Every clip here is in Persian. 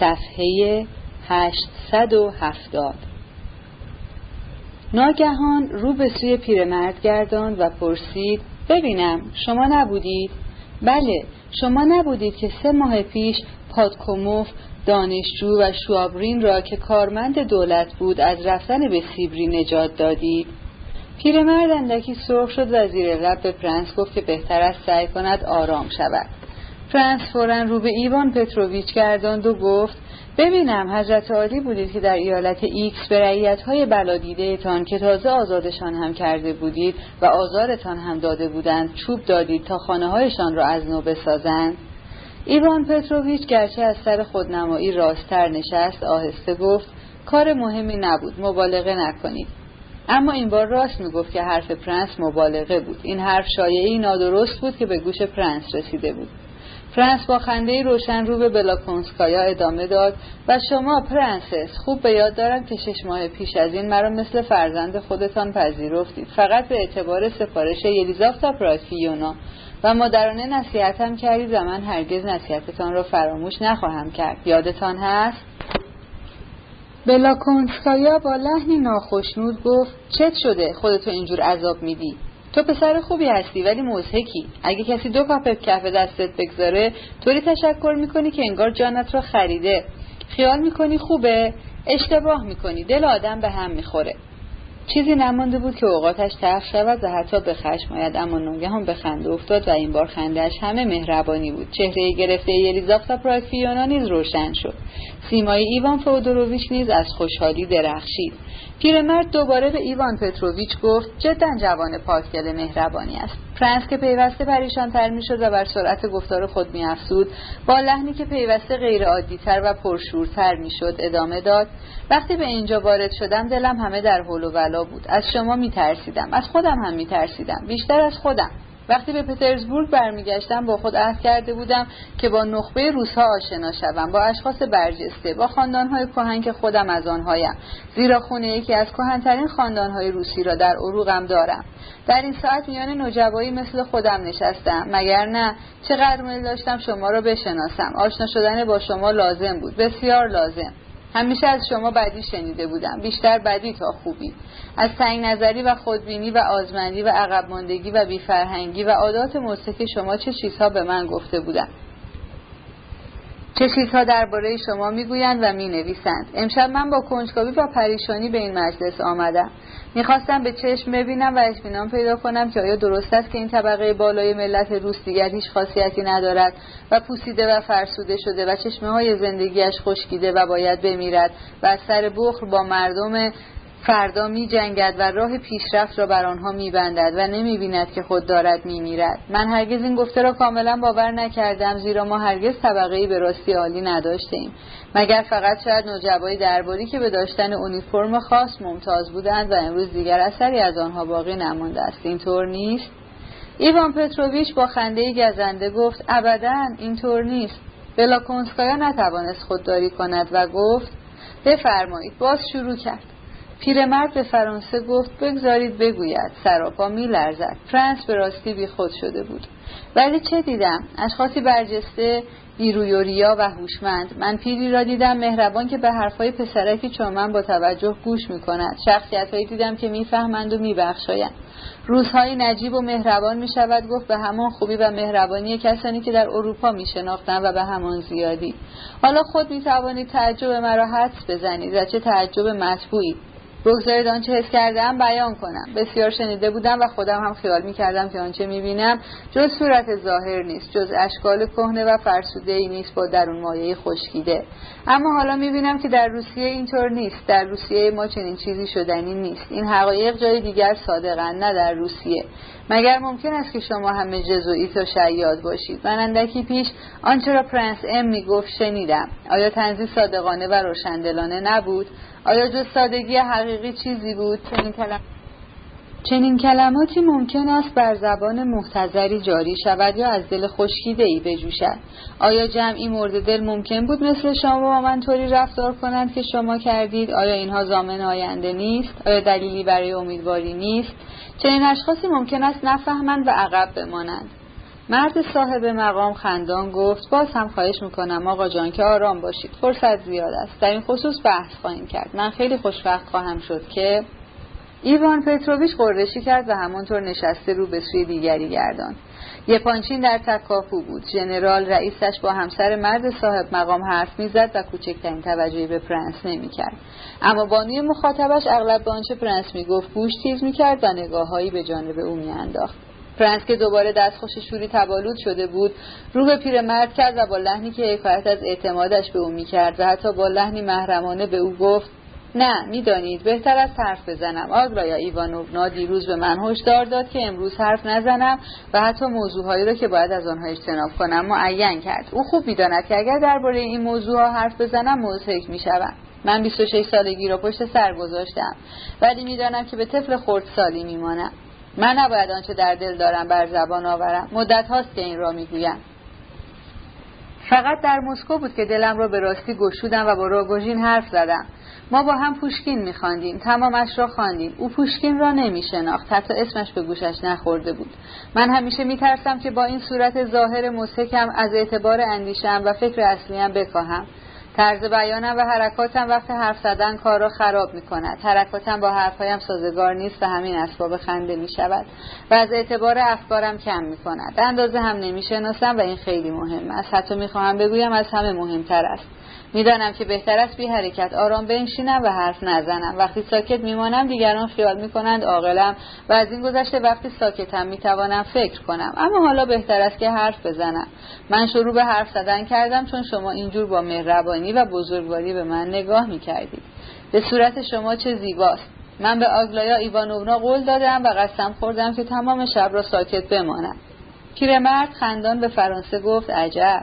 صفحه 870 ناگهان رو به سوی پیرمرد گرداند و پرسید ببینم شما نبودید؟ بله شما نبودید که سه ماه پیش پادکوموف دانشجو و شوابرین را که کارمند دولت بود از رفتن به سیبری نجات دادید. پیرمرد اندکی سرخ شد و زیر لب به پرنس گفت که بهتر است سعی کند آرام شود. پرنس فورا رو به ایوان پتروویچ گرداند و گفت ببینم حضرت عالی بودید که در ایالت ایکس به رعیت های بلادیده تان که تازه آزادشان هم کرده بودید و آزارتان هم داده بودند چوب دادید تا خانه هایشان را از نو بسازند. ایوان پتروویچ گرچه از سر خودنمایی راستتر نشست آهسته گفت کار مهمی نبود مبالغه نکنید. اما این بار راست می‌گفت که حرف پرنس مبالغه بود. این حرف شایعی نادرست بود که به گوش پرنس رسیده بود. پرنس با خنده روشن رو به بلاکونسکایا ادامه داد و شما پرنسس خوب به یاد دارم که شش ماه پیش از این مرا مثل فرزند خودتان پذیرفتید. فقط به اعتبار سفارش یلیزافتا پراکفیونا و مادرانه نصیحتم کردید و من هرگز نصیحتتان را فراموش نخواهم کرد. یادتان هست؟ بلاکونسکایا با لحنی ناخشنود گفت چت شده خودتو اینجور عذاب میدی. تو پسر خوبی هستی ولی مزهکی اگه کسی دو کاپ کف دستت بگذاره طوری تشکر می‌کنی که انگار جانت را خریده. خیال می‌کنی خوبه؟ اشتباه می‌کنی. دل آدم به هم می‌خوره. چیزی نمانده بود که اوقاتش تلخ شود و حتی به خشم آید اما ناگهان به خنده افتاد و این بار خندهاش همه مهربانی بود. چهره گرفته یلیزافتا پراکفیونا نیز روشن شد. سیمای ایوان فودوروویچ نیز از خوشحالی درخشید. پیرمرد دوباره به ایوان پتروویچ گفت جدا جوان پاکدل مهربانی است. پرنس که پیوسته پریشانتر می‌شد و بر سرعت گفتار خود میافزود با لحنی که پیوسته غیرعادیتر و پرشورتر می‌شد ادامه داد وقتی به اینجا وارد شدم دلم همه در حول و ولا بود. از شما میترسیدم. از خودم هم میترسیدم. بیشتر از خودم. وقتی به پترزبورگ برمیگشتم با خود عهد کرده بودم که با نخبه روس‌ها آشنا شوم با اشخاص برجسته با خاندانهای کهن که خودم از آنهایم. زیرا خونه یکی از کهنترین خاندانهای روسی را در عروقم دارم. در این ساعت میان نوجوایی مثل خودم نشستم. مگر نه؟ چقدر میل داشتم شما را بشناسم. آشنا شدن با شما لازم بود. بسیار لازم. همیشه از شما بدی شنیده بودم. بیشتر بدی تا خوبی. از تنگ نظری و خودبینی و آزمندی و عقب ماندگی و بیفرهنگی و عادات مستک شما چه چیزها به من گفته بودند چه چیزها درباره شما می‌گویند و می‌نویسند؟ امشب من با کنجکاوی و پریشانی به این مجلس آمدم. می‌خواستم به چشم ببینم و اطمینان پیدا کنم که آیا درست است که این طبقه بالای ملت روس دیگر هیچ خاصیتی ندارد و پوسیده و فرسوده شده و چشمه های زندگیش خشکیده و باید بمیرد و از سر بخل با مردم فردا می جنگد و راه پیشرفت را بر آنها می بندد و نمی بیند که خود دارد می میرد. من هرگز این گفته را کاملا باور نکردم زیرا ما هرگز طبقه به راستی عالی نداشتیم مگر فقط شاید نوجوایی درباری که به داشتن اونیفرم خاص ممتاز بودند و امروز دیگر اثری از آنها باقی نمانده است. اینطور نیست؟ ایوان پتروویچ با خنده گزنده گفت ابدا اینطور نیست. بلاکونسکایا نتوانست خودداری کند و گفت بفرمایید. باز شروع کرد. پیرمرد به فرانسه گفت بگذارید بگوید. سراپا می لرزد فرانس به راستی بی خود شده بود. ولی چه دیدم؟ اشخاصی برجسته بیرویوریا و هوشمند. من پیری را دیدم مهربان که به حرفهای پسرکی چون من با توجه گوش می کند شخصیت هایی دیدم که می‌فهمند و میبخشایند روزهای نجیب و مهربان می شود گفت به همان خوبی و مهربانی کسانی که در اروپا می شناختن و به همان زیادی. حالا خود می توانید تعجب مرا حدس بزنید و چه تعجب مطبوعی. بگذارید آنچه حس کردم؟ بیان کنم. بسیار شنیده بودم و خودم هم خیال می کردم که آنچه می بینم جز صورت ظاهر نیست جز اشکال کهنه و فرسوده ای نیست با درون مایه خشکیده. اما حالا می بینم که در روسیه اینطور نیست. در روسیه ما چنین چیزی شدنی نیست. این حقایق جای دیگر صادقن نه در روسیه. مگر ممکن است که شما همه جزوئیت و شیاد باشید؟ من اندکی پیش آنچه را پرنس ام می گفت شنیدم. آیا تنزی صادقانه و روشندلانه نبود؟ آیا جز سادگی حقیقی چیزی بود؟ چنین کلم... چنین کلماتی ممکن است بر زبان محتضری جاری شود یا از دل خشکیده ای بجوشد. آیا جمعی مورد دل ممکن بود مثل شما با من طوری رفتار کنند که شما کردید؟ آیا اینها زامن آینده نیست؟ آیا دلیلی برای امیدواری نیست؟ چنین اشخاصی ممکن است نفهمند و عقب بمانند. مرد صاحب مقام خندان گفت باز هم خواهش می‌کنم آقا جان که آرام باشید. فرصت زیاد است. در این خصوص بحث خواهیم کرد. من خیلی خوشبخت خواهم شد که ایوان پتروویچ غرشی کرد و همانطور نشسته رو به سوی دیگری گرداند. پانچین در تکاپو بود. ژنرال رئیسش با همسر مرد صاحب مقام حرف می‌زد و کوچکترین توجهی به پرنس نمی‌کرد. اما بانوی مخاطبش اغلب به آنچه پرنس می‌گفت گوش تیز می‌کرد و نگاههایی به جانب او میانداخت. پرنس که دوباره دستخوش شوری تبالود شده بود رو به پیرمرد کرد و با لحنی که حکایت از اعتمادش به او می‌کرد و حتی با لحنی محرمانه به او گفت نه می‌دانید. بهتر از حرف بزنم. آگرایا ایوانوونا دیروز به من هشدار داد که امروز حرف نزنم و حتی موضوعهایی را که باید از آنها اجتناب کنم معین کرد. او خوب می‌داند که اگر درباره این موضوعها حرف بزنم مضحک می‌شوم. من 26 سالگی را پشت سر گذاشتم. ولی می‌دانم که به طفل خردسالی میمانم. من نباید آنچه در دل دارم بر زبان آورم. مدت هاست که این را می‌گویم. فقط در مسکو بود که دلم را به راستی گشودم و با راگوژین حرف زدم. ما با هم پوشکین میخواندیم تمامش را خواندیم. او پوشکین را نمیشناخت حتی اسمش به گوشش نخورده بود. من همیشه میترسم که با این صورت ظاهر مسکم از اعتبار اندیشم و فکر اصلیم بکاهم. طرز بیانم و حرکاتم وقت حرف زدن کار را خراب می کند حرکاتم با حرفهایم سازگار نیست و همین اسباب خنده می شود و از اعتبار افکارم کم می کند اندازه هم نمی شناسم و این خیلی مهم است. حتی می خواهم بگویم از همه مهمتر است. می‌دانم که بهتر است بی حرکت. آرام بنشینم و حرف نزنم. وقتی ساکت میمانم دیگران خیال می‌کنند عاقلم و از این گذشته وقتی ساکتم می‌توانم فکر کنم. اما حالا بهتر است که حرف بزنم. من شروع به حرف زدن کردم چون شما اینجور با مهربانی و بزرگواری به من نگاه می‌کردید. به صورت شما چه زیباست. من به آگلایا ایوانوونا قول دادم و قسم خوردم که تمام شب را ساکت بمانم. پیرمرد خندان به فرانسه گفت عجب.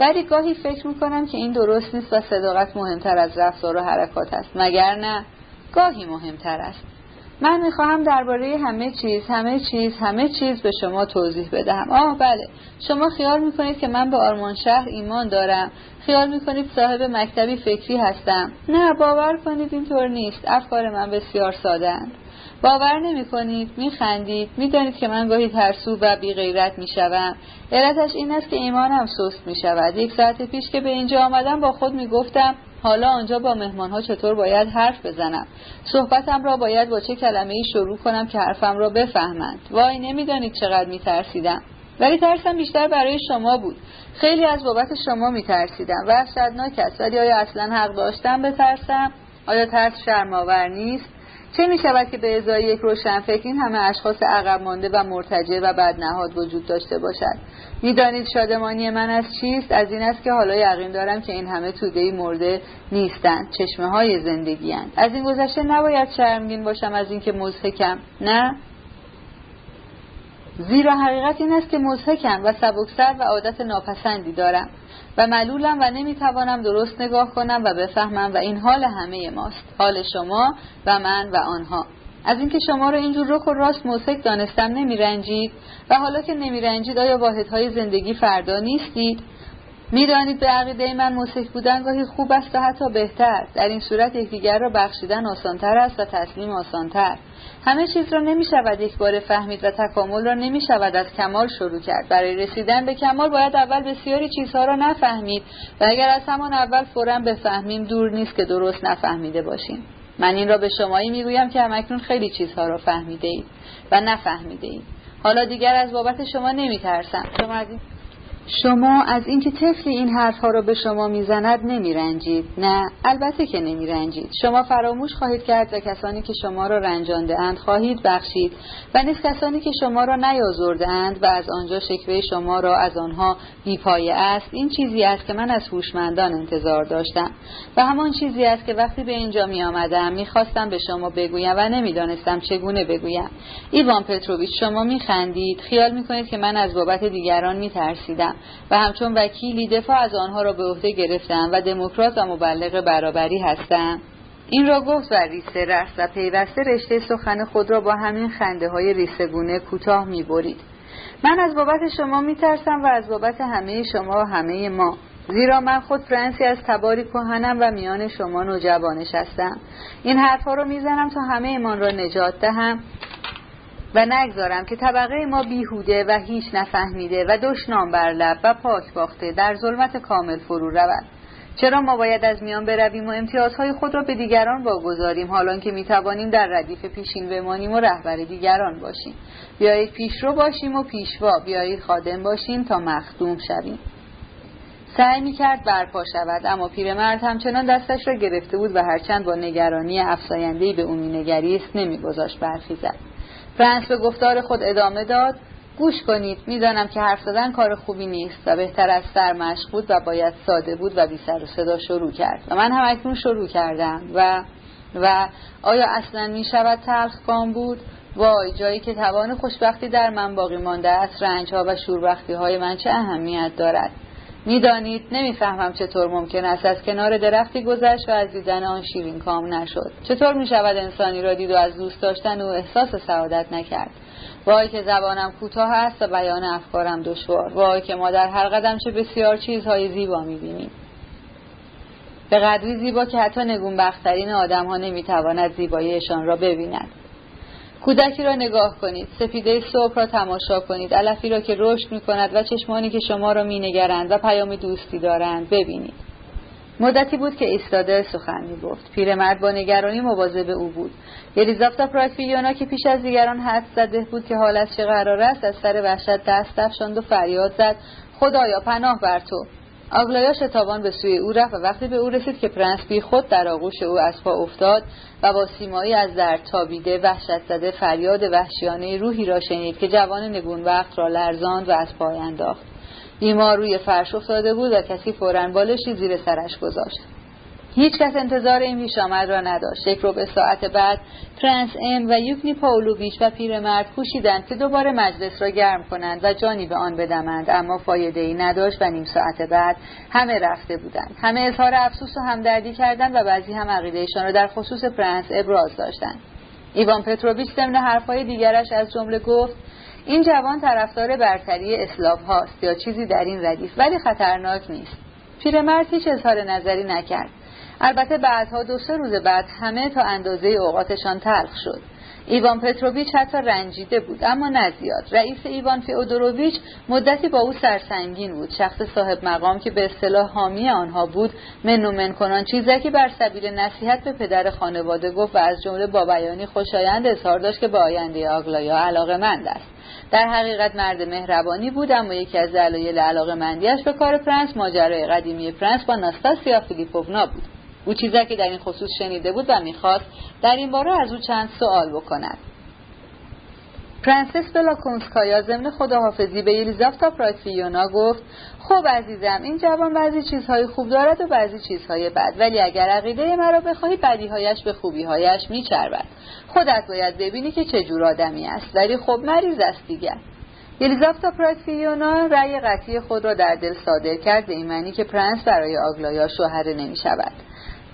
ولی گاهی فکر می‌کنم که این درست نیست و صداقت مهمتر از رفتار و حرکات است. مگر نه؟ گاهی مهمتر است. من می‌خواهم درباره همه چیز همه چیز همه چیز به شما توضیح بدهم. آه بله. شما خیال می‌کنید که من به آرمان شهر ایمان دارم. خیال می‌کنید صاحب مکتبی فکری هستم. نه باور کنید اینطور نیست. افکار من بسیار ساده باور نمی کنید می خندید می دانید که من گاهی ترسو و بی غیرت می شوم علتش این است که ایمانم سست می شود یک ساعت پیش که به اینجا آمدم با خود می گفتم حالا آنجا با مهمان ها چطور باید حرف بزنم؟ صحبتم را باید با چه کلمه ای شروع کنم که حرفم را بفهمند؟ وای نمی‌دانید چقدر می ترسیدم ولی ترسم بیشتر برای شما بود. خیلی از بابت شما می ترسیدم وحشتناک است. ولی آیا اصلا حق داشتم بترسم؟ آیا ترس شرمآور نیست؟ چه می شود که به ازای یک روشنفکر این همه اشخاص عقب مانده و مرتجع و بدنهاد وجود داشته باشد؟ می‌دانید شادمانی من از چیست؟ از این است که حالا یقین دارم که این همه توده مرده نیستند چشمه های زندگی هند. از این گذشته نباید شرمگین باشم از اینکه مزهکم نه؟ زیرا حقیقت این است که مزهکم و سبکسر و عادت ناپسندی دارم. و ملولم و نمی‌توانم درست نگاه کنم و بفهمم و این حال همه ماست. حال شما و من و آنها. از اینکه شما را اینجور رک و راست موسک دانستم نمیرنجید و حالا که نمیرنجید آیا واحدهای زندگی فردا نیستید؟ می‌دانید به عقیده من موسک بودن گاهی خوب است و حتی بهتر. در این صورت یکدیگر را بخشیدن آسانتر است و تسلیم آسانتر. همه چیز را نمی شود یک بار فهمید و تکامل را نمی شود از کمال شروع کرد. برای رسیدن به کمال باید اول بسیاری چیزها را نفهمید و اگر از همان اول فورا بفهمیم دور نیست که درست نفهمیده باشیم. من این را به شمایی می‌گویم که همکنون خیلی چیزها را فهمیده اید و نفهمیده اید حالا دیگر از بابت شما نمی ترسم شما از شما از اینکه طفلی این حرفها را به شما می‌زند نمیرنجید. نه البته که نمیرنجید. شما فراموش خواهید کرد و کسانی که شما را رنجانده اند خواهید بخشید و نیز کسانی که شما را نیازرده اند و از آنجا شکوه شما را از آنها بیپایه است این چیزی است که من از هوشمندان انتظار داشتم. و همان چیزی است که وقتی به اینجا می آمدم می‌خواستم به شما بگویم و نمی‌دانستم چگونه بگویم. ایوان پتروویچ شما میخندید. خیال می‌کنید که من از بابت دیگران میترسیدم. و همچون وکیلی دفاع از آنها را به عهده گرفتم و دموکرات و مبلغ برابری هستم این را گفت و ریسه رست و پیوسته رشته سخن خود را با همین خنده های ریسه کوتاه می برید. من از بابت شما می ترسم و از بابت همه شما و همه ما. زیرا من خود فرانسی از تباری کهنم و میان شما نوجوانش هستم. این حرفها رو می‌زنم تا همه ایمان را نجات دهم. و نگذارم که طبقه ما بیهوده و هیچ نفهمیده و دشنام بر لب و پاک باخته در ظلمت کامل فرو رود. چرا ما باید از میان برویم و امتیازهای خود را به دیگران واگذاریم حالان که می‌توانیم در ردیف پیشین بمانیم و رهبر دیگران باشیم. بیایید پیشرو باشیم و پیشوا بیایید خادم باشیم تا مخدوم شویم. سعی می کرد برپا شود اما پیرمرد همچنان دستش را گرفته بود و هرچند با نگرانی افسایندهای به او مینگریست نمیگذاشت برخیزد. فرانس به گفتار خود ادامه داد. گوش کنید می‌دانم که حرف زدن کار خوبی نیست و بهتر از سر بود و باید ساده بود و بی سر و صدا شروع کرد. و من هم اکنون شروع کردم و و آیا اصلا می شود تلخ بود؟ وای جایی که توان خوشبختی در من باقی مانده است رنج ها و شوربختی های من چه اهمیت دارد؟ می‌دانید نمی‌فهمم چطور ممکن است از کنار درختی گذشت و از دیدن آن شیرین کام نشد. چطور می شود انسانی را دید و از دوست داشتن او احساس سعادت نکرد؟ وای که زبانم کوتاه است و بیان افکارم دشوار. وای که ما در هر قدم چه بسیار چیزهای زیبا می‌بینیم. به قدری زیبا که حتی نگونبختترین آدم ها نمی‌تواند زیباییشان را ببیند. کودکی را نگاه کنید. سپیده صبح را تماشا کنید. علفی را که رشد می کند و چشمانی که شما را می نگرند و پیام دوستی دارند ببینید. مدتی بود که ایستاده سخن می گفت پیرمرد با نگرانی مواظب او بود. یلیزافتا پراکفیونا که پیش از دیگران حدس زده بود که حال از چه قرار است از سر وحشت دست افشاند و فریاد زد. خدایا پناه بر تو. آگلایا شتابان به سوی او رفت و وقتی به او رسید که پرنس بی خود در آغوش او از پا افتاد و با سیمایی از درد تابیده وحشت زده فریاد وحشیانه روحی را شنید که جوان نگون بخت را لرزاند و از پای انداخت. بیمار روی فرش افتاده بود و کسی فورا بالشی زیر سرش گذاشت. هیچ کس انتظار این پیش آمد را نداشت. یک ربع ساعت بعد پرنس ام و یوگنی پاولوویچ و پیرمرد کوشیدند که دوباره مجلس را گرم کنند و جانی به آن بدمند. اما فایده ای نداشت و نیم ساعت بعد همه رفته بودند. همه اظهار افسوس و همدردی کردند و بعضی هم عقیدهشان را در خصوص پرنس ابراز داشتند. ایوان پتروویچ ضمن حرفهای دیگرش از جمله گفت این جوان طرفدار برتری اسلاوهاست یا چیزی در این ردیف ولی خطرناک نیست. پیرمرد هیچ اظهار نظری نکرد. البته بعدها دو سه روز بعد همه تا اندازه‌ای اوقاتشان تلخ شد. ایوان پتروویچ حتی رنجیده بود اما نه زیاد رئیس ایوان فئودوروویچ مدتی با او سرسنگین بود. شخص صاحب مقام که به اصطلاح حامی آنها بود من و من کنان چیزکی بر سبیل نصیحت به پدر خانواده گفت و از جمله با بیانی خوشایند اظهار داشت که به آینده آگلایا علاقه مند است. در حقیقت مرد مهربانی بود اما یکی از دلایل علاقه مندیش به کار پرنس ماجرای قدیمی پرنس با ناستاسیا فیلیپوونا بود. او که در این خصوص شنیده بود و می‌خواست در این باره از او چند سوال بکند. پرنسس بلاکونسکایا ضمن خداحافظی به یلیزافتا پراکفیونا گفت خب عزیزم این جوان بعضی چیزهای خوب دارد و بعضی چیزهای بد ولی اگر عقیده مرا بخواهی بدیهایش به خوبیهایش میچربد. خودت باید ببینی که چه جور آدمی است ولی خب مریض است دیگر یلیزافتا پراکفیونا رأی قطعی خود را در دل صادر کرد به این معنی که پرنس برای آگلایا شوهر نمی شود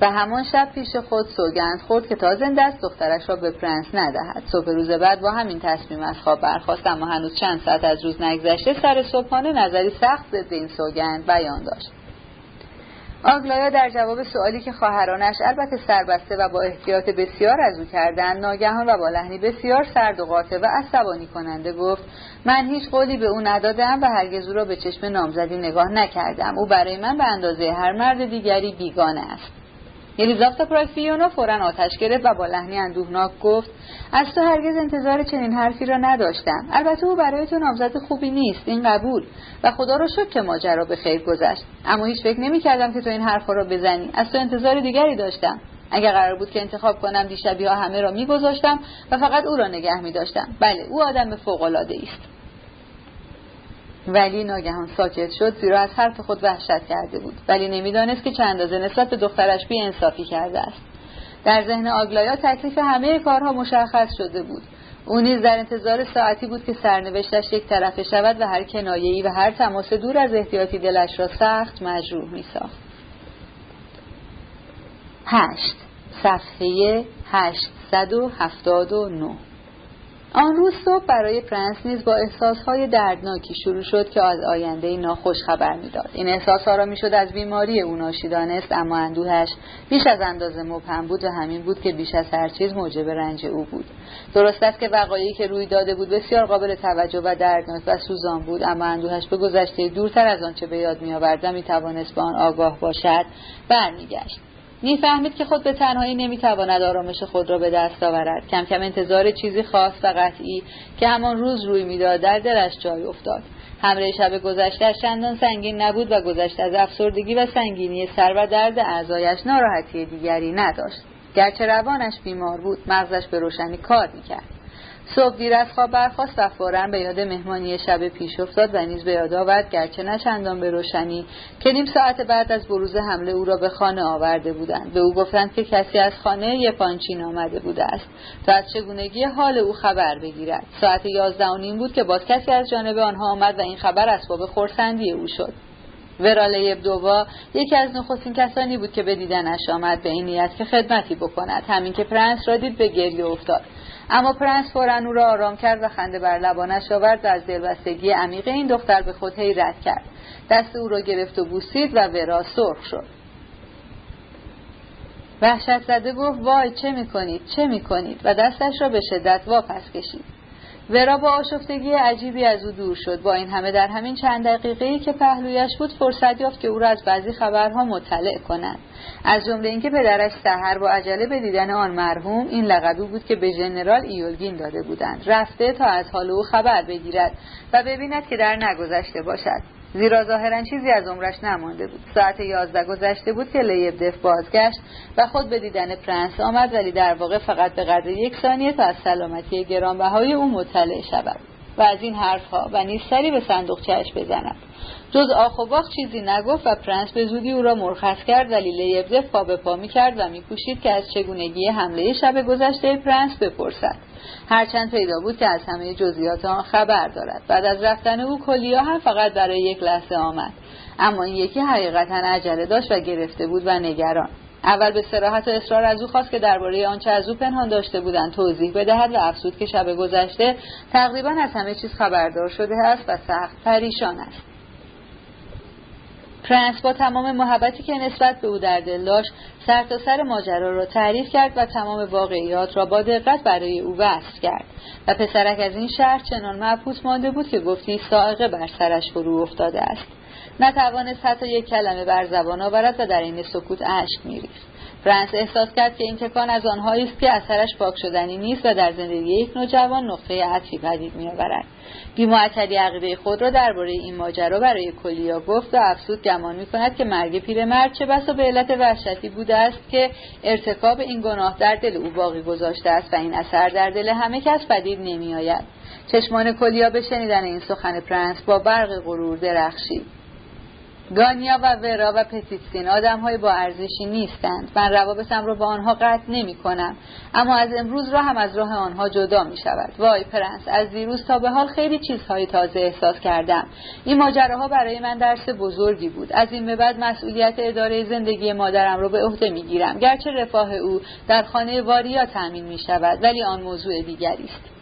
و همان شب پیش خود سوگند خورد که تا زنده است دخترش را به پرنس ندهد. صبح روز بعد با همین تصمیم از خواب برخواست اما هنوز چند ساعت از روز نگذشته سر صبحانه نظری سخت ضد این سوگند بیان داشت. آگلایا در جواب سوالی که خواهرانش البته سربسته و با احتیاط بسیار از او کردند ناگهان و با لحنی بسیار سرد و قاطع و عصبانی کننده گفت من هیچ قولی به او ندادم و هرگز او را به چشم نامزدی نگاه نکردم. او برای من به اندازه هر مرد دیگری بیگانه است. یلیزافتا پراکفیونا فورا آتش گرفت و با لحنی اندوهناک گفت از تو هرگز انتظار چنین حرفی را نداشتم. البته او برای تو نامزد خوبی نیست این قبول. و خدا را شکر که ماجرا به خیر گذشت. اما هیچ فکر نمی کردم که تو این حرفها را بزنی. از تو انتظار دیگری داشتم. اگر قرار بود که انتخاب کنم دیشبی ها همه را میگذاشتم و فقط او را نگه می داشتم بله او آدم فوق العاده است. ولی ناگهان ساکت شد زیرا از حرف خود وحشت کرده بود. ولی نمی‌دانست که چند اندازه نسبت به دخترش بی انصافی کرده است. در ذهن آگلایا تکلیف همه کارها مشخص شده بود. او نیز در انتظار ساعتی بود که سرنوشتش یک طرفه شود و هر کنایه‌ای و هر تماس دور از احتیاطی دلش را سخت مجروح میساخت. هشت. صفحه 879 آن روز صبح برای پرنس نیز با احساسهای دردناکی شروع شد که از آینده ناخوش خبر می‌داد. این احساسها را می‌شد از بیماری او ناشی دانست اما اندوهش بیش از اندازه مبهم بود و همین بود که بیش از هر چیز موجب رنج او بود. درست است که وقایعی که روی داده بود بسیار قابل توجه و دردناک و سوزان بود اما اندوهش به گذشته دورتر از آنچه به یاد میآورد می‌توانست به آن آگاه باشد برمیگشت. می‌فهمید که خود به تنهایی نمی‌تواند آرامش خود را به دست آورد. کم کم انتظار چیزی خاص و قطعی که همان روز روی می‌داد در دلش جای افتاد. همره شب گذشته چندان سنگین نبود و گذشته از افسردگی و سنگینی سر و درد اعضایش ناراحتی دیگری نداشت. گرچه روانش بیمار بود مغزش به روشنی کار می‌کرد. صبح دیر از خواب برخواست و فورا به یاد مهمانی شب پیش افتاد و نیز به یاد آورد گرچه نه چندان به روشنی که نیم ساعت بعد از بروز حمله او را به خانه آورده بودند. به او گفتند که کسی از خانه یپانچین آمده بوده است تا از چگونگی حال او خبر بگیرد. ساعت یازده و نیم بود که باز کسی از جانب آنها آمد و این خبر اسباب خورسندی او شد. وراله دووا یکی از نخستین کسانی بود که به دیدنش آمد. به این نیت که خدمتی بکند. همین که پرنس را دید به گریه افتاد. اما پرنس فورا او را آرام کرد و خنده بر لبانش آورد و از دلبستگی عمیق این دختر به خود حیرت کرد. دست او را گرفت و بوسید و ورا سرخ شد. وحشت زده گفت وای چه می‌کنید چه می‌کنید؟ و دستش را به شدت واپس کشید. ورا با آشفتگی عجیبی از او دور شد. با این همه در همین چند دقیقه که پهلویش بود فرصت یافت که او را از بعضی خبرها مطلع کند. از جمله اینکه پدرش سحر با عجله به دیدن آن مرحوم این لقبی بود که به ژنرال ایولگین داده بودند. رفته تا از حال او خبر بگیرد و ببیند که در نگذشته باشد. زیرا ظاهرا چیزی از عمرش نمانده بود. ساعت یازده گذشته بود که لیبدف بازگشت و خود به دیدن پرنس آمد ولی در واقع فقط به قدر یک ثانیه تا از سلامتی گرانبهای او مطلع شود. و از این حرفها و نیز سری به صندوقچهاش بزند جز آخ و چیزی نگفت و پرنس به زودی او را مرخص کرد. ولی لیبدف پا به پا می کرد و میکوشید که از چگونگی حمله شب گذشته پرنس بپرسد. هرچند پیدا بود که از همه جزئیات آن خبر دارد. بعد از رفتن او کلیا هم فقط برای یک لحظه آمد. اما این یکی حقیقتا عجله داشت و گرفته بود و نگران. اول به صراحت و اصرار از او خواست که درباره آنچه از او پنهان داشته بودند توضیح بدهد و افزود که شب گذشته تقریبا از همه چیز خبردار شده است و سخت پریشان است. پرنس با تمام محبتی که نسبت به او در دل داشت سر تا سر ماجرا را تعریف کرد و تمام واقعیات را با دقت برای او وصف کرد و پسرک از این شهر چنان مبهوت مانده بود که گفتی سائقه بر سرش فرو افتاده است. نتوانست حتی یک کلمه بر زبان آورد و در این سکوت اشک میریخت. فرانس احساس کرد که این تکان از آنهایی است که اثرش پاک شدنی نیست و در زندگی یک نوجوان نقطه عطفی پدید میآورد. بیمعطلی عقیده خود را درباره این ماجرا برای کلیا گفت و افسود گمان می کند که مرگ پیرمرد چه بسا به علت وحشتی بوده است که ارتکاب این گناه در دل او باقی گذاشته است و این اثر در دل همه کس پدید نمیآید. چشمان کلیا به شنیدن این سخن پرنس با برق غرور درخشید. گانیا و ورا و پتیتسین آدم های با ارزشی نیستند. من روابطم را با آنها قطع نمی کنم اما از امروز راهم از راه آنها جدا می شود وای پرنس از دیروز تا به حال خیلی چیزهای تازه احساس کردم. این ماجراها برای من درس بزرگی بود. از این به بعد مسئولیت اداره زندگی مادرم را به عهده می گیرم گرچه رفاه او در خانه واریا تأمین می شود ولی آن موضوع دیگری است.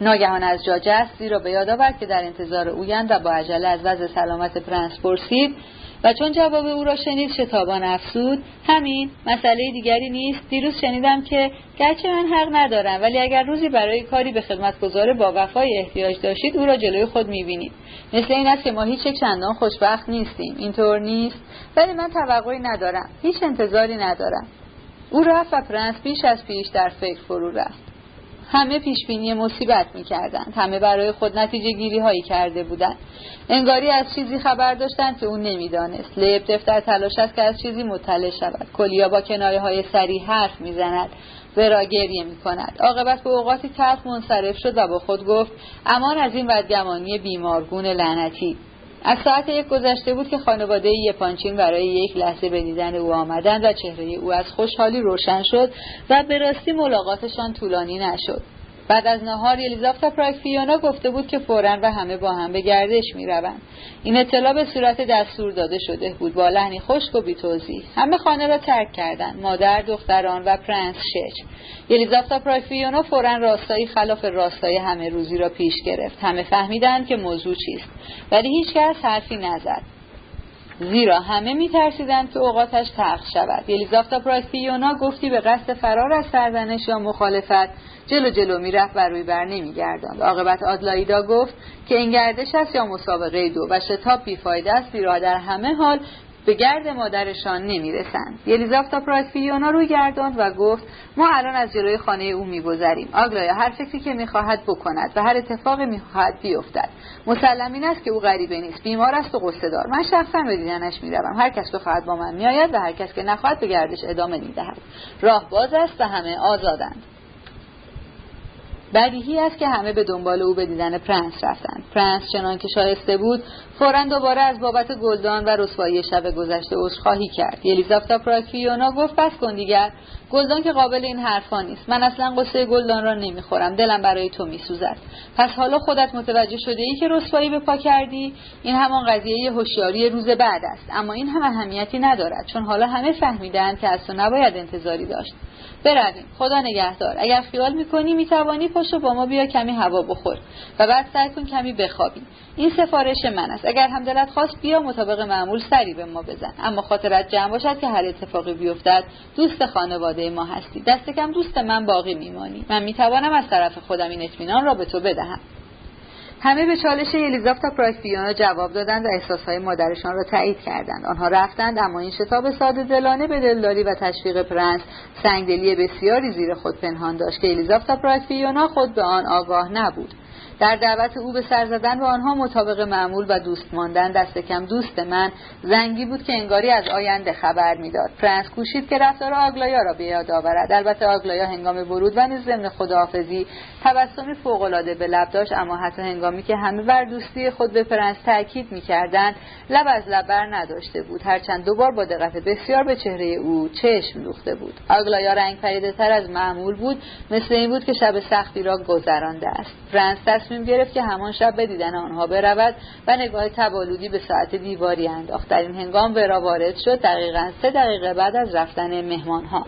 ناگهان از جا جست زیرا به یاد آورد که در انتظار اویند و با عجله از وضع سلامت پرنس پرسید و چون جواب او را شنید شتابان افزود همین مسئله دیگری نیست. دیروز شنیدم که گرچه من حق ندارم ولی اگر روزی برای کاری به خدمت گذاره با وفای احتیاج داشتید او را جلوی خود می‌بینید. مثل این است که ما هیچ چندان خوشبخت نیستیم. اینطور نیست. ولی من توقعی ندارم. هیچ انتظاری ندارم. او رفت و پرنس بیش از پیش در فکر فرو رفت. همه پیش بینی مصیبت می‌کردند همه برای خود نتیجه گیری هایی کرده بودند انگاری از چیزی خبر داشتند که او نمی‌دانست. لیب دفتر تلاش است که از چیزی مطلع شود. کلیا با کنایه های سریع حرف می‌زند. ورا گریه می کند عاقبت به اوقاتی تلخ منصرف شد و با خود گفت امان از این بدگمانی بیمارگون لعنتی. از ساعت یک گذشته بود که خانواده یپانچین برای یک لحظه به دیدن او آمدند و چهره او از خوشحالی روشن شد و به راستی ملاقاتشان طولانی نشد. بعد از نهار یلیزافتا پراکفیونا گفته بود که فورا و همه با هم به گردش می‌روند. این اطلاع به صورت دستور داده شده بود. با لحنی خشک و بیتوزی همه خانه را ترک کردند مادر دختران و پرنس شچ یلیزافتا پراکفیونا فورا راستایی خلاف راستای همه روزی را پیش گرفت. همه فهمیدند که موضوع چیست. ولی هیچکس حرفی نزد. زیرا همه میترسیدند که اوقاتش تلخ شود. یلیزافتا پراکفیونا گفتی به قصد فرار از سرزنش یا مخالفت جلو جلو می‌رفت و روی بر نمیگرداند. عاقبت آدلایدا گفت که این گردش است یا مسابقه دو و شتاب بیفایده است زیرا در همه حال به گرد مادرشان نمی‌رسند. یلیزافتا پراکفیونا روی گرداند و گفت ما الان از جلوی خانه او میگذریم. آگلایا هر فکری که می‌خواهد بکند و هر اتفاقی می‌خواهد بیفتد. مسلم این است که او غریبه نیست بیمار است و غصه دار من شخصا به دیدنش می‌روم. هر کس بخواهد با من میآید و هر کس که نخواهد به گردش ادامه می‌دهد. راه باز است و همه آزادند. بدیهی است که همه به دنبال او به دیدن پرنس رفتند. پرنس چنان که شایسته بود فورا دوباره از بابت گلدان و رسوایی شب گذشته عذرخواهی کرد. یلیزافتا پراکفیونا گفت بس کن دیگر. گلدان که قابل این حرفا نیست. من اصلا قصه گلدان را نمی‌خورم. دلم برای تو میسوزد. پس حالا خودت متوجه شده ای که رسوایی به پا کردی؟ این همان قضیه هوشیاری روز بعد است. اما این هم اهمیتی ندارد چون حالا همه فهمیدند که از تو نباید انتظاری داشت. برویم. خدا نگهدار. اگر خیال می‌کنی می‌توانی پاشو با ما بیا کمی هوا بخور و بعد سعی کن کمی بخوابی. این سفارش من است. اگر هم دلت خواست بیا مطابق معمول سری به ما بزن. اما خاطرت جمع باشد که هر اتفاقی بیفتد دوست خانواده ما هستی. دست کم دوست من باقی میمانی. من می‌توانم از طرف خودم این اطمینان را به تو بدهم. همه به چالش الیزابتا پراکفیونا جواب دادند و احساسهای مادرشان را تایید کردند آنها رفتند اما این شتاب ساده دلانه به دلداری و تشویق پرنس سنگدلی بسیاری زیر خود پنهان داشت که الیزابتا پراکفیونا خود به آن آگاه نبود. در دعوت او به سر زدن به آنها مطابق معمول و دوست ماندن دست کم دوست من زنگی بود که انگاری از آینده خبر می‌داد. پرنس کوشید که رفتار آگلایا را به یاد آورد. البته آگلایا هنگام ورود و نیز ضمن خداحافظی تبسمی فوقالعاده به لب داشت اما حتی هنگامی که همه بر دوستی خود به پرنس تاکید می‌کردند لب از لب بر نداشته بود. هرچند دوبار با دقت بسیار به چهره او چشم دوخته بود. آگلایا رنگ پریده از معمول بود مثل این بود که شب سختی را گذرانده است. پرنس تصمیم گرفت که همان شب به دیدن آنها برود و نگاه تب‌آلودی به ساعت دیواری انداخت. در این هنگام ورا وارد شد. دقیقا سه دقیقه بعد از رفتن مهمانها.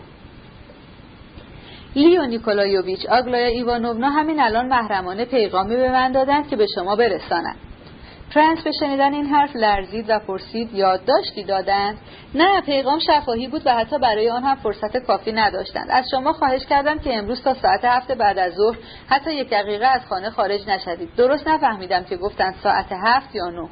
لیو نیکولایوویچ آگلایا ایوانوونا همین الان محرمانه پیغامی به من دادند که به شما برسانند. پرنس به شنیدن این حرف لرزید و پرسید یادداشتی دادند؟ نه پیغام شفاهی بود و حتی برای آن هم فرصت کافی نداشتند. از شما خواهش کردن که امروز تا ساعت هفت بعد از ظهر حتی یک دقیقه از خانه خارج نشوید. درست نفهمیدم که گفتند ساعت هفت یا نه.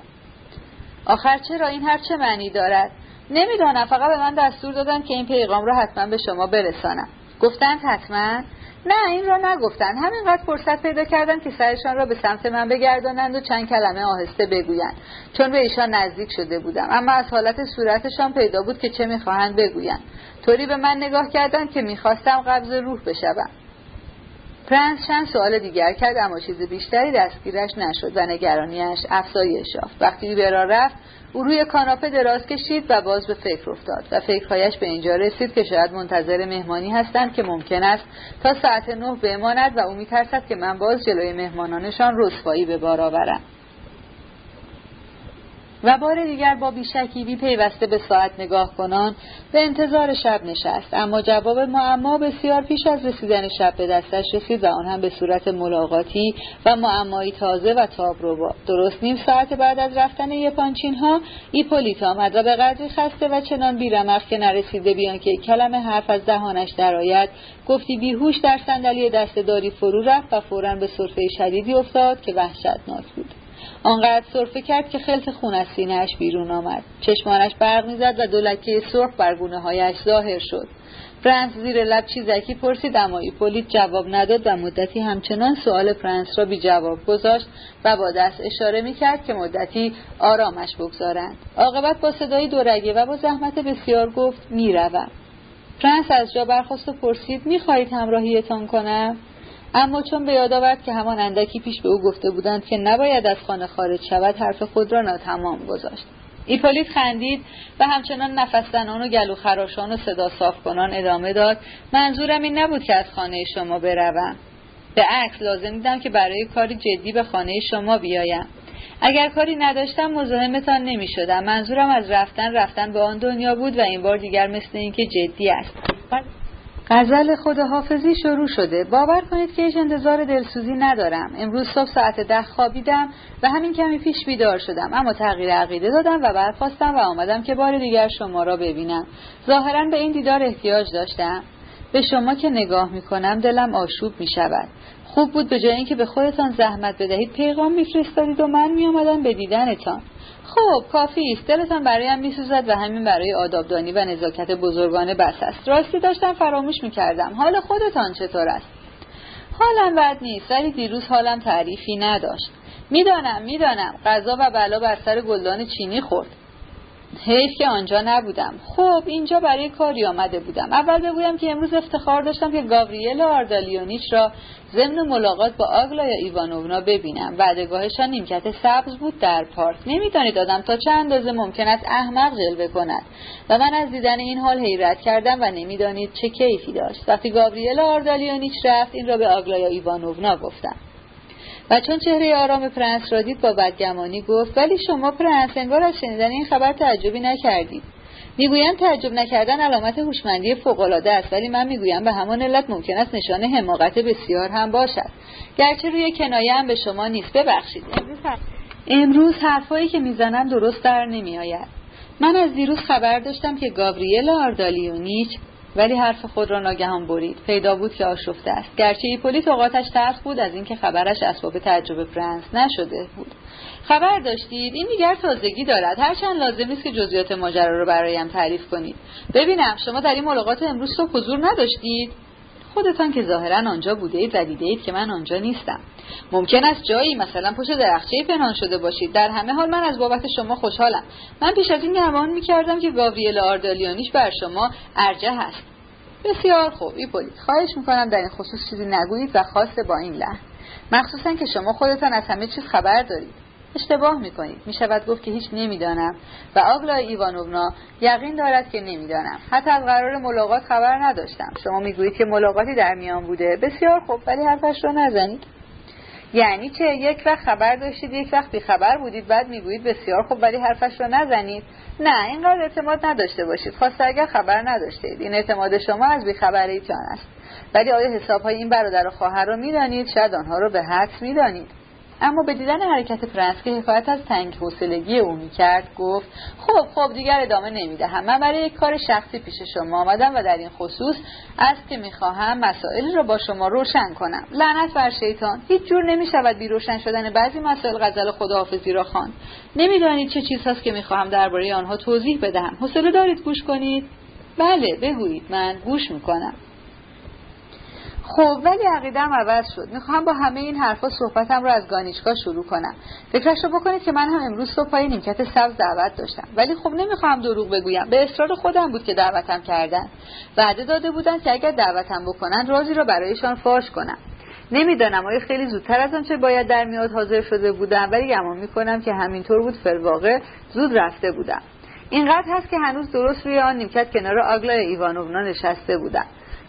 آخر چرا این حرف چه معنی دارد؟ نمی‌دانم. فقط به من دستور دادن که این پیغام را حتما به شما برسانم. گفتند حتما. نه این را نگفتن. همینقدر فرصت پیدا کردن که سرشان را به سمت من بگردانند و چند کلمه آهسته بگویند. چون به ایشان نزدیک شده بودم. اما از حالت صورتشان پیدا بود که چه می‌خواهند بگویند. طوری به من نگاه کردند که می‌خواستم قبض روح بشوم. پرنس چند سوال دیگر کرد اما چیز بیشتری دستگیرش نشد و نگرانیش افزایش یافت. وقتی به رفت او روی کاناپه دراز کشید و باز به فکر افتاد و فکرهایش به اینجا رسید که شاید منتظر مهمانی هستند که ممکن است تا ساعت نه بماند و او میترسد که من باز جلوی مهمانانشان رسوایی به بار آورم. و بار دیگر با بیشکیوی پیوسته به ساعت نگاه کنان به انتظار شب نشست. اما جواب معما بسیار پیش از رسیدن شب به دستش رسید و آن هم به صورت ملاقاتی و معمایی تازه و تابرو درست نیم ساعت بعد از رفتن یپانچین ها ایپولیت آمد و به قدری خسته و چنان بیرمق که نرسیده بیان که کلمه حرف از دهانش درآید گفتی بیهوش در صندلی دستداری فرو رفت و فورا به صرفه شدیدی افتاد که وحشتناک بود. آنقدر سرفه کرد که خلط خون از سینهاش بیرون آمد. چشمانش برق می‌زد و دو لکه سرخ بر گونه هایش ظاهر شد. پرنس زیر لب چیزکی پرسید اما ایپولیت جواب نداد و مدتی همچنان سوال پرنس را بی جواب گذاشت و با دست اشاره می‌کرد که مدتی آرامش بگذارند. عاقبت با صدایی دورگه و با زحمت بسیار گفت می‌روم. پرنس از جا برخاست و پرسید می‌خواهید همراهیتان کنم؟ اما چون به یاد آورد که همان اندکی پیش به او گفته بودند که نباید از خانه خارج شود حرف خود را ناتمام گذاشت. ایپولیت خندید و همچنان نفس زنان و گلو خراشان و صدا صاف کنان ادامه داد منظورم این نبود که از خانه شما بروم. به عکس لازم دیدم که برای کاری جدی به خانه شما بیایم. اگر کاری نداشتم مزاحمتان نمی شدم منظورم از رفتن رفتن به آن دنیا بود و این بار دیگر مثل اینکه جدی است. غزل خداحافظی شروع شده. باور کنید که هیچ انتظار دلسوزی ندارم. امروز صبح ساعت ده خوابیدم و همین کمی پیش بیدار شدم. اما تغییر عقیده دادم و برخواستم و آمدم که بار دیگر شما را ببینم. ظاهرا به این دیدار احتیاج داشتم. به شما که نگاه می کنم دلم آشوب می شود خوب بود به جای اینکه به خودتان زحمت بدهید پیغام میفرستادید و من میآمدم به دیدنتان. خب کافی است. دلتان برایم میسوزد و همین برای آدابدانی و نزاکت بزرگانه بس است. راستی داشتم فراموش می‌کردم. حال خودتان چطور است؟ حالم بد نیست ولی دیروز حالم تعریفی نداشت. می‌دانم می‌دانم. قضا و بلا بر سر گلدان چینی خورد. حیف که آنجا نبودم. خب اینجا برای کاری آمده بودم. اول بگویم که امروز افتخار داشتم که گاوریل آردالیونیچ را ضمن ملاقات با آگلایا ایوانونا ببینم. وعدگاهشان نیمکت سبز بود در پارک. نمی‌دانید آدم تا چه اندازه ممکن است احمق جلوه کند. و من از دیدن این حال حیرت کردم و نمی‌دانید چه کیفی داشت. وقتی گاوریل آردالیونیچ رفت این را به آگلایا ایوانونا گفتم. و چون چهره آرام پرنس را دید با بدگمانی گفت ولی شما پرنس انگار از شنیدن این خبر تعجبی نکردید. می‌گویم تعجب نکردن علامت هوشمندی فوقالعاده است ولی من می‌گویم به همان علت ممکن است نشان حماقت بسیار هم باشد. گرچه روی کنایه‌ام به شما نیست. ببخشید. امروز, حرفهایی که می‌زنم درست در نمیآید. من از دیروز خبر داشتم که گاوریل آردالیونیچ ولی حرف خود را ناگهان برید. پیدا بود که آشفته است. گرچه ایپولیت اوقاتش تلخ بود از اینکه خبرش اسباب تعجب پرنس نشده بود. خبر داشتید؟ این دیگر تازگی دارد. هرچند لازم نیست که جزئیات ماجرا را برایم تعریف کنید. ببینم شما در این ملاقات امروز صبح حضور نداشتید؟ خودتان که ظاهرا آنجا بوده اید و دیده اید که من آنجا نیستم. ممکن است جایی مثلا پشت درخچه پنهان شده باشید. در همه حال من از بابت شما خوشحالم. من پیش از این گمان می‌کردم که گاوریل آردالیانیش بر شما ارجه هست. بسیار خوب ایپولیت خواهش می‌کنم در این خصوص چیزی نگویید و خاصه با این لحن. مخصوصا که شما خودتان از همه چیز خبر دارید. اشتباه می‌کنید. می‌شود گفت که هیچ نمی‌دانم. و آگلای ایوانونا یقین دارد که نمی‌دانم. حتی از قرار ملاقات خبر نداشتم. شما می‌گویید که ملاقاتی در میان بوده. بسیار خوب. ولی حرفش را نزنید. یعنی چه یک وقت خبر داشتید یک وقت بیخبر بودید. بعد می‌گویید بسیار خوب ولی حرفش را نزنید. نه اینقدر اعتماد نداشته باشید. خواسته اگر خبر نداشتید. این اعتماد شما از بیخبریتان است. ولی آیا حساب های این برادر و خواهر را می‌دانید؟ شاید آنها را به حدس می‌دانید. اما به دیدن حرکت پرنس که حکایت از تنگ حوصلگی او می‌کرد گفت خب خب دیگر ادامه نمی‌دهم. من برای یک کار شخصی پیش شما آمدم و در این خصوص است که می‌خواهم مسائل را با شما روشن کنم. لعنت بر شیطان. هیچ جور نمی‌شود بی روشن شدن بعضی مسائل غزل خداحافظی را خواند. نمی‌دانید چه چیزهاست که می‌خواهم درباره آنها توضیح بدهم. حوصله دارید گوش کنید؟ بله بگویید. من گوش می‌کنم. خب ولی عقیدم عوض شد. می‌خواهم با همه این حرفا صحبتم رو از گانیچکا شروع کنم. فکرش رو بکنید که من هم امروز صبح پای نیمکت سبز دعوت داشتم. ولی خب نمی‌خواهم دروغ بگویم. به اصرار خودم بود که دعوتم کردن. وعده داده بودن که اگر دعوتم بکنن رازی رو برایشان فاش کنم. نمی‌دانم آیا خیلی زودتر از آنچه باید در میاد حاضر شده بودم ولی گمان می‌کنم که همینطور بود فرواقع زود رفته بودم. اینقدر هست که هنوز درست روی آن نیمکت کنار آگلای ایوانونا نشسته بودم.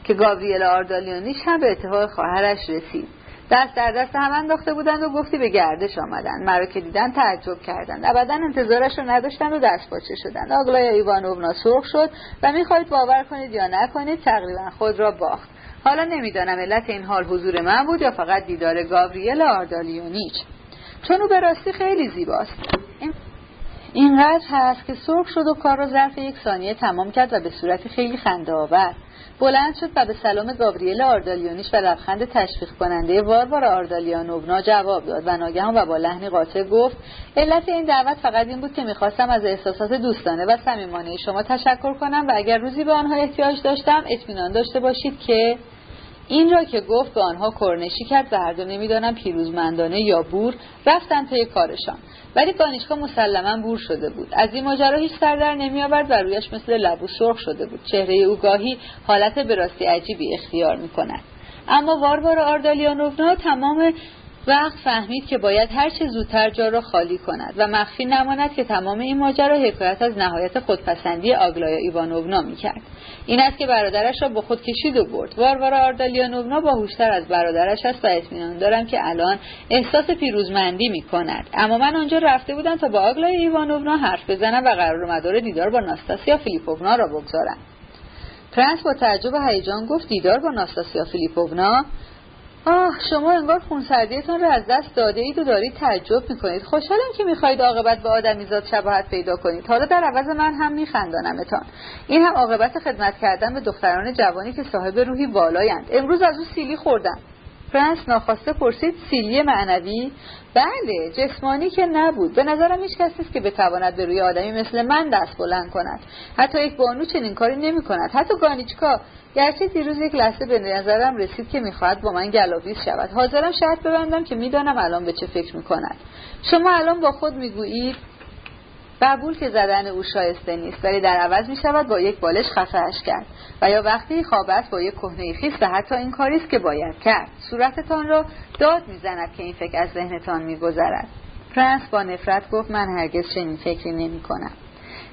که گاوریل آردالیونیچ هم به اتفاق خواهرش رسید. دست در دست هم انداخته بودند و گفتی به گردش آمدند. مرا که دیدند تعجب کردند. ابدا انتظارش رو نداشتند و دستپاچه شدند. آگلای ایوانونا سرخ شد و می‌خواهید باور کنید یا نکنید تقریبا خود را باخت. حالا نمی‌دانم علت این حال حضور من بود یا فقط دیدار گاوریل آردالیونیچ چون او به راستی خیلی زیباست. اینقدر هست که سرخ شد و کار را ظرف یک ثانیه تمام کرد و به صورت خیلی خنده آور بلند شد و به سلام گاوریل آردالیونیش و لبخند تشویق کننده واروار آردالیانوونا جواب داد و ناگهان و با لحنی قاطع گفت علت این دعوت فقط این بود که می‌خواستم از احساسات دوستانه و صمیمانه شما تشکر کنم و اگر روزی به آنها احتیاج داشتم اطمینان داشته باشید که این را که گفت به آنها کرنشی کرد و هر دو نمی‌دانم پیروزمندانه یا بور رفتن پی کارشان. ولی گانیشکا مسلما بور شده بود. از این ماجرا هیچ سر در نمی آورد و رویش مثل لبو سرخ شده بود. چهره او گاهی حالت به راستی عجیبی اختیار می کند اما واروار آردالیانوونا تمام وقت فهمید که باید هر چه زودتر جا را خالی کند و مخفی نماند که تمام این ماجرا حکایت از نهایت خودپسندی آگلایا ایوانوونا می‌کرد. این است که برادرش را با خود کشید و برد واروارا آردالیانوونا باهوشتر از برادرش است و اطمینان دارم که الان احساس پیروزمندی می‌کند. اما من آنجا رفته بودم تا با آگلایا ایوانوونا حرف بزنم و قرار مدار دیدار با ناستاسیا فیلیپوونا را بگذارم. پرنس با تعجب و هیجان گفت دیدار با ناستاسیا فیلیپوونا؟ آه شما انگار خونسردیتان را از دست داده اید و دارید تعجب می‌کنید. خوشحالم که می‌خواهید عاقبت به آدمیزاد شباهت پیدا کنید. حالا در عوض من هم میخندانمتان. این هم عاقبت خدمت کردن به دختران جوانی که صاحب روحی والایند. امروز از او سیلی خوردم. پرنس ناخواسته پرسید سیلی معنوی؟ بله جسمانی که نبود. به نظرم هیچ کسی نیست که بتواند به روی آدمی مثل من دست بلند کند. حتی یک بانو چنین کاری نمی کند. حتی گانیچکا گرچه دیروز یک لحظه به نظرم رسید که می‌خواهد با من گلاویز شود. حاضرم شرط ببندم که می‌دانم الان به چه فکر می‌کنید شما الان با خود می‌گویید قبول که زدن او شایسته نیست ولی در عوض می شود با یک بالش خفهش کرد و یا وقتی خوابت با یک کهنه خیس و حتی این کاری است که باید کرد. صورتتان را داد می‌زند که این فکر از ذهنتان میگذرد. پرنس با نفرت گفت من هرگز چنین فکری نمی کنم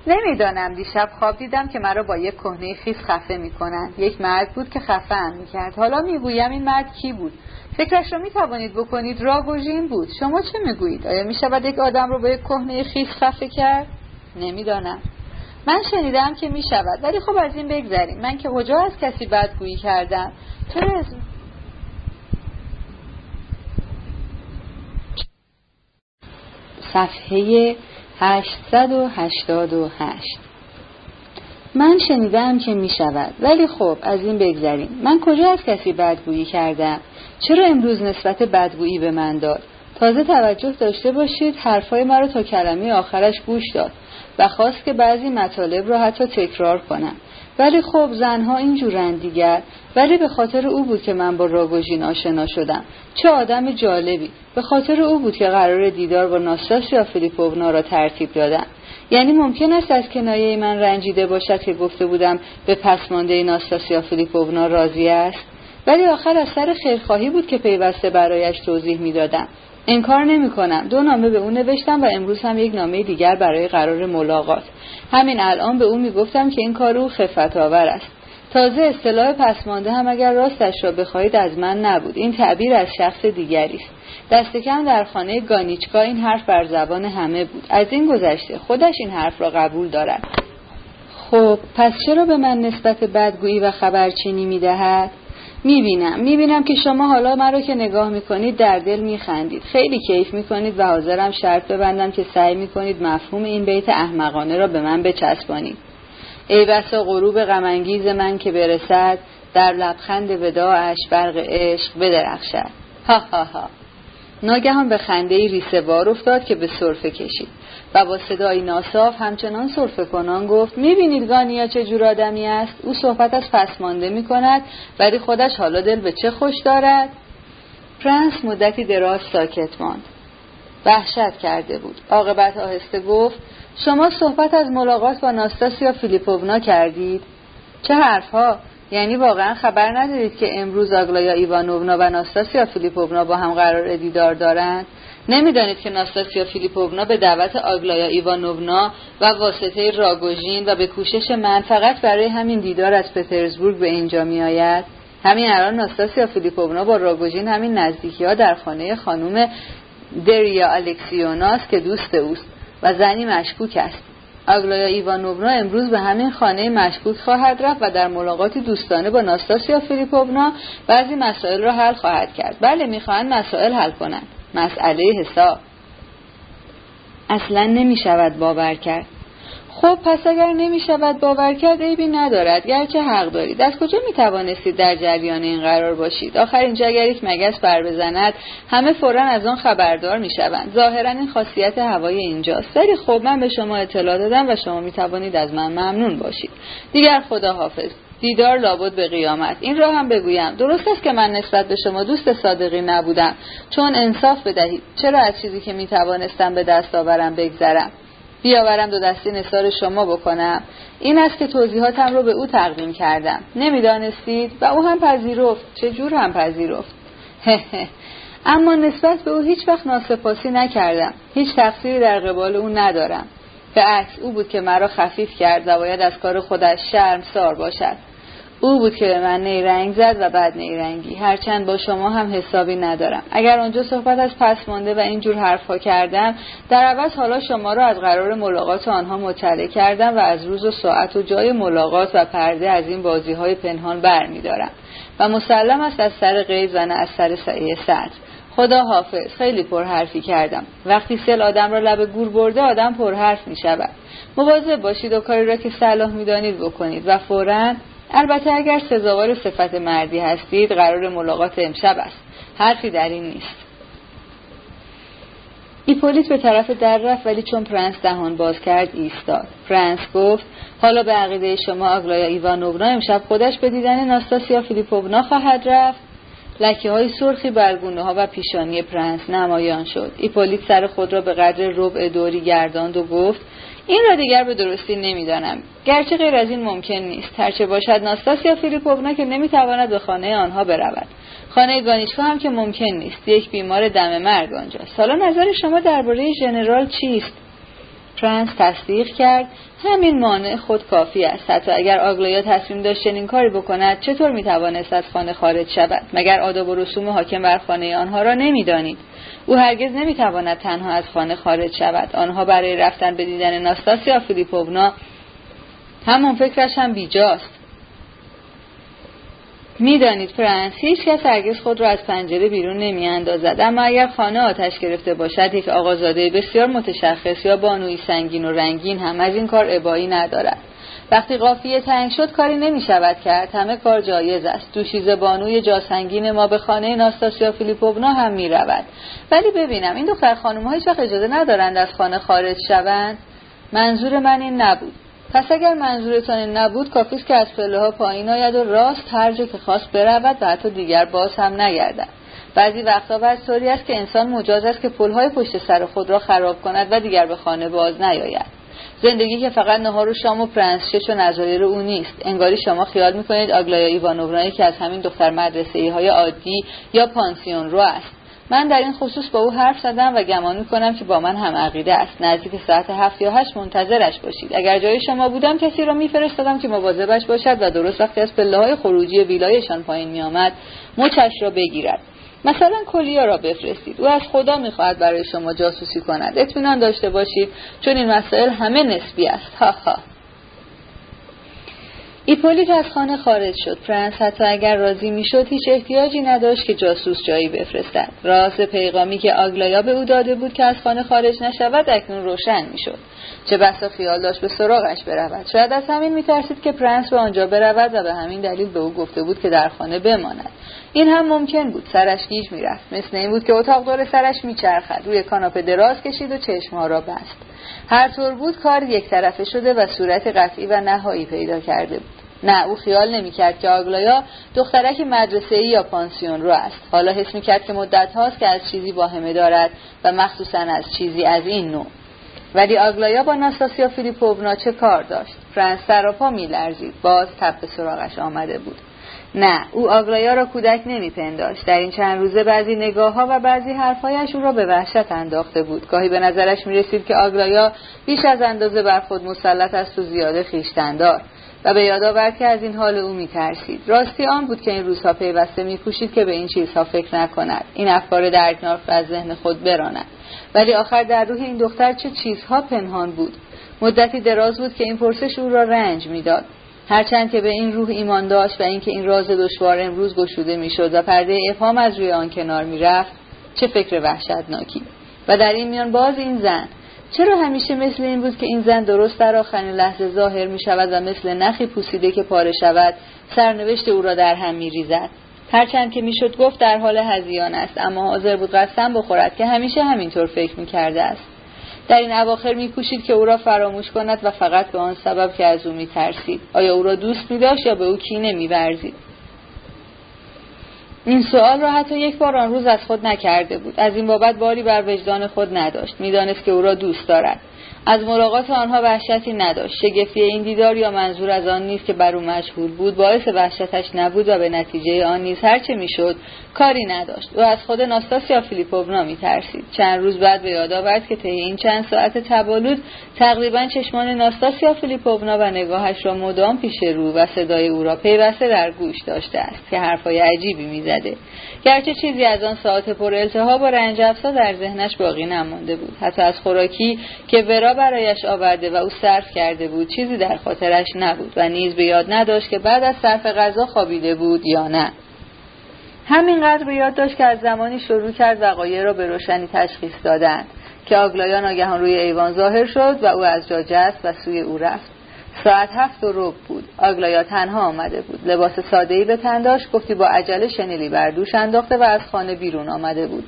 نمی‌دانم. دیشب خواب دیدم که مرا با یک کهنه خیس خفه می‌کنند یک مرد بود که خفه هم می‌کرد. حالا می‌گویم این مرد کی بود؟ فکرش را می‌توانید بکنید. راگوژین بود. شما چه می‌گویید؟ آیا می‌شود یک آدم رو با یک کهنه خیس خفه کرد؟ نمی‌دانم. من شنیدم که می‌شود. ولی خب از این بگذریم. من که کجا از کسی بدگویی کردم؟ چرا از صفحه 888 من شنیدم که می شود ولی خب از این بگذریم. من کجا از کسی بدگویی کردم؟ چرا امروز نسبت بدگویی به من داد؟ تازه توجه داشته باشید حرفای مرا تا کلمه آخرش گوش داد و خواست که بعضی مطالب را حتی تکرار کنم. ولی خب زنها اینجورند دیگر ولی به خاطر او بود که من با راگوژین آشنا شدم. چه آدم جالبی. به خاطر او بود که قرار دیدار با ناستاسیا فیلیپوونا را ترتیب دادم. یعنی ممکن است از کنایه من رنجیده باشد که گفته بودم به پسمانده ناستاسیا فیلیپوونا راضی است؟ ولی آخر از سر خیرخواهی بود که پیوسته برایش توضیح می‌دادم. انکار نمی کنم دو نامه به او نوشتم و امروز هم یک نامه دیگر برای قرار ملاقات. همین الان به او می گفتم که این کار او خفت آور است. تازه اصطلاح پسمانده هم اگر راستش را بخواهید از من نبود. این تعبیر از شخص دیگری است. دست کم در خانه گانیچکا این حرف بر زبان همه بود. از این گذشته خودش این حرف را قبول دارد. خب پس چرا به من نسبت بدگویی و خبرچینی می دهد؟ می‌بینم. می‌بینم که شما حالا مرا که نگاه می‌کنید در دل میخندید. خیلی کیف می‌کنید و حاضرم شرط ببندم که سعی می‌کنید مفهوم این بیت احمقانه را به من بچسبانید. ای بسا غروب غمانگیز من که برسد در لبخند وداعش برق عشق بدرخشد. ها ها ها. ناگهان به خنده ریسوار افتاد که به صرفه کشید. و با صدایی ناصاف همچنان صرفه کنان گفت می‌بینید گانیا چه جور آدمی است؟ او صحبت از پسمانده می‌کند ولی خودش حالا دل به چه خوش دارد؟ پرنس مدتی دراز ساکت ماند. وحشت کرده بود. عاقبت آهسته گفت شما صحبت از ملاقات با ناستاسیا فیلیپوونا کردید؟ چه حرفها؟ یعنی واقعا خبر ندارید که امروز آگلایا ایوانوونا و ناستاسیا فیلیپوونا با هم قرار دیدار دارند؟ نمی‌دانید که ناستاسیا فیلیپوونا به دعوت آگلایا ایوانوونا و واسطه راگوژین و به کوشش من فقط برای همین دیدار از پترزبورگ به اینجا می آید همین الان ناستاسیا فیلیپوونا با راگوژین همین نزدیکی ها در خانه خانم دریا الکسیوناس که دوست اوست و زنی مشکوک است. آگلایا ایوانوونا امروز به همین خانه مشکوک خواهد رفت و در ملاقاتی دوستانه با ناستاسیا فیلیپوونا بعضی مسائل را حل خواهد کرد. بله می‌خواهند مسائل حل کنند. مسئله حساب. اصلا نمی شود باور کرد. خب پس اگر نمی شود باور کرد عیبی ندارد. گرچه حق دارید. از کجا می توانستید در جریان این قرار باشید؟ آخر اینجا اگر یک مگس بر بزند همه فورا از آن خبردار می شوند ظاهرا این خاصیت هوای اینجاست. ولی خب من به شما اطلاع دادم و شما می توانید از من ممنون باشید. دیگر خدا حافظ دیدار لابد به قیامت. این را هم بگویم. درست است که من نسبت به شما دوست صادقی نبودم. چون انصاف بدهید. چرا از چیزی که می توانستم به دست آورم بگذرم؟ بیاورم دو دستی نثار شما بکنم. این است که توضیحاتم رو به او تقدیم کردم. نمی‌دانستید و او هم پذیرفت. چه جور هم پذیرفت؟ اما نسبت به او هیچ وقت ناسپاسی نکردم. هیچ تقصیری در قبال او ندارم. به عکس او بود که مرا خفیف کرد و باید از کار خودش شرم سار باشد. او بود که به من نیرنگ زد و بعد نیرنگی. هرچند با شما هم حسابی ندارم. اگر آنجا صحبت از پس مانده و اینجور حرفها کردم در عوض حالا شما را از قرار ملاقات آنها مطلع کردم و از روز و ساعت و جای ملاقات و پرده از این بازی های پنهان بر می دارم. و مسلم است از سر قید و نه از سر سعی سطر خدا حافظ. خیلی پرحرفی کردم. وقتی سل آدم را لب گور برده آدم پرحرف می شود مواظب باشید و کاری را که صلاح می دانید بکنید و فوراً البته اگر سزاوار صفت مردی هستید قرار ملاقات امشب است. حرفی در این نیست. ایپولیت به طرف در رفت ولی چون پرنس دهان باز کرد ایستاد. پرنس گفت حالا به عقیده شما آگلایا ایوانوونا امشب خودش به دیدن ناستاسیا فیلیپوونا خواهد رفت؟ لکه های سرخی بر گونه ها و پیشانی پرنس نمایان شد. ایپولیت سر خود را به قدر ربع دوری گرداند و گفت این را دیگر به درستی نمی‌دانم. گرچه غیر از این ممکن نیست. هرچه باشد ناستاسیا فیلیپوونا که نمی‌تواند به خانه آنها برود. خانه گانیشکا هم که ممکن نیست. یک بیمار دم مرگ آنجاست حالا نظر شما درباره ژنرال چیست؟ پرنس تصدیق کرد. همین مانع خود کافی است. حتی اگر آگلایا تصمیم داشت چنین کاری بکند چطور می‌توانست از خانه خارج شود؟ مگر آداب و رسوم حاکم بر خانه آنها را نمی‌دانید؟ او هرگز نمی‌تواند تنها از خانه خارج شود. آنها برای رفتن به دیدن ناستاسیا فیلیپوونا همون فکرش هم بیجاست. می‌دانید پرنس هیچ کس هرگز خود را از پنجره بیرون نمیاندازد. اما اگر خانه آتش گرفته باشد یک آقازاده بسیار متشخص یا بانوی سنگین و رنگین هم از این کار ابایی ندارد. وقتی قافیه تنگ شد کاری نمی شود کرد. همه کار جایز است. دوشیز بانوی جاسنگین ما به خانه ناستاسیا فیلیپوونا هم می رود ولی ببینم این دختر خانم هیچ وقت اجازه ندارند از خانه خارج شوند؟ منظور من این نبود. پس اگر منظورتان این نبود کافیست که از پله ها پایین آید و راست هر جا که خواست برود و حتی دیگر باز هم نگردد. بعضی وقتا باید طوری است که انسان مجاز است که پلهای پشت سر خود را خراب کند و دیگر به خانه باز نیاید. زندگی که فقط نهار و شام و پرنسشش و نظایر او نیست. انگاری شما خیال می‌کنید آگلایا ایوانوورایی که از همین دختر مدرسه های عادی یا پانسیون رو است. من در این خصوص با او حرف زدم و گمان می‌کنم که با من هم عقیده است. نزدیک ساعت هفت یا هشت منتظرش باشید. اگر جای شما بودم کسی را میفرستادم که مواظبش باشد و درست وقتی از پله های خروجی ویلایشان پایین میآمد مچش را بگیرد. مثلا کلیا را بفرستید. او از خدا می‌خواهد برای شما جاسوسی کند. اطمینان داشته باشید چون این مسائل همه نسبی است. ها ها. ایپولیت از خانه خارج شد. پرنس حتی اگر راضی می‌شد هیچ احتیاجی نداشت که جاسوس جایی بفرستد. راز پیغامی که آگلایا به او داده بود که از خانه خارج نشود اکنون روشن می‌شد. چه بسا خیال داشت به سراغش برود. شاید از همین میترسید که پرنس به آنجا برود و به همین دلیل به او گفته بود که در خانه بماند. این هم ممکن بود. سرش گیج می‌رفت. مثل این بود که اتاق دور سرش میچرخد. روی کاناپه دراز کشید و چشمها را بست. هر طور بود کار یک طرفه شده و صورت قطعی و نهایی پیدا کرده بود. نه او خیال نمی‌کرد که آگلایا دخترک مدرسه ای یا پانسیون رو است. حالا حس می‌کرد که مدت هاست که از چیزی واهمه دارد و مخصوصا از چیزی از این نوع. ولی آگلایا با ناستاسیا فیلیپوونا چه کار داشت؟ فرانس سراپا میلرزید. باز تب به سراغش آمده بود. نه او آگلایا را کودک نمیپنداشت. در این چند روزه بعضی نگاه ها و بعضی حرفهایش او را به وحشت انداخته بود. گاهی به نظرش می رسید که آگلایا بیش از اندازه بر خود مسلط است و زیاده خیشتندار. و به یاد آورد که از این حال او میترسید. راستی آن بود که این روزها پیوسته میکوشید که به این چیزها فکر نکند. این افکار درکنار از ذهن خود براند ولی آخر در روح این دختر چه چیزها پنهان بود. مدتی دراز بود که این پرسش او را رنج می‌داد. هرچند که به این روح ایمان داشت و اینکه این راز دشوار امروز گشوده می‌شد و پرده ابهام از روی آن کنار می‌رفت چه فکر وحشتناکی. و در این میان باز این زن. چرا همیشه مثل این بود که این زن درست در آخرین لحظه ظاهر می شود و مثل نخی پوسیده که پاره شود سرنوشت او را در هم می ریزد هرچند که می‌شد گفت در حال هزیان است اما حاضر بود قسم بخورد که همیشه همینطور فکر می کرده است. در این اواخر میکوشید که او را فراموش کند و فقط به آن سبب که از او میترسید. آیا او را دوست میداشت یا به او کینه میورزید این سوال را حتی یک بار آن روز از خود نکرده بود. از این بابت باری بر وجدان خود نداشت. می‌دانست که او را دوست دارد. از ملاقات آنها وحشتی نداشت. شگفتی این دیدار یا منظور از آن نیست که بر او مشهور بود باعث وحشتش نبود و به نتیجه آن نیز هرچه می‌شد کاری نداشت. و از خود ناستاسیا فیلیپوونا میترسید. چند روز بعد به یاد آورد که طی این چند ساعت تبالود تقریبا چشمان ناستاسیا فیلیپوونا و نگاهش را مدام پیش رو و صدای او را پیوسته در گوش داشته است که حرفهای عجیبی می‌زده. گرچه چیزی از آن ساعت پر و رنج در ذهنش باقی نمانده بود. حتی از خوراکی که ورا برایش آورده و او صرف کرده بود. چیزی در خاطرش نبود و نیز به یاد نداشت که بعد از صرف غذا خوابیده بود یا نه. همینقدر به یاد داشت که از زمانی شروع کرد وقایع را به روشنی تشخیص دادن که آگلایا ناگهان روی ایوان ظاهر شد و او از جا جست و سوی او رفت. ساعت هفت و رب بود. آگلایا تنها آمده بود. لباس سادهای به تن داشت گفتی با عجله شنلی بر دوش انداخته و از خانه بیرون آمده بود.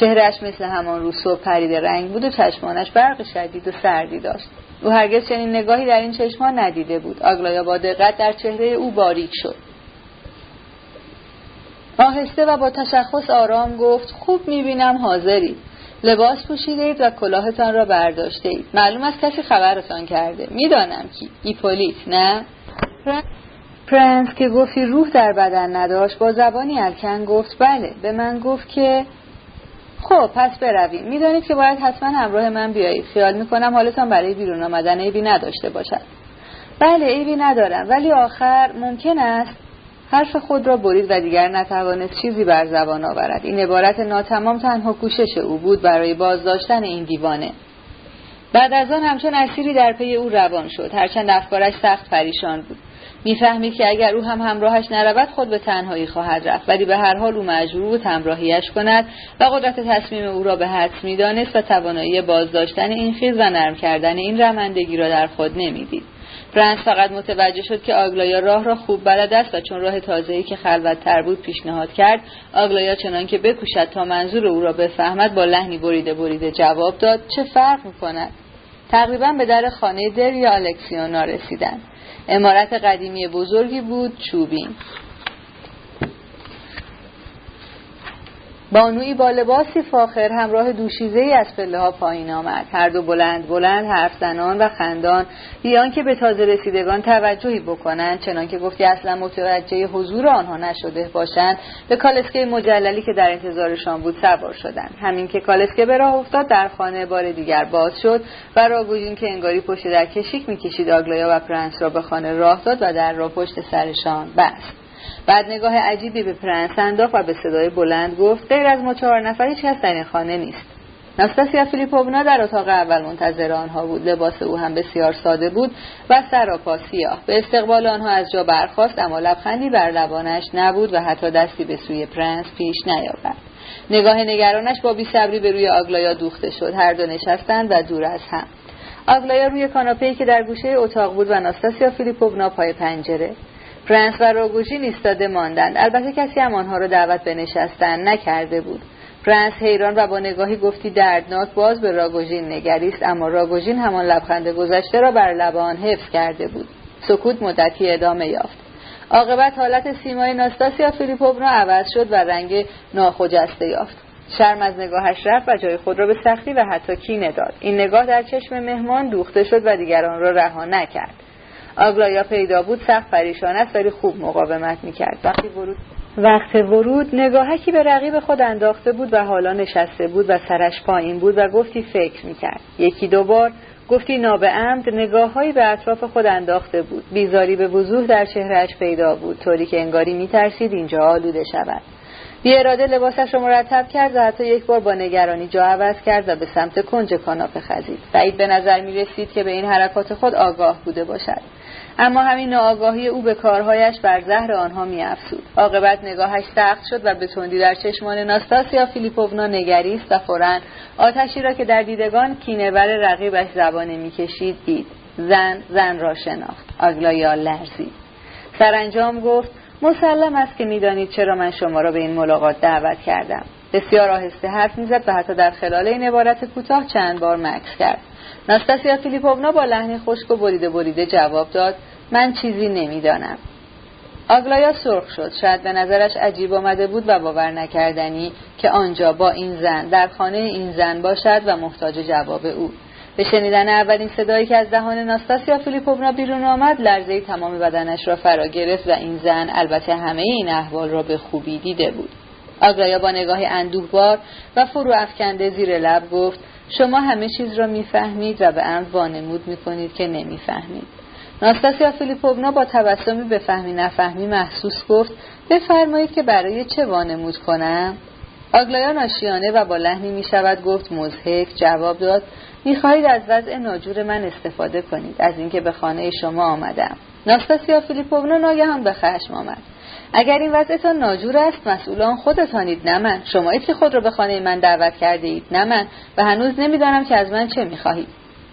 چهرش مثل همان روز صبح پریده رنگ بود و چشمانش برق شدید و سردی داشت. او هرگز چنین نگاهی در این چشمان ندیده بود. آگلایا با دقت در چهره او باریک شد. آهسته و با تشخص آرام گفت خوب می‌بینم حاضری. لباس پوشیده اید و کلاهتان را برداشته اید معلوم است کسی خبرتان کرده. می‌دانم کی. ایپولیت نه؟ پرنس که گفتی روح در بدن نداشت با زبانی الکن گفت بله. به من گفت که خب پس برویم. می‌دانید که باید حتما همراه من بیایید. خیال می‌کنم حالتان برای بیرون آمدن عیبی نداشته باشد. بله عیبی ندارم. ولی آخر ممکن است حرف خود را برید و دیگر نتوانست چیزی بر زبان آورد. این عبارت ناتمام تنها کوشش او بود برای بازداشتن این دیوانه. بعد از آن همچون اسیری در پی او روان شد. هرچند افکارش سخت پریشان بود. می‌فهمید که اگر او هم همراهش نرود خود به تنهایی خواهد رفت. ولی به هر حال او مجبور بود همراهیش کند و قدرت تصمیم او را به حدس می‌دانست و توانایی بازداشتن این خیز و نرم کردن این رمندگی را در خود نمی‌دید. فرانس فقط متوجه شد که آگلایا راه را خوب بلد است و چون راه تازه‌ای که خلوتتر بود پیشنهاد کرد آگلایا چنان که بکوشد تا منظور او را بفهمد با لحنی بریده بریده جواب داد چه فرق می‌کند؟ تقریبا به در خانه در یا الکسیونا رسیدند. امارت قدیمی بزرگی بود چوبین بانویی با لباسی فاخر همراه دوشیزه ای از پله ها پایین آمد. هر دو بلند بلند حرف زنان و خندان بیان که به تازه رسیدگان توجهی بکنند چنان که گفتی اصلا متوجه حضور آنها نشده باشند. به کالسکه مجللی که در انتظارشان بود سوار شدند. همین که کالسکه به راه افتاد در خانه بار دیگر باز شد و راگوژین که انگاری پشت در کشیک می‌کشید. آگلایا و پرنس را به خانه راه داد و در را پشت سرشان بست. بعد نگاه عجیبی به پرنس انداخت و به صدای بلند گفت غیر از ما چهار نفر هیچ کس در این خانه نیست. ناستاسیا فیلیپوونا در اتاق اول منتظر آنها بود. لباس او هم بسیار ساده بود و سراپا سیاه. به استقبال آنها از جا برخاست اما لبخندی بر لبانش نبود و حتی دستی به سوی پرنس پیش نیاورد. نگاه نگرانش با بیصبری به روی آگلایا دوخته شد. هر دو نشستند و دور از هم. آگلایا روی کاناپهای که در گوشه اتاق بود و ناستاسیا فیلیپوونا پای پنجره. پرنس و راگوژین ایستاده ماندند. البته کسی هم آنها را دعوت به نشستن نکرده بود. پرنس حیران و با نگاهی گفتی دردناک باز به راگوژین نگریست اما راگوژین همان لبخند گذشته را بر لبان حفظ کرده بود. سکوت مدتی ادامه یافت. عاقبت حالت سیمای ناستاسیا فیلیپوونا عوض شد و رنگ ناخجسته یافت. شرم از نگاهش رفت و جای خود را به سختی و حتی کینه داد. این نگاه در چشم مهمان دوخته شد و دیگران را رها نکرد. آگلایا پیدا بود سخت پریشان است ولی خوب مقاومت می‌کرد. وقتی ورود وقت ورود نگاهکی به رقیب خود انداخته بود و حالا نشسته بود و سرش پایین بود و گفتی فکر می‌کرد. یکی دوبار گفتی نابه عمد نگاههایی به اطراف خود انداخته بود. بیزاری به وضوح در چهرهش پیدا بود. طوری که انگاری میترسید اینجا آلوده شود. بی اراده لباسش را مرتب کرد و حتی یک بار با نگرانی جا عوض کرد و به سمت کنج کاناپه خزید. بعید به نظر می رسید که به این حرکات خود آگاه بوده باشد. اما همین ناآگاهی او به کارهایش بر زهر آنها میافزود. عاقبت نگاهش سخت شد و به تندی در چشمان ناستاسیا فیلیپوونا نگریست و فورا آتشی را که در دیدگان کینهور رقیبش زبانه می‌کشید دید. زن زن را شناخت. آگلایا لرزید. سرانجام گفت مسلم است که می‌دانید چرا من شما را به این ملاقات دعوت کردم. بسیار آهسته حرف می‌زد و حتی در خلال این عبارت کوتاه چند بار مکس کرد. ناستاسیا فیلیپوونا با لحنی خشک و بریده بریده جواب داد من چیزی نمی‌دانم. آگلایا سرخ شد. شاید به نظرش عجیب آمده بود و باور نکردنی که آنجا با این زن در خانه این زن باشد و محتاج جواب او. به شنیدن اولین صدایی که از دهان ناستاسیا فیلیپوونا بیرون آمد لرزه تمام بدنش را فرا گرفت و این زن البته همه این احوال را به خوبی دیده بود. آگرایا با نگاه اندوهبار و فرو افکنده زیر لب گفت شما همه چیز را می‌فهمید و به عمد وانمود می‌کنید که نمی‌فهمید. ناستاسیا فیلیپوونا با تبسمی به فهمی نفهمی محسوس گفت بفرمایید که برای چه وانمود کنم؟ آگلایا ناشیانه و با لحنی می شود گفت مزهک جواب داد می‌خواهید از وضع ناجور من استفاده کنید از اینکه به خانه شما آمدم. ناستاسیا فیلیپوونا ناگهان به خشم آمد. اگر این وضعتان ناجور است مسئولان خودتانید نه من. شمایید که خود را به خانه من دعوت کرده اید نه من. و هنوز نمی‌دانم که از من چه می‌خواهید.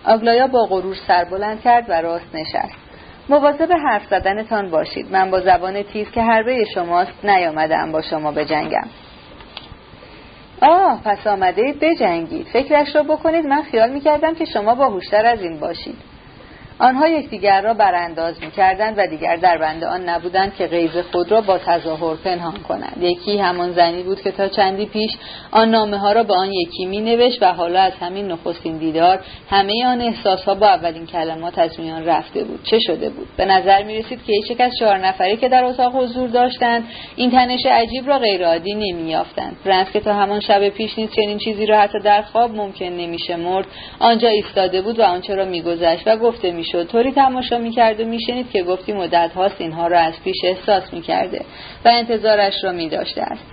آگلایا با غرور سر بلند کرد و راست نشست. مواظب حرف زدنتان باشید. من با زبان تیز که حربه شماست نیامدم با شما بجنگم. آه پس آمده بجنگید. فکرش را بکنید. من خیال می‌کردم که شما باهوشتر از این باشید. آنها یکدیگر را برانداز می‌کردند و دیگر در بند آن نبودند که غیظ خود را با تظاهر پنهان کنند. یکی همان زنی بود که تا چندی پیش آن نامه ها را به آن یکی می نوشت و حالا از همین نخستین دیدار همه آن احساس ها با اولین کلمات از میان رفته بود. چه شده بود؟ به نظر می رسید که هیچ از چهار نفری که در اتاق حضور داشتند این تنش عجیب را غیرعادی نمییافتند. فرانس که تا همان شب پیش نیز چنین چیزی را حتی در خواب ممکن نمیشه مرد آنجا ایستاده بود و آنچه را میگذشت و گفته می‌شد. طوری تماشا می‌کرد و میشنید که گفتی مدت هاست اینها را از پیش احساس می‌کرده و انتظارش را میداشته است.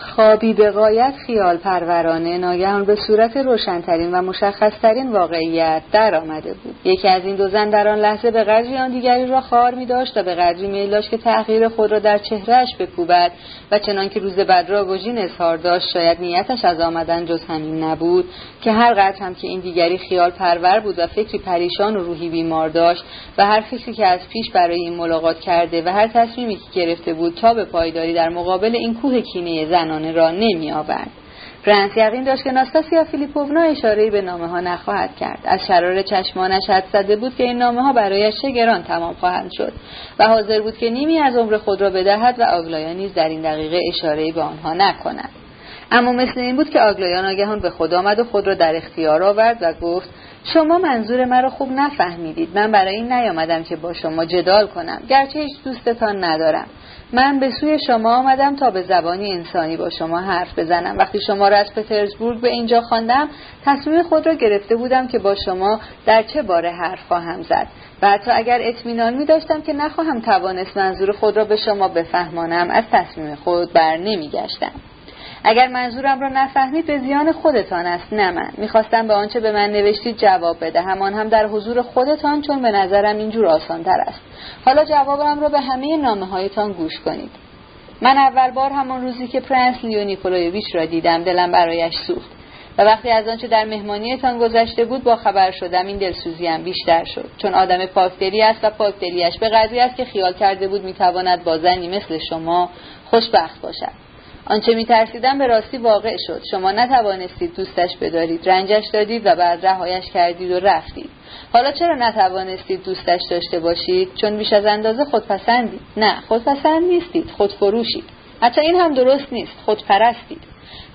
خوابی به قایت خیال پرورانه ناگهان به صورت روشنترین و مشخصترین واقعیت در آمده بود. یکی از این دو زن در آن لحظه به قدری آن دیگری را خار می داشت و به قدری میل داشت که تغییر خود را در چهرهش بکوبد و چنان که روز بعد را گوژین اظهار داشت شاید نیتش از آمدن جز همین نبود که هر قدر هم که این دیگری خیال پرور بود و فکری پریشان و روحی بیمار داشت و هر فکری که از پیش برای این ملاقات کرده و هر تصمیمی که گرفته بود تا به پایداری در مقابل این کوه کینه زنانه را نمی آورد. فرانس یقین داشت که ناستاسیا فیلیپوونا اشاره به نامه ها نخواهد کرد. از شرار چشمانش حد زده بود که این نامه ها برایش چه تمام خواهند شد و حاضر بود که نیمی از عمر خود را بدهد و آگلایا نیز در این دقیقه اشاره به آنها نکند. اما مثل این بود که آگلایا ناگهان به خود آمد و خود را در اختیار آورد و گفت شما منظور مرا خوب نفهمیدید. من برای این نیامدم که با شما جدال کنم. گرچه هیچ دوستتان ندارم. من به سوی شما آمدم تا به زبانی انسانی با شما حرف بزنم وقتی شما را از پترزبورگ به اینجا خواندم تصمیم خود را گرفته بودم که با شما در چه باره حرف خواهم زد و حتی اگر اطمینان می داشتم که نخواهم توانست منظور خود را به شما بفهمانم از تصمیم خود بر نمی گشتم. اگر منظورم را نفهمید به زیان خودتان است نه من. می‌خواستم به آنچه به من نوشتید جواب بدهم آن هم در حضور خودتان چون به نظرم اینجور آسانتر است. حالا جوابم را به همه نامه هایتان گوش کنید. من اول بار همان روزی که پرنس لیو نیکولایویچ را دیدم دلم برایش سوخت. و وقتی از آنچه در مهمانیتان گذشته بود با خبر شدم این دلسوزیم بیشتر شد. چون آدم پاکدلی است و پاکدلیش به قدری است که خیال کرده بود می‌تواند با زنی مثل شما خوشبخت باشد. آنچه میترسیدم به راستی واقع شد. شما نتوانستید دوستش بدارید. رنجش دادید و بعد رهایش کردید و رفتید. حالا چرا نتوانستید دوستش داشته باشید؟ چون بیش از اندازه خودپسندید. نه خودپسند نیستید. خودفروشید. حتی این هم درست نیست. خودپرستید.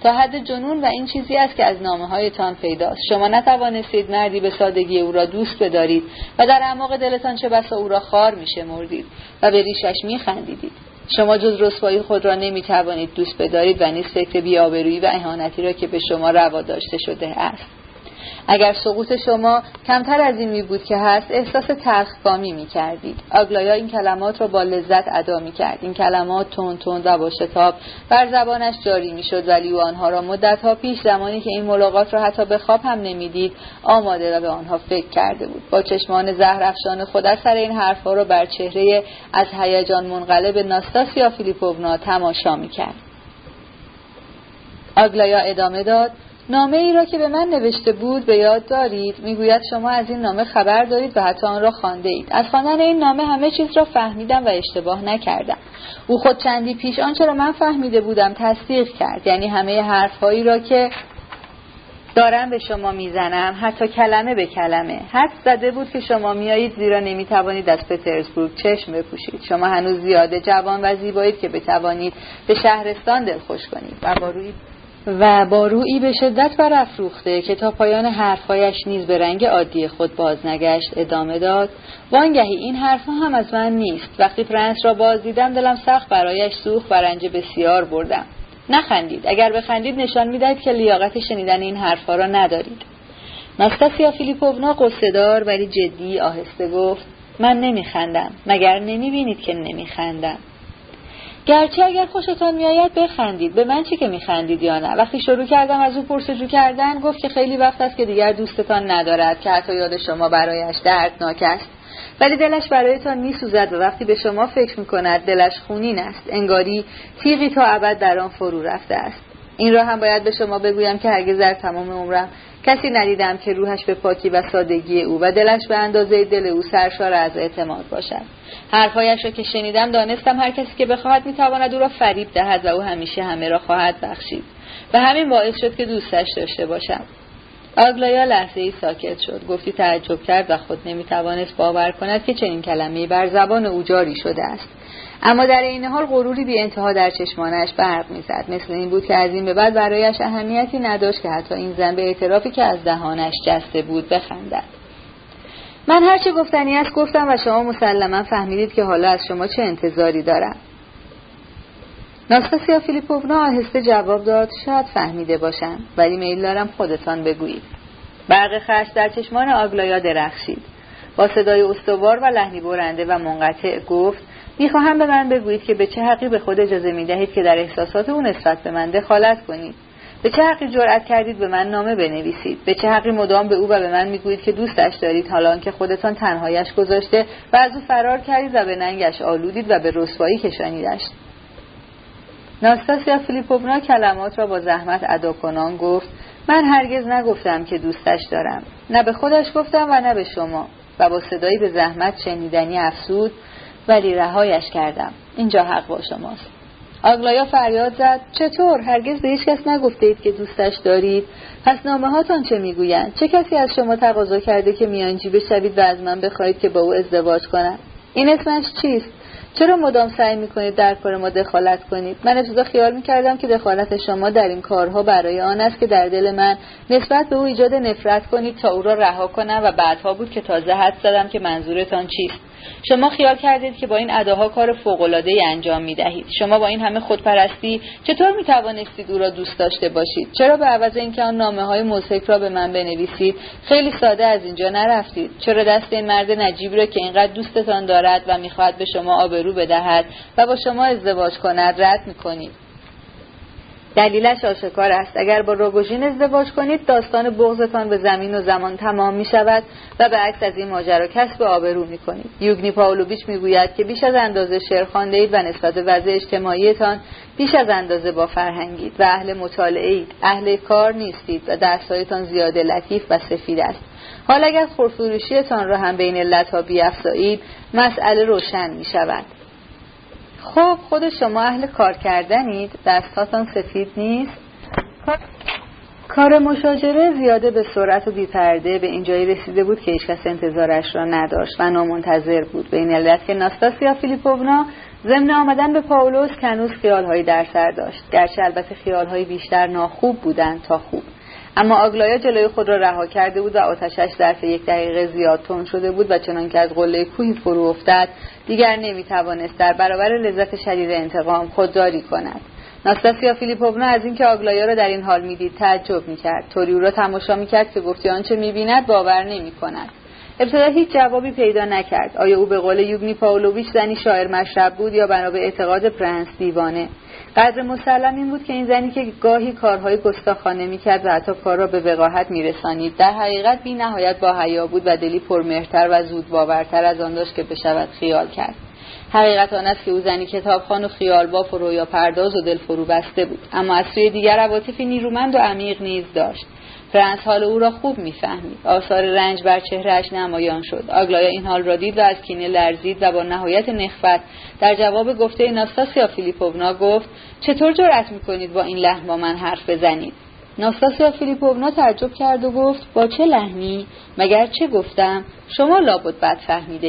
تا حد جنون و این چیزی است که از نامه هایتان پیداست. شما نتوانستید مردی به سادگی او را دوست بدارید و در اعماق دلتان چه بسا او را خار میشه مردید و به ریشش میخندیدید. شما جز رسوایی خود را نمی توانید دوست بدارید و نیز فکر بیابرویی و اهانتی را که به شما روا داشته شده است. اگر سقوط شما کمتر از این می بود که هست احساس تلخکامی می کردید آگلایا این کلمات را با لذت ادا می کرد این کلمات تون تون و با شتاب بر زبانش جاری می شد ولی او آنها را مدت ها پیش زمانی که این ملاقات را حتی به خواب هم نمی‌دید آماده و به آنها فکر کرده بود. با چشمان زهر افشان خود سر این حرفها را بر چهره از هیجان منقلب ناستاسیا فیلیپوونا تماشا می کرد آگلایا ادامه داد نامه ای را که به من نوشته بود به یاد دارید. می‌گوید شما از این نامه خبر دارید و حتی آن را خوانده اید از خواندن این نامه همه چیز را فهمیدم و اشتباه نکردم. او خود چندی پیش آنچه را من فهمیده بودم تصدیق کرد. یعنی همه حرفهایی را که دارم به شما می‌زنم حتی کلمه به کلمه. حد زده بود که شما میایید زیرا نمی‌توانید از پترزبورگ چشم بپوشید. شما هنوز زیاده جوان و زیبایید که بتوانید به شهرستان دلخوش کنید. و با روی و با روی به شدت برافروخته که تا پایان حرفهایش نیز به رنگ عادی خود باز نگشت ادامه داد. وانگهی این حرفها هم از من نیست. وقتی پرنس را باز دیدم دلم سخت برایش سوخت و رنج بسیار بردم. نخندید. اگر بخندید نشان می‌دهید که لیاقت شنیدن این حرفها را ندارید. ناستاسیا فیلیپوونا قصهدار ولی جدی آهسته گفت من نمیخندم. مگر نمی‌بینید که نمیخندم؟ گرچه اگر خوشتان میآید بخندید. به من چی که میخندید یا نه؟ وقتی شروع کردم از او پرسجو کردن گفت که خیلی وقت است که دیگر دوستتان ندارد که حتی یاد شما برایش دردناک است. ولی دلش برایتان میسوزد و وقتی به شما فکر می‌کند دلش خونین است. انگاری تیغی تا ابد در آن فرو رفته است. این را هم باید به شما بگویم که هرگز در تمام عمرم کسی ندیدم که روحش به پاکی و سادگی او و دلش به اندازه دل او سرشار از اعتماد باشد. حرفهایش را که شنیدم دانستم هر کسی که بخواهد می‌تواند او را فریب دهد و او همیشه همه را خواهد بخشید. و همین باعث شد که دوستش داشته باشم. آگلایا لحظه ای ساکت شد. گفتی تعجب کرد و خود نمی‌توانست باور کند که چنین کلمه بر زبان او جاری شده است. اما در این حال غروری بی انتها در چشمانش برق می‌زد. مثل این بود که از این به بعد برایش اهمیتی نداشت که حتی این زن به اعترافی که از دهانش جسته بود بخندد. من هرچه گفتنی است گفتم و شما مسلما فهمیدید که حالا از شما چه انتظاری دارم. ناستاسیا فیلیپوونا آهسته جواب داد شاید فهمیده باشم ولی میل دارم خودتان بگویید. برق خش در چشمان آگلایا درخشید. با صدای استوار و لحنی برنده و منقطع گفت می‌خواهم به من بگویید که به چه حقی به خود اجازه می‌دهید که در احساسات او نسبت به من دخالت کنید. به چه حقی جرأت کردید به من نامه بنویسید؟ به چه حقی مدام به او و به من می‌گویید که دوستش دارید حالا که خودتان تنهایش گذاشته و از او فرار کردید و به ننگش آلودید و به رسوایی کشانیدش ناستاسیا فیلیپوونا کلمات را با زحمت ادا کنان گفت من هرگز نگفتم که دوستش دارم. نه به خودش گفتم و نه به شما. و با صدایی به زحمت شنیدنی افسود ولی رهایش کردم. اینجا حق با شماست. آگلایا فریاد زد. چطور؟ هرگز به هیچ کس نگفته اید که دوستش دارید. پس نامه هاتان چه می‌گویند؟ چه کسی از شما تقاضا کرده که میانجی بشوید و از من بخواهید که با او ازدواج کنم؟ این اسمش چیست؟ چرا مدام سعی می‌کنید در کار ما دخالت کنید؟ من ابتدا خیال می‌کردم که دخالت شما در این کارها برای آن است که در دل من نسبت به او ایجاد نفرت کنید تا او را رها کنم و بعدها بود که تازه حد زدم که منظورتان چیست. شما خیال کردید که با این اداها کار ای انجام می دهید شما با این همه خودپرستی چطور می توانستید او را دوست داشته باشید؟ چرا به عوض اینکه آن نامه های موسیقی را به من بنویسید خیلی ساده از اینجا نرفتید؟ چرا دست این مرد نجیب را که اینقدر دوستتان دارد و می‌خواهد به شما آبرو بدهد و با شما ازدواج کند رد می‌کنید؟ دلیلش آشکار است. اگر با روگوژین ازدواج کنید داستان بغضتان به زمین و زمان تمام می شود و به عکس از این ماجرا کسب آبرو می کنید یوگنی پاولویچ می گوید که بیش از اندازه شعر خوانده اید و نسبت وضع اجتماعیتان بیش از اندازه با فرهنگید و اهل مطالعه اید اهل کار نیستید و دستهایتان زیاده لطیف و سفید است. حال اگر خورفروشیتان را هم بین علتها بیافزایید مسئله روشن می شود خب خود شما اهل کار کردنید. دستهاتان سفید نیست. کار مشاجره زیاده به سرعت و بیپرده. به اینجایی رسیده بود که هیچکس انتظارش را نداشت و نامنتظر بود. به این علت که ناستاسیا فیلیپوونا ضمن آمدن به پاولوس کنوز خیالهایی در سر داشت. گرچه البته خیالهایی بیشتر ناخوب بودند تا خوب. اما آگلایا جلوی خود را رها کرده بود و آتشش ظرف یک دقیقه زیاد تون شده بود و چنان که از قله کوهی فرو افتاد دیگر نمی‌توانست در برابر لذت شدید انتقام خودداری کند. ناستاسیا فیلیپوونا از اینکه آگلایا را در این حال می‌دید تعجب می‌کرد. طوری او را تماشا می‌کرد که گفتی آنچه می‌بیند باور نمی‌کند. ابتدا هیچ جوابی پیدا نکرد. آیا او به قول یوگنی پاولویچ زنی شاعر مشرب بود یا بنا به اعتقاد پرنس دیوانه؟ قدر مسلم این بود که این زنی که گاهی کارهای گستاخانه می‌کرد و حتی کار را به وقاحت میرسانید در حقیقت بی نهایت با حیا بود و دلی پرمهرتر و زود باورتر از آن داشت که بشود خیال کرد. حقیقت آن است که او زنی کتابخان و خیال باف و رویا پرداز و دل فرو بسته بود اما از سوی دیگر عواطفی نیرومند و عمیق نیز داشت. فرانس حال او را خوب می‌فهمید. آثار رنج بر چهرهش نمایان شد. آگلایا این حال را دید و از کینه لرزید و با نهایت نخفت در جواب گفته ناستاسیا فیلیپوونا گفت چطور جرأت می‌کنید با این لحن با من حرف بزنید؟ ناستاسیا فیلیپوونا تعجب کرد و گفت با چه لحنی؟ مگر چه گفتم؟ شما لابد بد فهمیده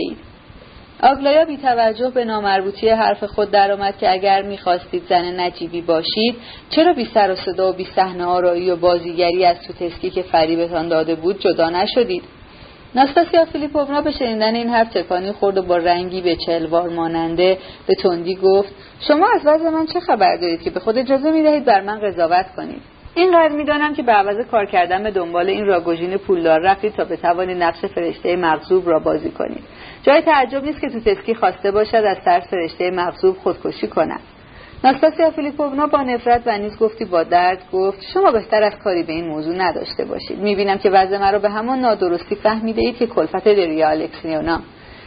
آگلایا بی توجه به نامربوطی حرف خود درآمد که اگر می‌خواستید زن نجیبی باشید چرا بی سر و صدا و بی صحنه آرایی و بازیگری از تو تسکی که فریبتان داده بود جدا نشدید؟ ناستاسیا فیلیپوونا به شنیدن این حرف تکانی خورد و با رنگی به چلوار ماننده به تندی گفت شما از وضع من چه خبر دارید که به خود اجازه می‌دهید بر من قضاوت کنید؟ اینقدر می‌دانم که به عوض کار کردن به دنبال این راگوژین پولدار رفتید تا بتوانید نفس فرشته مغزوب را بازی کنید. جای تعجب نیست که تو تسکی خواسته باشد از ترس فرشته مغزوب خودکشی کند. ناستاسیا فیلیپوونا با نفرت و نیز گفتی با درد گفت شما بهتر از کاری به این موضوع نداشته باشید. می‌بینم که وضع مرا به همان نادرستی فهمیده اید که کلفت دریا الکسیونا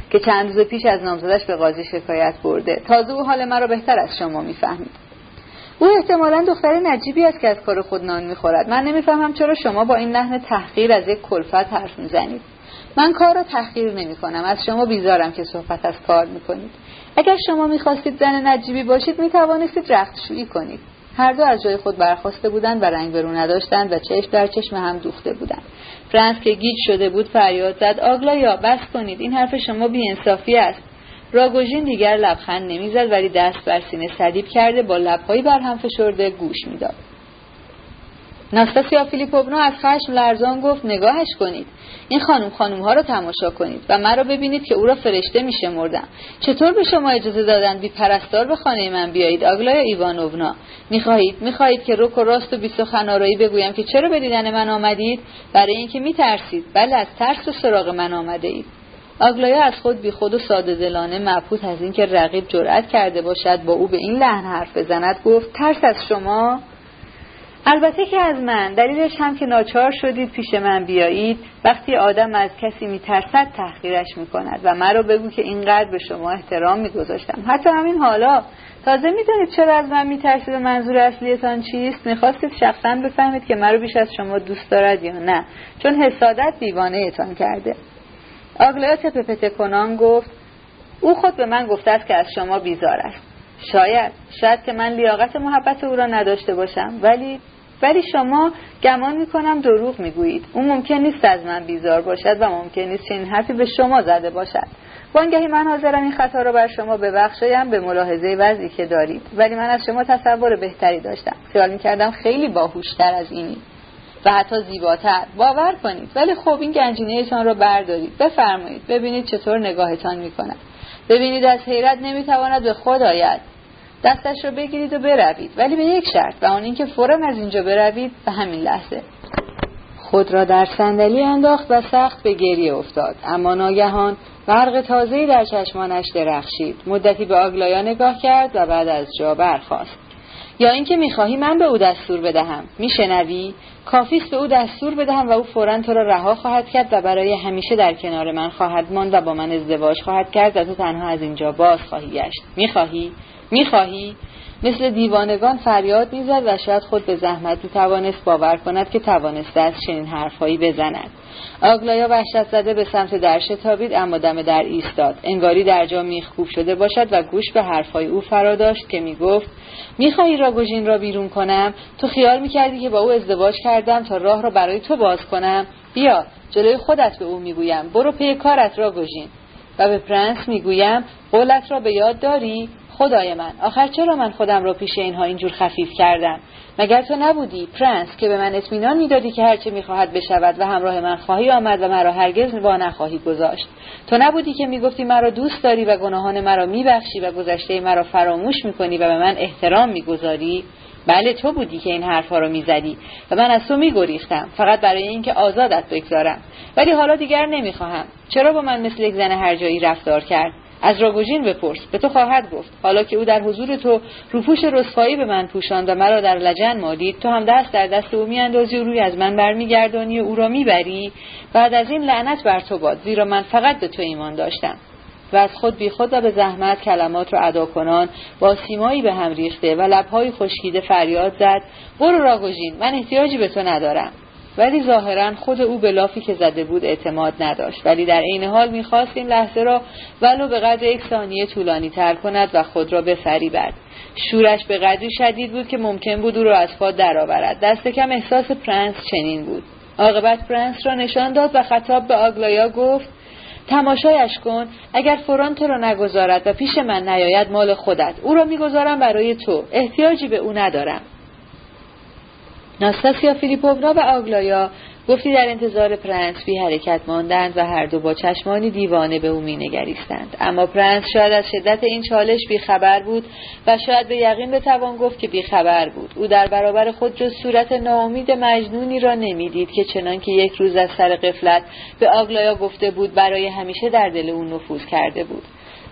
که چند روز پیش از نامزدش به قاضی شکایت برده. تازه او حال مرا بهتر از شما می‌فهمید. او احتمالا دختر نجیبی است که از کار خود نان می‌خورد. من نمی‌فهمم چرا شما با این لحن تحقیر از یک کلفت حرف می‌زنید. من کار را تحقیر نمی کنم از شما بیزارم که صحبت از کار می‌کنید. اگر شما می‌خواستید زن نجیبی باشید می‌توانستید رختشویی کنید. هر دو از جای خود برخواسته بودند و رنگ برو نداشتند و چشم در چشم هم دوخته بودند. فرانس که گیج شده بود فریاد زد. آگلایا بس کنید. این حرف شما بیانصافی است. راگوژین دیگر لبخند نمی‌زد ولی دست بر سینه صلیب کرده با لبهایی بر هم فشرده گوش می‌داد. ناستاسیا فیلیپوونا از خشم لرزان گفت نگاهش کنید. این خانم خانم ها را تماشا کنید و مرا ببینید که او را فرشته می شمردم چطور به شما اجازه دادن بی پرستار به خانه من بیایید آگلایا ایوانوونا؟ می‌خواهید می‌خواهید که رک و راست و بی بگویم که چرا به دیدن من آمدید؟ برای اینکه میترسید. بله از ترس و سراغ من آمده اید. آگلایا از خود بی خود و ساده دلانه مبهوت از اینکه رقیب جرأت کرده باشد با او به این لحن حرف بزند گفت ترس از شما؟ البته که از من. دلیلش هم که ناچار شدید پیش من بیایید. وقتی آدم از کسی میترسد تحقیرش می‌کند. و مرا بگو که اینقدر به شما احترام میگذاشتم. حتی همین حالا. تازه می‌دانید چرا از من میترسید و منظور اصلیتان چیست؟ می‌خواستید شخصا بفهمید که مرا بیش از شما دوست دارد یا نه. چون حسادت دیوانه اتان کرده. آگلایا تپه کنان گفت او خود به من گفته است که از شما بیزار است. شاید. شاید که من لیاقت محبت او را نداشته باشم. ولی ولی شما گمان می‌کنم دروغ می‌گویید. او ممکن نیست از من بیزار باشد و ممکن نیست چنین حرفی به شما زده باشد. وانگهی من حاضرم این خطا را بر شما ببخشایم به ملاحظه وضعی که دارید. ولی من از شما تصور بهتری داشتم. خیال می‌کردم خیلی باهوشتر از اینی و حتی زیباتر. باور کنید. ولی خب این گنجینهتان را بردارید. بفرمایید. ببینید چطور نگاهتان می‌کند. ببینید از حیرت نمی‌تواند به خود آید. دستش را بگیرید و بروید. ولی به یک شرط و آن اینکه فورا از اینجا بروید به همین لحظه. خود را در صندلی انداخت و سخت به گریه افتاد. اما ناگهان برق تازه‌ای در چشمانش درخشید. مدتی به آگلایا نگاه کرد و بعد از جا برخاست. یا اینکه می‌خواهی من به او دستور بدهم. میشنوی؟ کافیست به او دستور بدهم و او فورا تو را رها خواهد کرد و برای همیشه در کنار من خواهد ماند و با من ازدواج خواهد کرد و تو تنها از اینجا باز خواهی گشت. می‌خواهی؟ می‌خواهی؟ مثل دیوانگان فریاد می‌زد و شاید خود به زحمت توانست باور کند که توانسته از چنین حرفهایی بزند. آگلایا وحشت زده به سمت در شتابید اما دم در ایستاد. انگاری در جا میخکوب شده باشد و گوش به حرفهای او فرا داشت که می‌گفت می‌خواهی راگوژین را بیرون کنم؟ تو خیال می‌کردی که با او ازدواج کردم تا راه را برای تو باز کنم؟ بیا جلوی خودت به او می‌گویم. برو پی کارت راگوژین. و به پرنس می‌گویم قولت را به یاد داری؟ خدای من آخر چرا من خودم را پیش اینها اینجور خفیف کردم؟ مگر تو نبودی پرنس که به من اطمینان می‌دادی که هرچه می‌خواهد بشود و همراه من خواهی آمد و مرا هرگز با نخواهی گذاشت؟ تو نبودی که می‌گفتی مرا دوست داری و گناهان مرا میبخشی و گذشته مرا فراموش می‌کنی و به من احترام می‌گذاری؟ بله تو بودی که این حرفها رو می‌زدی و من از تو میگریختم فقط برای اینکه آزادت بگذارم. ولی حالا دیگر نمی‌خواهم. چرا با من مثل یک زن هرجایی رفتار کرد؟ از راگوژین بپرس. به تو خواهد گفت. حالا که او در حضور تو روپوش رسوایی به من پوشاند و مرا در لجن مالید تو هم دست در دست او میاندازی و روی از من برمیگردانی و او را می‌بری. بعد از این لعنت بر تو باد زیرا من فقط به تو ایمان داشتم. و از خود بی خود و به زحمت کلمات را ادا کنان با سیمایی به هم ریخته و لبهای خشکیده فریاد زد. برو راگوژین من احتیاجی به تو ندارم. ولی ظاهرا خود او به لافی که زده بود اعتماد نداشت. ولی در عین حال می‌خواست این لحظه را ولو به قدر یک ثانیه طولانی تر کند و خود را بفریبد. شورش به قدری شدید بود که ممکن بود او را از پا درآورد. دست کم احساس پرنس چنین بود. عاقبت پرنس را نشان داد و خطاب به آگلایا گفت تماشایش کن. اگر فوراً تو را نگذارد و پیش من نیاید مال خودت. او را می‌گذارم برای تو. احتیاجی به او ندارم. ناستاسیا فیلیپوونا و آگلایا گفتی در انتظار پرنس بی حرکت ماندند و هر دو با چشمانی دیوانه به او مینگریستند. اما پرنس شاید از شدت این چالش بیخبر بود و شاید به یقین بتوان گفت که بیخبر بود. او در برابر خود جز صورت ناامید مجنونی را نمی‌دید که چنان که یک روز از سر قفلت به آگلایا گفته بود برای همیشه در دل او نفوذ کرده بود.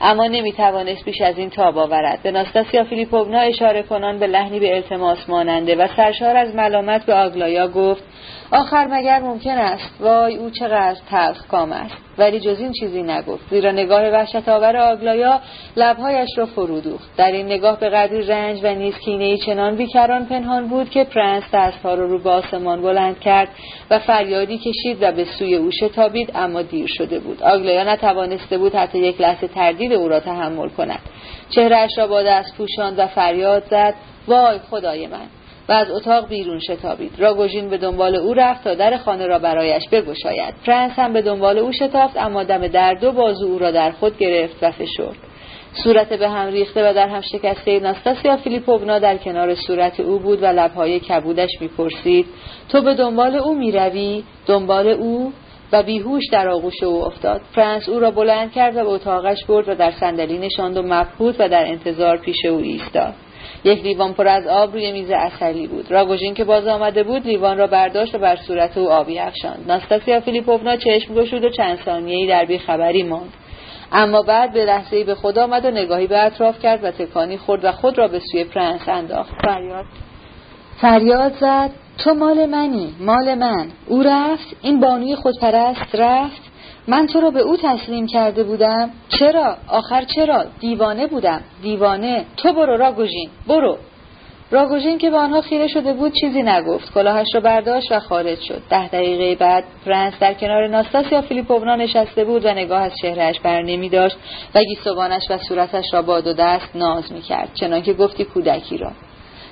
اما نمی‌توانست بیش از این تاب آورد. به ناستاسیا فیلیپوونا اشاره کنان به لحنی به التماس ماننده و سرشار از ملامت به آگلایا گفت آخر مگر ممکن است؟ وای او چقدر تلخ کام است. ولی جز این چیزی نگفت زیرا نگاه وحشت آور آگلایا لبهایش را فرو دوخت. در این نگاه به قدری رنج و نیز کینه چنان بیکران پنهان بود که پرنس دستها را رو به آسمان بلند کرد و فریادی کشید و به سوی او شتابید اما دیر شده بود. آگلایا نتوانسته بود حتی یک لحظه تردید او را تحمل کند. چهرهاش را با دست پوشاند و فریاد زد وای خدای من! و از اتاق بیرون شتابید. راگوژین به دنبال او رفت تا در خانه را برایش بگشاید. پرنس هم به دنبال او شتافت اما دم در دو بازو او را در خود گرفت و فشرد. صورت به هم ریخته و در هم شکسته ناستاسیا فیلیپوونا در کنار صورت او بود و لبهای کبودش می‌پرسید تو به دنبال او می‌روی؟ دنبال او؟ و بیهوش در آغوش او افتاد. پرنس او را بلند کرد و به اتاقش برد و در صندلی نشاند و مبهوت و در انتظار پیش او ایستاد. یک لیوان پر از آب روی میز اصلی بود. راگوژین که باز آمده بود لیوان را برداشت و بر صورت او آبی افشاند. ناستاسیا فیلیپوونا چشم گشود و چند ثانیهای در بیخبری ماند. اما بعد به لحظه به خود آمد و نگاهی به اطراف کرد و تکانی خورد و خود را به سوی پرنس انداخت. فریاد. فریاد زد. تو مال منی مال من. او رفت. این بانوی خودپرست رفت. من تو را به او تسلیم کرده بودم. چرا؟ آخر چرا؟ دیوانه بودم. دیوانه. تو برو راگوژین. برو. راگوژین که به آنها خیره شده بود چیزی نگفت. کلاهش را برداشت و خارج شد. ده دقیقه بعد پرنس در کنار ناستاسیا فیلیپوونا نشسته بود و نگاه از چهره‌اش بر نمی داشت و گیسوانش و صورتش را با دو دست ناز می کرد. چنانکه گفتی کودکی را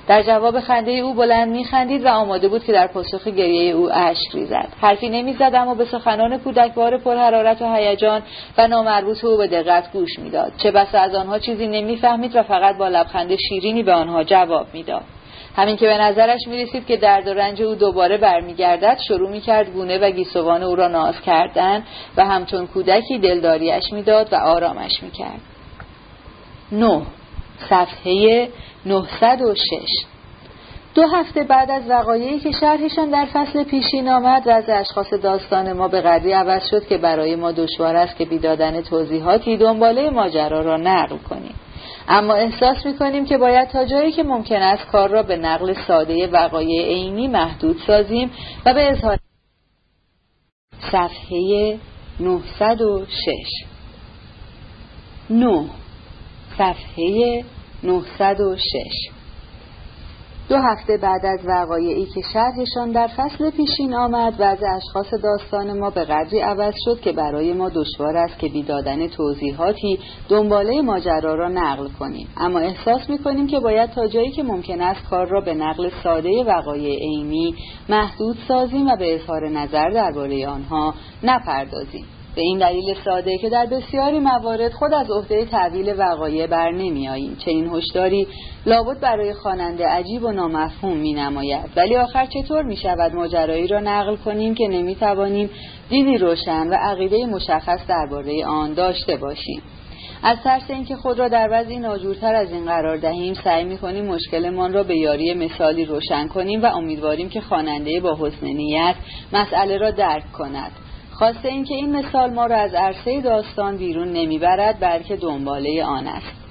در جواب خنده او بلند میخندید و آماده بود که در پاسخ گریه او اشک ریزد. حرفی نمی‌زد اما به سخنان کودکوار پرحرارت و هیجان و نامربوط او به دقت گوش می‌داد. چه بسا از آنها چیزی نمی‌فهمید و فقط با لبخند شیرینی به آنها جواب می‌داد. همین که به نظرش می‌رسید که درد و رنج او دوباره برمیگردد شروع می‌کرد گونه و گیسوان او را ناز کردن و همچون کودکی دلداریش می‌داد و آرامش می‌کرد. نه. صفحه 906 دو هفته بعد از وقایعی که شرحشان در فصل پیشین آمد و از اشخاص داستان ما به قدری عوض شد که برای ما دشوار است که بیدادن توضیحاتی دنباله ماجرا را نقل کنیم. اما احساس می‌کنیم که باید تا جایی که ممکن است کار را به نقل ساده وقایع عینی محدود سازیم و به اظهار صفحه 906 9 صفحه 906 دو هفته بعد از وقایعی که شرحشان در فصل پیشین آمد و از اشخاص داستان ما به قدری عوض شد که برای ما دشوار است که بیدادن توضیحاتی دنباله ماجرا را نقل کنیم. اما احساس می‌کنیم که باید تا جایی که ممکن است کار را به نقل ساده وقایع عینی محدود سازیم و به اظهار نظر درباره آنها نپردازیم. به این دلیل ساده که در بسیاری موارد خود از عهده تعویل وقایع بر نمی چه این هشداری لابد برای خواننده عجیب و نامفهوم می نماید ولی آخر چطور می شود ماجرایی را نقل کنیم که نمی توانیم دیدی روشن و عقیده مشخص درباره آن داشته باشیم؟ از ترس اینکه خود را در وضعی ناجورتر از این قرار دهیم سعی می کنیم مشکلمان را به یاری مثالی روشن کنیم و امیدواریم که خواننده با حسن نیت مسئله را درک کند. خواسته اینکه این مثال ما را از عرصه داستان بیرون نمی‌برد بلکه دنباله آن است.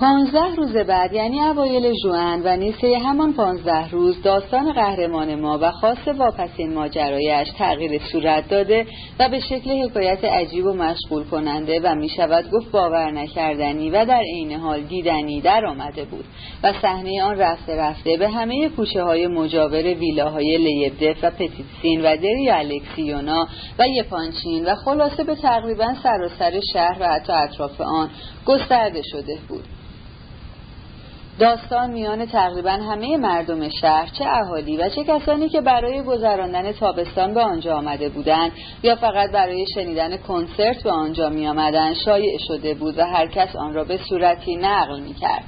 پانزده روز بعد یعنی اوایل جوان و نیسه همان پانزده روز داستان قهرمان ما و خاص واپسین ماجرایش تغییر صورت داده و به شکل حکایت عجیب و مشغول کننده و می شود گفت باور نکردنی و در عین حال دیدنی در آمده بود و صحنه آن رفته رفته به همه کوچه های مجاور ویلاهای لیبدف و پتیتسین و دری الکسیونا و یپانچین و خلاصه به تقریبا سراسر شهر و حتی اطراف آن گسترده شده بود. داستان میان تقریبا همه مردم شهر چه اهالی و چه کسانی که برای گذراندن تابستان به آنجا آمده بودند یا فقط برای شنیدن کنسرت به آنجا می آمدن شایع شده بود و هر کس آن را به صورتی نقل می کرد.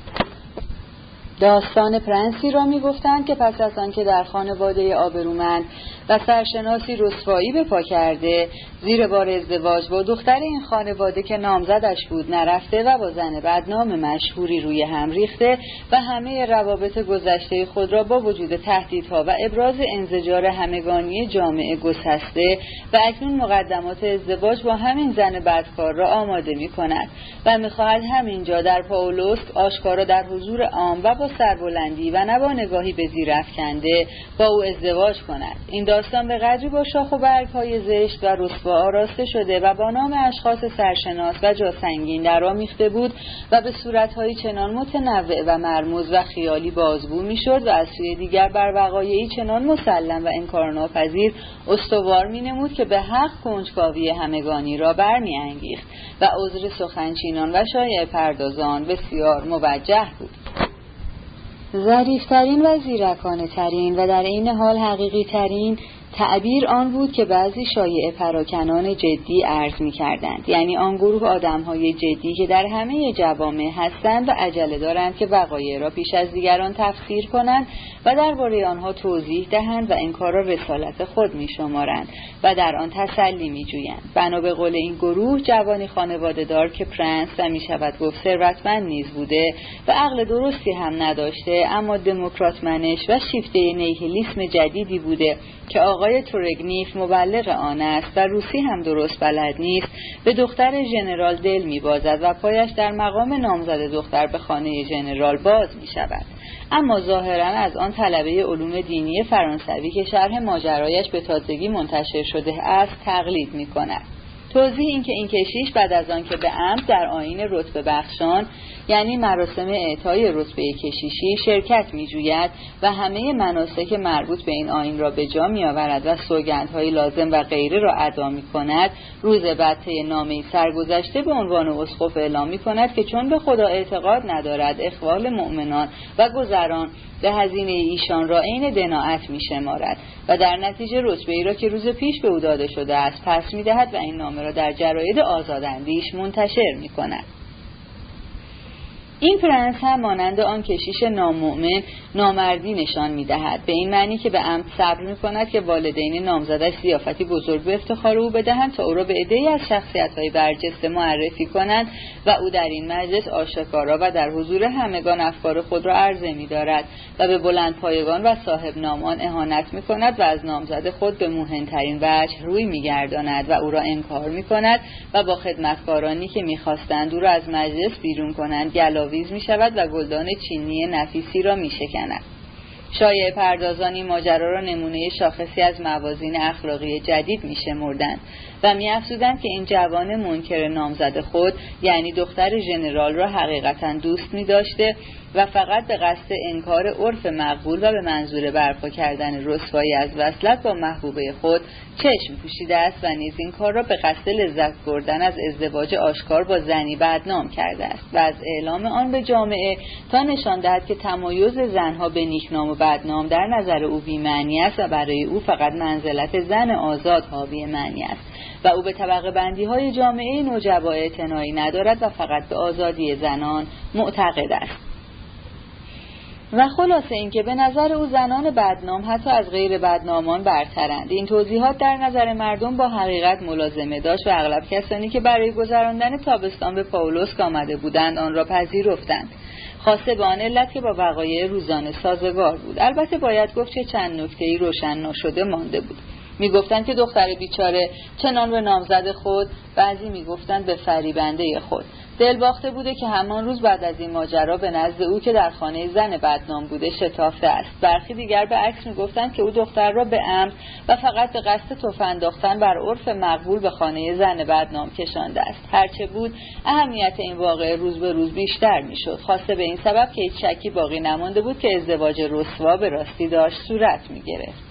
داستان پرنسی را می‌گفتند که پس از آنکه در خانواده آبرومند و سرشناسی رسوایی به پا کرده زیر بار ازدواج با دختر این خانواده که نامزدش بود نرفته و با زن بدنام مشهوری روی هم ریخته و همه روابط گذشته خود را با وجود تهدیدها و ابراز انزجار همگانی جامعه گسسته و اکنون مقدمات ازدواج با همین زن بدکار را آماده می کند و می‌خواهد همینجا در پاولوسک آشکارا در حضور عام و با سربلندی و نبا نگاهی به زیر افکنده با او ازدواج کند. این داستان به قدری با شاخ و برگ های زشت و رسوا آراسته شده و با نام اشخاص سرشناس و جاسنگین درآمیخته بود و به صورتهایی چنان متنوع و مرموز و خیالی بازگو می‌شد و از سوی دیگر بر وقایعی چنان مسلم و انکارناپذیر استوار مینمود که به حق کنجکاوی همگانی را برمیانگیخت و عذر سخنچینان و شایع پردازان بسیار موجه بود. ظریفترین و زیرکانه ترین و در این حال حقیقی ترین تعبیر آن بود که بعضی شایع پراکنان جدی عرض می کردند یعنی آن گروه آدم های جدی که در همه جوامع هستند و عجله دارند که وقایع را پیش از دیگران تفسیر کنند و درباره آنها توضیح دهند و این کار را رسالت خود می شمارند و در آن تسلی می جویند بنا به قول این گروه جوانی خانواده دار که پرنس و می شود گفت ثروتمند نیز بوده و عقل درستی هم نداشته اما دموکرات منش و شیفته نیهلیسم جدیدی بوده که آقای تورگنیف مبلغ آن است و روسی هم درست بلد نیست. به دختر ژنرال دل میبازد و پایش در مقام نامزد دختر به خانه ژنرال باز می شود اما ظاهرا از آن طلبه علوم دینی فرانسوی که شرح ماجرایش به تازگی منتشر شده است تقلید می کند توضیح اینکه این کشیش بعد از آن که به عمد در آین رتبه بخشان یعنی مراسم اعطای رتبه کشیشی شرکت میجوید و همه مناسک مربوط به این آین را به جا میآورد و سوگندهای لازم و غیره را ادا می کند روز بعد طی نامه سرگذشته به عنوان اسقف اعلام می کند که چون به خدا اعتقاد ندارد اخوال مؤمنان و گذران به هزینه ایشان را عین دناعت می شمارد و در نتیجه رتبه ای را که روز پیش به او داده شده است پس می دهد و این نامه را در جراید آزاداندیش منتشر می کند. این پرنس هم مانند آن کشیش نامؤمن نامردی نشان می دهد به این معنی که به عمد صبر می کند که والدین نامزدش زیافتی بزرگ به افتخار او بدهند تا او را به عدهای از شخصیت های برجسته معرفی کنند و او در این مجلس آشکارا و در حضور همگان افکار خود را عرضه می دارد و به بلند پایگان و صاحب نامان اهانت می کند و از نامزد خود به مهمترین وجه روی می گرداند و او را انکار می کند و با خدمتکارانی که می‌خواستند او را از مجلس بیرون کنند گلاویز می شود و گلدان چینی نفیسی را می شکند. شایع پردازانی ماجرا را نمونه شاخصی از موازین اخلاقی جدید می شمردند و می که این جوان منکر نامزد خود یعنی دختر ژنرال را حقیقتا دوست می داشته و فقط به قصد انکار عرف مقبول و به منظور برپا کردن رسوایی از وصلت با محبوبه خود چشم پوشیده است و نیز این کار را به قصد لذت بردن از ازدواج آشکار با زنی بدنام کرده است و از اعلام آن به جامعه تا نشان دهد که تمایز زنها به نیکنام و بدنام در نظر او بیمعنی است و برای او فقط منزلت زن آزاد حاوی معنی است. و او به طبقه بندی های جامعه نوجبا اعتنایی ندارد و فقط به آزادی زنان معتقد است. و خلاصه اینکه به نظر او زنان بدنام حتی از غیر بدنامان برترند. این توضیحات در نظر مردم با حقیقت ملازمه داشت و اغلب کسانی که برای گذراندن تابستان به پاولوسک آمده بودند آن را پذیرفتند. خاصه به آن علت که با وقایع روزانه سازگار بود. البته باید گفت که چند نکته ای روشن نشده مانده بود. می‌گفتند که دختر بیچاره چنان به نامزد خود بعضی می‌گفتند به فریبنده خود. دل باخته بوده که همان روز بعد از این ماجرا به نزد او که در خانه زن بدنام بوده شتافته است. برخی دیگر به عکس می‌گفتند که او دختر را به امر و فقط به قصد تف انداختن بر عرف مقبول به خانه زن بدنام کشانده است. هرچه بود اهمیت این واقعه روز به روز بیشتر می‌شد. خواسته به این سبب که هیچ شکی باقی نمانده بود که ازدواج رسوا به راستی داشت صورت می‌گرفت.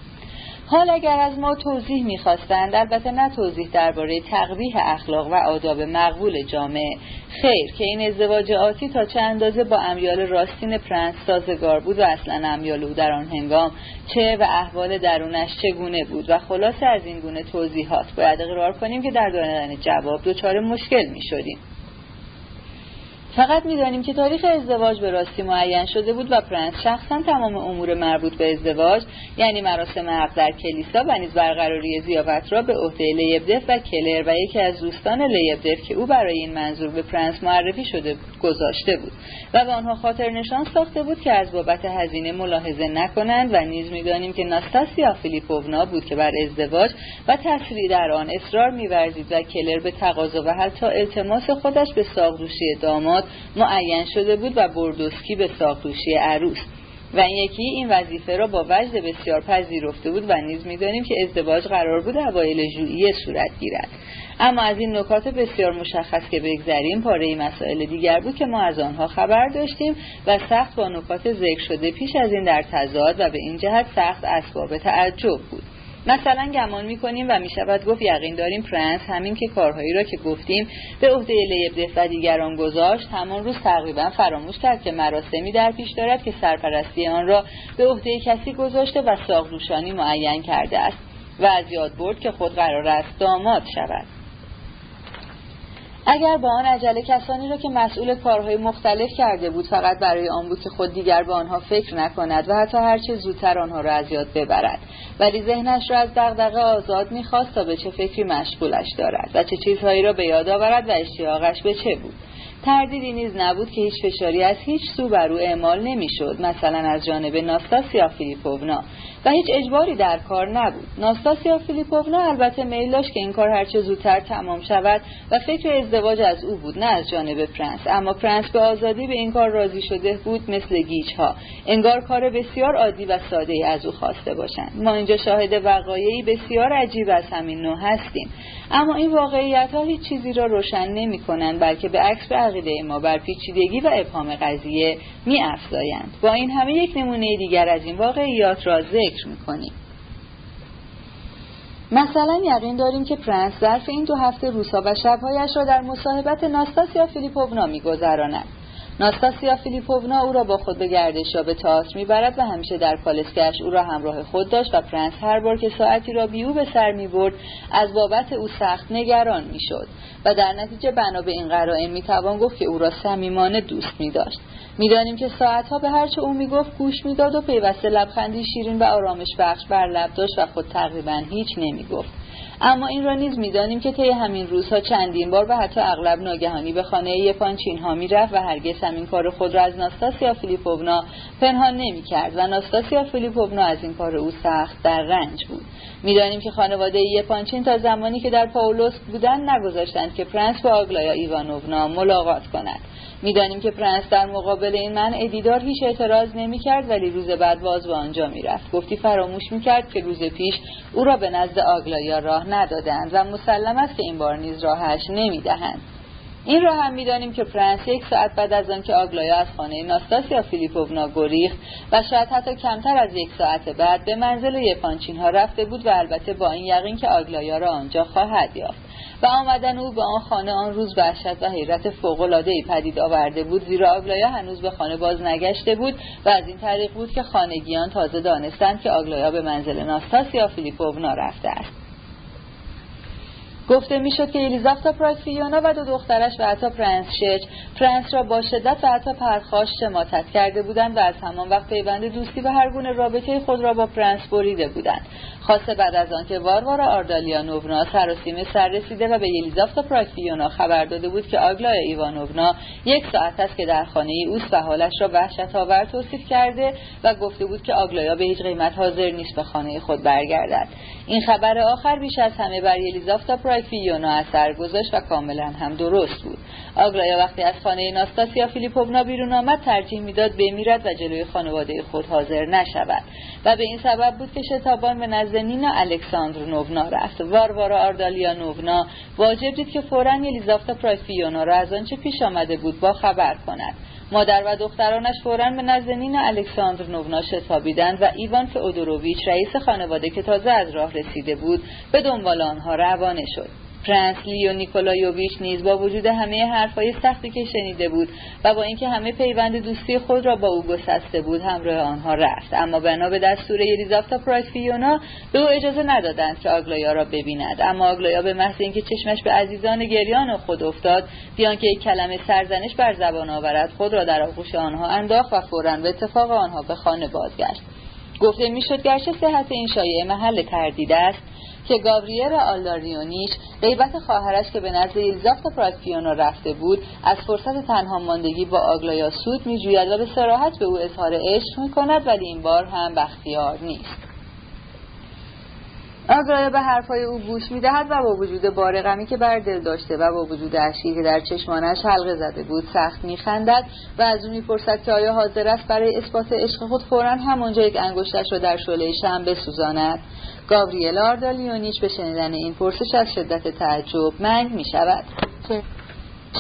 حال اگر از ما توضیح می‌خواستند البته نه توضیح درباره تقبیح اخلاق و آداب مقبول جامعه خیر که این ازدواج آتی تا چه اندازه با امیال راستین پرنس سازگار بود و اصلا امیال او در آن هنگام چه و احوال درونش چگونه بود. و خلاصه از این گونه توضیحات باید اقرار کنیم که در دادن جواب دچار مشکل می شدیم فقط می‌دانیم که تاریخ ازدواج به راستی معین شده بود و پرنس شخصا تمام امور مربوط به ازدواج یعنی مراسم عقد در کلیسا و نیز برقراری زیافت را به عهده لیبدف و کلر و یکی از دوستان لیبدف که او برای این منظور به پرنس معرفی شده گذاشته بود و به آنها خاطر نشان ساخته بود که از بابت هزینه ملاحظه نکنند و نیز می‌دانیم که ناستاسیا فیلیپوونا بود که بر ازدواج و تصریح در آن اصرار میورزید و کلر به تقاضا و حتی التماس خودش به ساقدوشی داماد معین شده بود و بردوسکی به ساقدوشی عروس. و این یکی این وظیفه را با وجد بسیار پذیرفته بود و نیز می‌دانیم که ازدواج قرار بود اوایل ژوئیه صورت گیرد. اما از این نکات بسیار مشخص که بگذریم پاره مسائل دیگر بود که ما از آنها خبر داشتیم و سخت با نکات ذکر شده پیش از این در تضاد و به این جهت سخت اسباب تعجب بود. مثلا گمان می‌کنیم و می‌شود گفت یقین داریم پرنس همین که کارهایی را که گفتیم به عهده لیبدف و دیگران گذاشت همان روز تقریبا فراموش کرد که مراسمی در پیش دارد که سرپرستی آن را به عهده کسی گذاشته و ساقدوشانی معین کرده است و از یاد برد که خود قرار است داماد شود. اگر با آن عجله کسانی را که مسئول کارهای مختلف کرده بود فقط برای آن بود که خود دیگر به آنها فکر نکند و حتی هرچه زودتر آنها را از یاد ببرد. ولی ذهنش را از دغدغه آزاد می‌خواست تا به چه فکری مشغولش دارد و چه چیزهایی را به یاد آورد و اشتیاقش به چه بود. تردیدی نیز نبود که هیچ فشاری از هیچ سو بر او اعمال نمی‌شد مثلا از جانب ناستاسیا فیلیپوونا و هیچ اجباری در کار نبود. ناستاسیا فیلیپوونا البته میل داشت که این کار هرچه زودتر تمام شود و فکر ازدواج از او بود نه از جانب پرنس. اما پرنس به آزادی به این کار راضی شده بود مثل گیج ها انگار کار بسیار عادی و ساده ای از او خواسته باشند. ما اینجا شاهد وقایعی بسیار عجیب از همین نوع هستیم. اما این واقعیت ها هیچ چیزی را روشن نمی کنند بلکه به عکس عقیده ما بر پیچیدگی و ابهام قضیه می افزایند با این همه یک نمونه دیگر از این واقعیات را ذکر می کنیم مثلا یقین داریم که پرنس ظرف این دو هفته روزها و شبهایش را در مصاحبت ناستاسیا فیلیپوونا میگذراند. ناستاسیا فیلیپوونا او را با خود به گردش یا به تئاتر می‌برد و همیشه در کالسکه‌اش او را همراه خود داشت و پرنس هر بار که ساعتی را بی او به سر می‌برد از بابت او سخت نگران می‌شد و در نتیجه بنا به این قرائن می‌توان گفت که او را صمیمانه دوست میداشت. می‌دانیم که ساعتها به هرچه او می‌گفت گوش می‌داد و پیوسته لبخندی شیرین و آرامش بخش بر لب داشت و خود تقریبا هیچ نمی‌گفت. اما این را نیز می‌دانیم که طی همین روزها چندین بار و حتی اغلب ناگهانی به خانه یپانچین ها می‌رفت و هرگز همین کار خود را از ناستاسیا فیلیپوونا پنهان نمی‌کرد و ناستاسیا فیلیپوونا از این کار او سخت در رنج بود. می‌دانیم که خانواده یپانچین تا زمانی که در پاولوسک بودند نگذاشتند که پرنس با آگلایا ایوانوونا ملاقات کند می‌دانیم که پرنس در مقابل این منع دیدار هیچ اعتراض نمی‌کرد ولی روز بعد باز به آنجا می‌رفت. گفتی فراموش می‌کرد که روز پیش او را به نزد آگلایا راه ندادند و مسلم است که این بار نیز راهش نمی‌دهند. این را هم می‌دانیم که پرنس یک ساعت بعد از آنکه آگلایا از خانه ناستاسیا فیلیپوونا گریخت و شاید حتی کمتر از یک ساعت بعد به منزل یپانچین ها رفته بود و البته با این یقین که آگلایا را آنجا خواهد یافت. و آمدن او به آن خانه آن روز وحشت و حیرتی پدید آورده بود زیرا آگلایا هنوز به خانه باز نگشته بود و از این طریق بود که خانگیان تازه دانستند که آگلایا به منزل ناستاسیا فیلیپوونا رفته است. گفته می‌شد که الیزاوتا پراکفیونا و دو دخترش و حتی پرنس شچ پرنس را با شدت و حتی پرخاش شماتت کرده بودند و از همان وقت پیوند دوستی و هر گونه رابطه خود را با پرنس بریده بودند. خاصه بعد از آنکه واروارا آردالیانوونا سراسیم سر رسیده و به یلیزافتا پراکسیونا خبر داده بود که آگلا ایوانوونا یک ساعت است که در خانه اوست و حالش را وحشت آور توصیف کرده و گفته بود که آگلایا به هیچ قیمت حاضر نیست به خانه خود برگردد. این خبر آخر بیش از همه بر یلیزافتا فیونا اثر گذاشت و کاملا هم درست بود. آگلایا وقتی از خانه ناستاسیا فیلیپوونا بیرون آمد ترجیح می‌داد بمیرد و جلوی خانواده خود حاضر نشود و به این سبب بود که شتابان به نزد نینا الکساندرونا رفت. واروارا آردالیونوونا واجب دید که فورا یلیزاوتا پراکفیونا را از آنچه پیش آمده بود با خبر کند. مادر و دخترانش فورا به نزد نینا الکساندرونا شتابیدند و ایوان فئودوروویچ رئیس خانواده که تازه از راه رسیده بود به دنبال آنها روانه شد. پرنس لیو نیکولایوویچ نیز با وجود همه حرفهای سختی که شنیده بود و با اینکه همه پیوند دوستی خود را با او گسسته بود همراه آنها رفت. اما بنا به دستور یلیزاوتا پراکفیونا به او اجازه ندادند که آگلایا را ببیند. اما آگلایا به محض اینکه چشمش به عزیزان گریان خود افتاد بیان که یک کلمه سرزنش بر زبان آورد خود را در آغوش آنها انداخت و فورا به اتفاق آنها به خانه بازگشت. گفته می‌شد گرچه صحت این شایعه محل تردید است که گابریل آلاریونیش غیبت خواهرش که به نزد ایلزافت پراکپیونو رفته بود از فرصت تنها ماندگی با آگلایا سود میجوید و به سراحت به او اظهار عشق می‌کند ولی این بار هم بختیار نیست. آگرایا به حرفهای او گوش می‌دهد و با وجود بار غمی که بر دل داشته و با وجود اشکی که در چشمانش حلقه زده بود سخت میخندد و از او می‌پرسد که آیا حاضر است برای اثبات عشق خود فورا همانجا یک انگشتش را در شعله شم بسوزاند؟ گابریل آردالیونیش به شنیدن این پرسش از شدت تعجب منگ می شود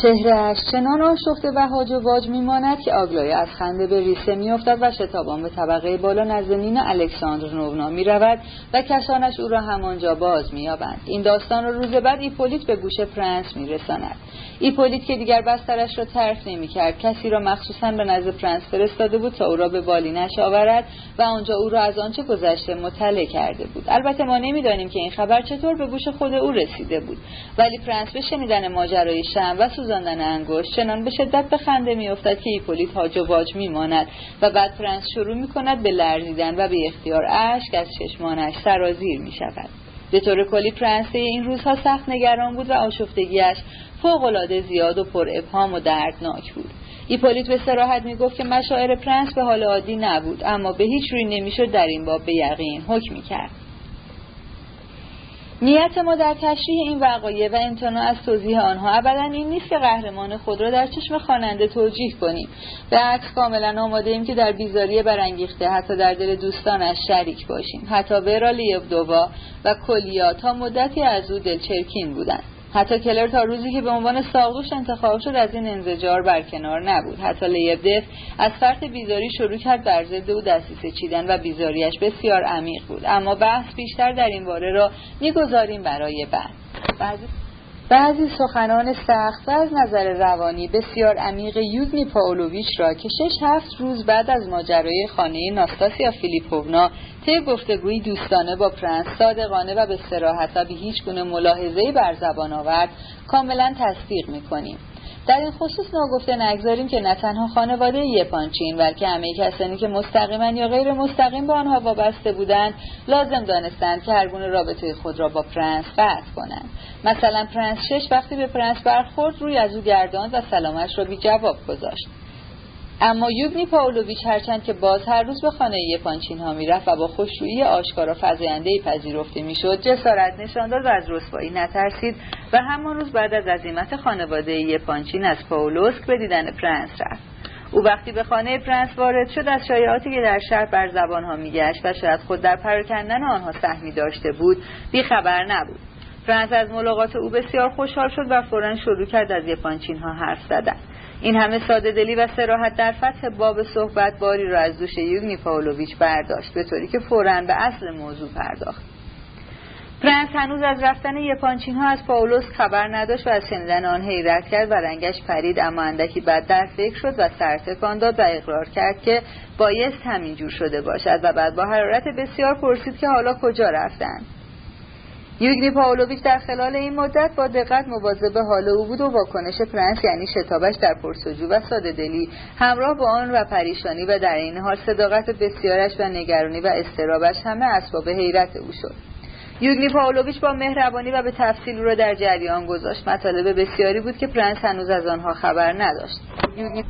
چهرهش چنان آشفته و هاج و واج میماند که آگلایا از خنده به ریسه میافتد و شتابان به طبقه بالا نزد نین الکساندر نونا می رود و کسانش او را همانجا باز مییابند. این داستان را روز بعد ایپولیت به گوش پرنس میرساند. ایپولیت که دیگر بسترش را ترک نمی‌کرد. کسی را مخصوصا به نزد پرنس فرستاده بود تا او را به بالینش آورد و آنجا او را از آنچه گذشته مطلع کرده بود. البته ما نمی‌دانیم که این خبر چطور به گوش خود او رسیده بود. ولی پرنس به شنیدن ماجرای شمع و سوزاندن انگشت چنان به شدت به خنده میافتد که ایپولیت هاج و واج میماند و بعد پرنس شروع می‌کند به لرزیدن و بی اختیار اشک از چشمانش سرازیر می‌شود. به طور کلی پرنس این روزها سخت نگران بود و آشفتگیش فوقالعاده زیاد و پر ابهام و دردناک بود. ایپولیت به صراحت می‌گفت که مشاعر پرنس به حال عادی نبود اما به هیچ روی نمی‌شد در این باب به یقین حکم کرد نیت ما در تشریح این وقایع و امتناع از توضیح آنها ابدا این نیست که قهرمان خود را در چشم خواننده توجیه کنیم. به عکس کاملا آماده ایم که در بیزاری برانگیخته حتی در دل دوستانش شریک باشیم. حتی ورا لیبدووا و کلیا تا مدتی از او دلچرکین بودند. حتی کلر تا روزی که به عنوان ساقدوش انتخاب شد از این انزجار برکنار نبود. حتی لیبدف از فرط بیزاری شروع کرد بر ضد او دستیسه چیدن و بیزاریش بسیار عمیق بود. اما بحث بیشتر در این باره را می‌گذاریم برای بعد بعضی سخنان سخت و از نظر روانی بسیار عمیق یوگنی پاولویچ را که شش هفت روز بعد از ماجرای خانه ناستاسیا فیلیپوونا طی گفتگویی دوستانه با پرنس صادقانه و به صراحت و بی هیچ گونه ملاحظه‌ای بر زبان آورد کاملا تصدیق می‌کنیم. در این خصوص ناگفته نگذاریم که نه تنها خانواده یپانچین بلکه همه کسانی که مستقیما یا غیر مستقیم به آنها وابسته بودند لازم دانستند که هر گونه رابطه خود را با پرنس قطع کنند. مثلا پرنس شچ وقتی به پرنس برخورد روی از او گرداند و سلامش را بی جواب گذاشت. اما یوگنی پاولویچ هرچند که باز هر روز به خانه یپانچین ها می‌رفت و با خوشرویی آشکارا فزاینده پذیرفته می‌شد جسارت نشان داد و از رسوایی نترسید و همان روز بعد از عزیمت خانواده یپانچین از پاولوسک به دیدن پرنس رفت. او وقتی به خانه پرنس وارد شد از شایعاتی که در شهر بر زبانها میگشت و شاید خود در پراکندن آنها سهمی داشته بود بیخبر نبود. پرنس از ملاقات او بسیار خوشحال شد و فورا شروع کرد از یپانچین ها حرف زدن. این همه ساده دلی و صراحت در فتح باب صحبت باری را از دوش یوگنی پاولویچ برداشت به طوری که فورا به اصل موضوع پرداخت. پرنس هنوز از رفتن یپانچین ها از پاولوسک خبر نداشت و از شنیدن آن حیرت کرد و رنگش پرید اما اندکی بعد در فکر شد و سرتکان داد و اقرار کرد که بایست همینجور شده باشد و بعد با حرارت بسیار پرسید که حالا کجا رفتند یوگنی پاولویچ در خلال این مدت با دقت مواظب حال او بود و واکنش پرنس یعنی شتابش در پرس و جو و ساده دلی همراه با آن و پریشانی و در این حال صداقت بسیارش و نگرانی و استرابش همه اسباب حیرت او شد. یوگنی پاولویچ با مهربانی و به تفصیل او را در جریان گذاشت. مطالب بسیاری بود که پرنس هنوز از آنها خبر نداشت. یوگنی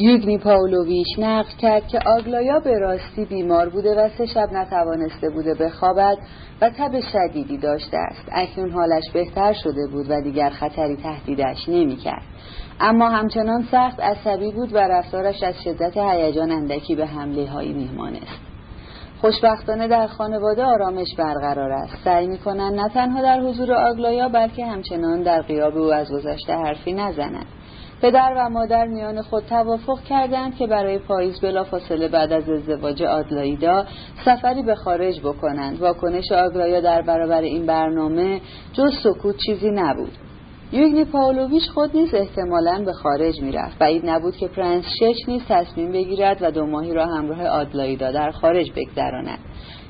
یوگنی پاولویش نقل کرد که آگلایا به راستی بیمار بوده و سه شب نتوانسته بوده بخوابد و تب شدیدی داشته است. اکنون حالش بهتر شده بود و دیگر خطری تهدیدش نمی‌کرد. اما همچنان سخت عصبی بود و رفتارش از شدت هیجان اندکی به حمله هایی میمانست خوشبختانه در خانواده آرامش برقرار است. سعی می‌کنند نه تنها در حضور آگلایا بلکه همچنان در قیاب او از گذشته حرفی نزنند. پدر و مادر میان خود توافق کردند که برای پاییز بلافاصله بعد از ازدواج آدلایدا سفری به خارج بکنند. واکنش آگلایا در برابر این برنامه جز سکوت چیزی نبود. یوگنی پاولویچ خود نیز احتمالا به خارج می‌رفت. بعید نبود که پرنس شچ نیز تصمیم بگیرد و دو ماهی را همراه آدلایدا در خارج بگذراند.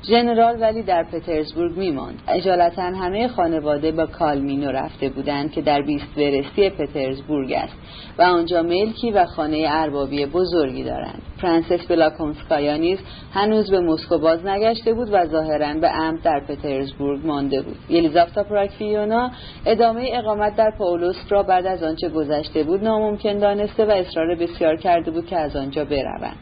ژنرال ولی در پترزبورگ میماند. عجالتا همه خانواده به کالمینو رفته بودند که در بیست ورستی پترزبورگ است و آنجا ملکی و خانه اربابی بزرگی دارند. پرنسس بلاکونسکایا نیز هنوز به مسکو باز نگشته بود و ظاهرا به عمد در پترزبورگ مانده بود. یلیزاوتا پراکفیونا ادامه اقامت در پاولوسک را بعد از آنچه گذشته بود ناممکن دانسته و اصرار بسیار کرده بود که از آنجا بروند.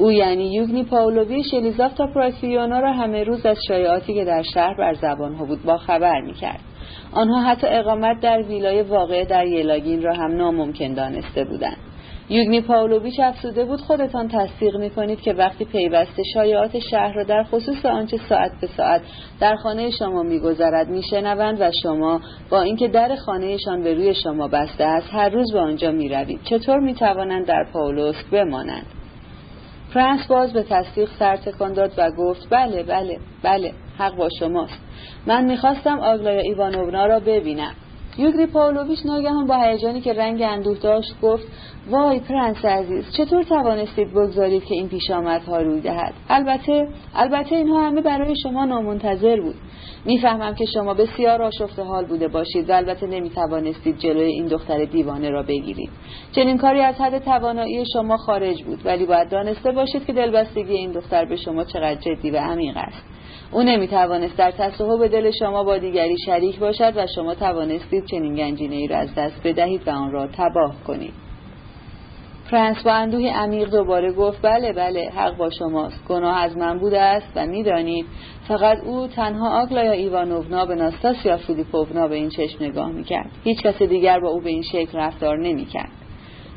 او یعنی یوگنی پاولویش الیزافتا پراکفیونا را همه روز از شایعاتی که در شهر بر زبانها بود با خبر می‌کرد. آنها حتی اقامت در ویلای واقع در یلاگین را هم ناممکن دانسته بودند. یوگنی پاولویچ افسوده بود خودتان تصدیق می کنید که وقتی پیوسته شایعات شهر را در خصوص آنچه ساعت به ساعت در خانه شما میگذرد میشنوند و شما با اینکه در خانهشان به روی شما بسته است هر روز به آنجا می‌روید. چطور می‌توانند در پاولوسک بمانند؟ فرانس باز به تصدیق سر تکان داد و گفت بله بله بله حق با شماست. من می‌خواستم آگلایا ایوانونا را ببینم. یوگری پاولویچ ناگهان با هیجانی که رنگ اندوه داشت گفت وای پرنس عزیز چطور توانستید بگذارید که این پیشامدها روی دهد؟ البته البته اینها همه برای شما نامنتظر بود. می‌فهمم که شما بسیار آشفته حال بوده باشید و البته نمی‌توانستید جلوی این دختر دیوانه را بگیرید. چنین کاری از حد توانایی شما خارج بود ولی باید دانسته باشید که دلبستگی این دختر به شما چقدر جدی و عمیق است. او نمی‌توانست در تصاحب دل شما با دیگری شریک باشد و شما توانستید چنین گنجینه ای را از دست بدهید و آن را تباه کنید. پرنس با اندوه عمیق دوباره گفت بله بله حق با شماست گناه از من بوده است و می‌دانید. فقط او تنها آگلایا ایوانوونا به ناستاسیا فیلیپوونا به این چشم نگاه می‌کرد. هیچ کس دیگر با او به این شکل رفتار نمی‌کرد.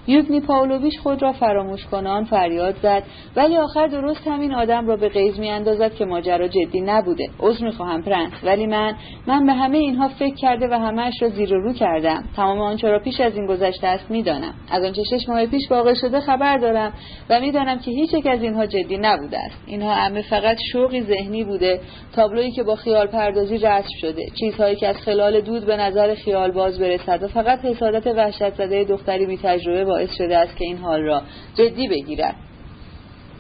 یوگنی پاولویچ خود را فراموش کنان فریاد زد. ولی آخر درست همین آدم را به غیظ می اندازد که ماجرا جدی نبوده. عذر می‌خواهم پرنس. ولی من من به همه اینها فکر کرده و همهاش را زیر و رو کردم. تمام آنچه را پیش از این گذشته است می‌دانم. از آنچه شش ماه پیش واقع شده خبر دارم و می‌دانم که هیچ یک از اینها جدی نبوده است. اینها همه فقط شوقی ذهنی بوده تابلویی که با خیال پردازی رسم شده. چیزهایی که از خلال دود به نظر خیال باز برسد و فقط حسادت وحشت زده دختری بی تجربه باعث شده است که این حال را جدی بگیرد.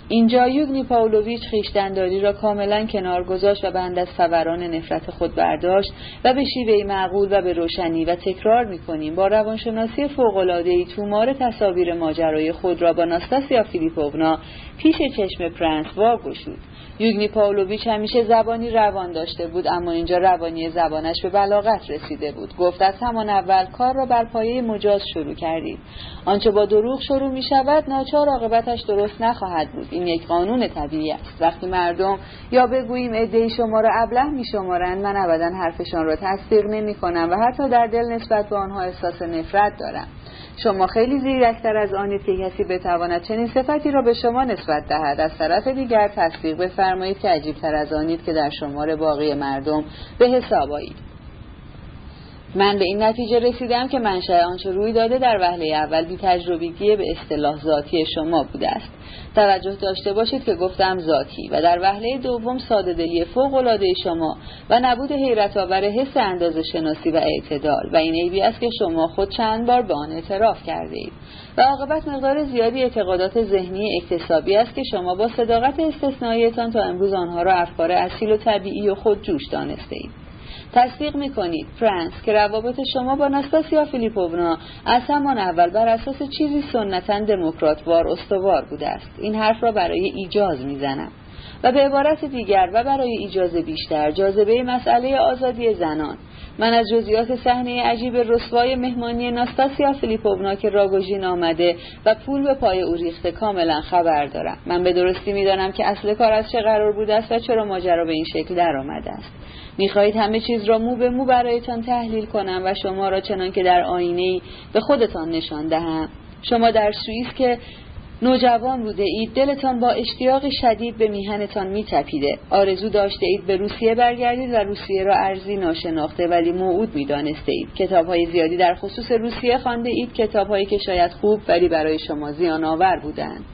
اینجا یوگنی پاولویچ خیشتنداری را کاملا کنار گذاشت و بند از فوران نفرت خود برداشت و به شیوه معقول و به روشنی و تکرار می‌کنیم. با روانشناسی فوقالعادهای تومار تصاویر ماجرای خود را با ناستاسیا فیلیپوونا پیش چشم پرنس واگشود. یوگنی پاولویچ همیشه زبانی روان داشته بود اما اینجا روانی زبانش به بلاغت رسیده بود. گفت از همان اول کار را بر پایه مجاز شروع کردید آنچه با دروغ شروع می شود ناچار عاقبتش درست نخواهد بود. این یک قانون طبیعی است. وقتی مردم یا بگوییم عدهای شما را ابله می شمارند من ابدا حرفشان را تصدیق نمی کنم و حتی در دل نسبت به آنها احساس نفرت دارم. شما خیلی زیرکتر از آنید که کسی بتواند چنین صفتی را به شما نسبت دهد. از طرف دیگر تصدیق بفرمایید که عجیبتر از آنید که در شمار باقی مردم به حساب آیید. من به این نتیجه رسیدم که منشأ آنچه روی داده در وهله اول بی تجربگی به اصطلاح ذاتی شما بوده است. توجه داشته باشید که گفتم ذاتی و در وهله دوم ساده دلی فوق العاده شما و نبود حیرت آور حس اندازه شناسی و اعتدال و این عیبی است که شما خود چند بار به آن اعتراف کرده اید. و عاقبت مقدار زیادی اعتقادات ذهنی اکتسابی است که شما با صداقت استثنائیتان تا امروز آنها را افکار اصیل و طبیعی و خود جوش دانسته اید. تصدیق می‌کنید. فرانس که روابط شما با ناستاسیا فیلیپوونا از همان اول بر اساس چیزی سنتا دموکراتوار استوار بوده است. این حرف را برای ایجاز می‌زنم. و به عبارت دیگر و برای ایجاز بیشتر جاذبه مسئله آزادی زنان. من از جزئیات صحنه عجیب رسوای مهمانی ناستاسیا فیلیپوونا که راگوژین آمده و پول به پای او ریخته کاملا خبر دارم. من به درستی می‌دانم که اصل کار از چه قرار بوده است و چرا ماجرا به این شکل در آمده است. می‌خواهید همه چیز را مو به مو برایتان تحلیل کنم و شما را چنان که در آینه به خودتان نشان دهم. شما در سوئیس که نوجوان بوده اید دلتان با اشتیاق شدید به میهنتان میتپیده. آرزو داشته اید به روسیه برگردید و روسیه را ارزی ناشناخته ولی موعود می‌دانسته اید. کتاب های زیادی در خصوص روسیه خوانده اید کتاب هایی که شاید خوب ولی برای شما زیان آور بودند.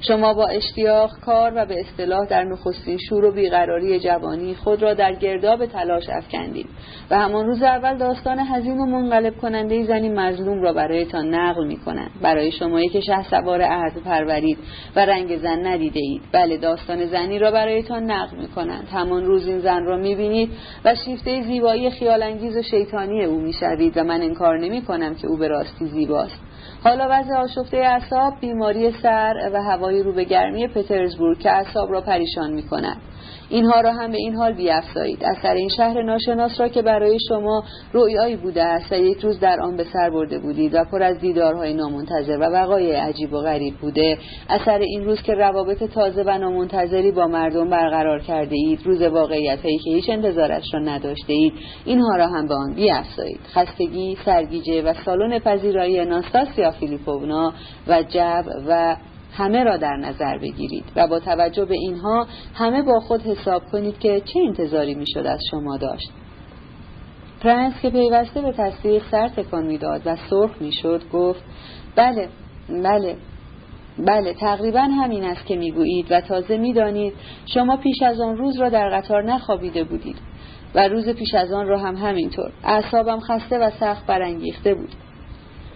شما با اشتیاق کار و به اصطلاح در نخستین شور و بیقراری جوانی خود را در گرداب تلاش افکندید و همان روز اول داستان حزین و منقلب کننده زنی مظلوم را برایتان نقل می کنند برای شمایی که شه سوار عهد پرورید و رنگ زن ندیده اید. بله داستان زنی را برایتان نقل می کنند همان روز این زن را می بینید و شیفته زیبایی خیالانگیز و شیطانی او می شوید و من انکار نمی کنم که او به راستی زیباست. حالا وضع آشفته اعصاب بیماری سر و هوای رو به گرمی پترزبورگ که اعصاب را پریشان می کند اینها را هم به این حال بیافزایید. اثر این شهر ناشناس را که برای شما رویایی بوده است و یک روز در آن به سر برده بودید و پر از دیدارهای نامنتظر و وقایع عجیب و غریب بوده. اثر این روز که روابط تازه و نامنتظری با مردم برقرار کرده اید روز واقعیت هایی که هیچ انتظارش را نداشته اید. اینها را هم به آن بیافزایید. خستگی سرگیجه و سالن پذیرایی ناستاسیا فیلیپونا و جب و همه را در نظر بگیرید و با توجه به اینها همه با خود حساب کنید که چه انتظاری می‌شد از شما داشت. پرنس که پیوسته به تصدیق سر تکان می‌داد و سرخ می‌شد گفت بله بله بله تقریبا همین است که می‌گویید و تازه می‌دانید شما پیش از آن روز را در قطار نخوابیده بودید و روز پیش از آن را هم همینطور. اعصابم خسته و سخت برانگیخته بود.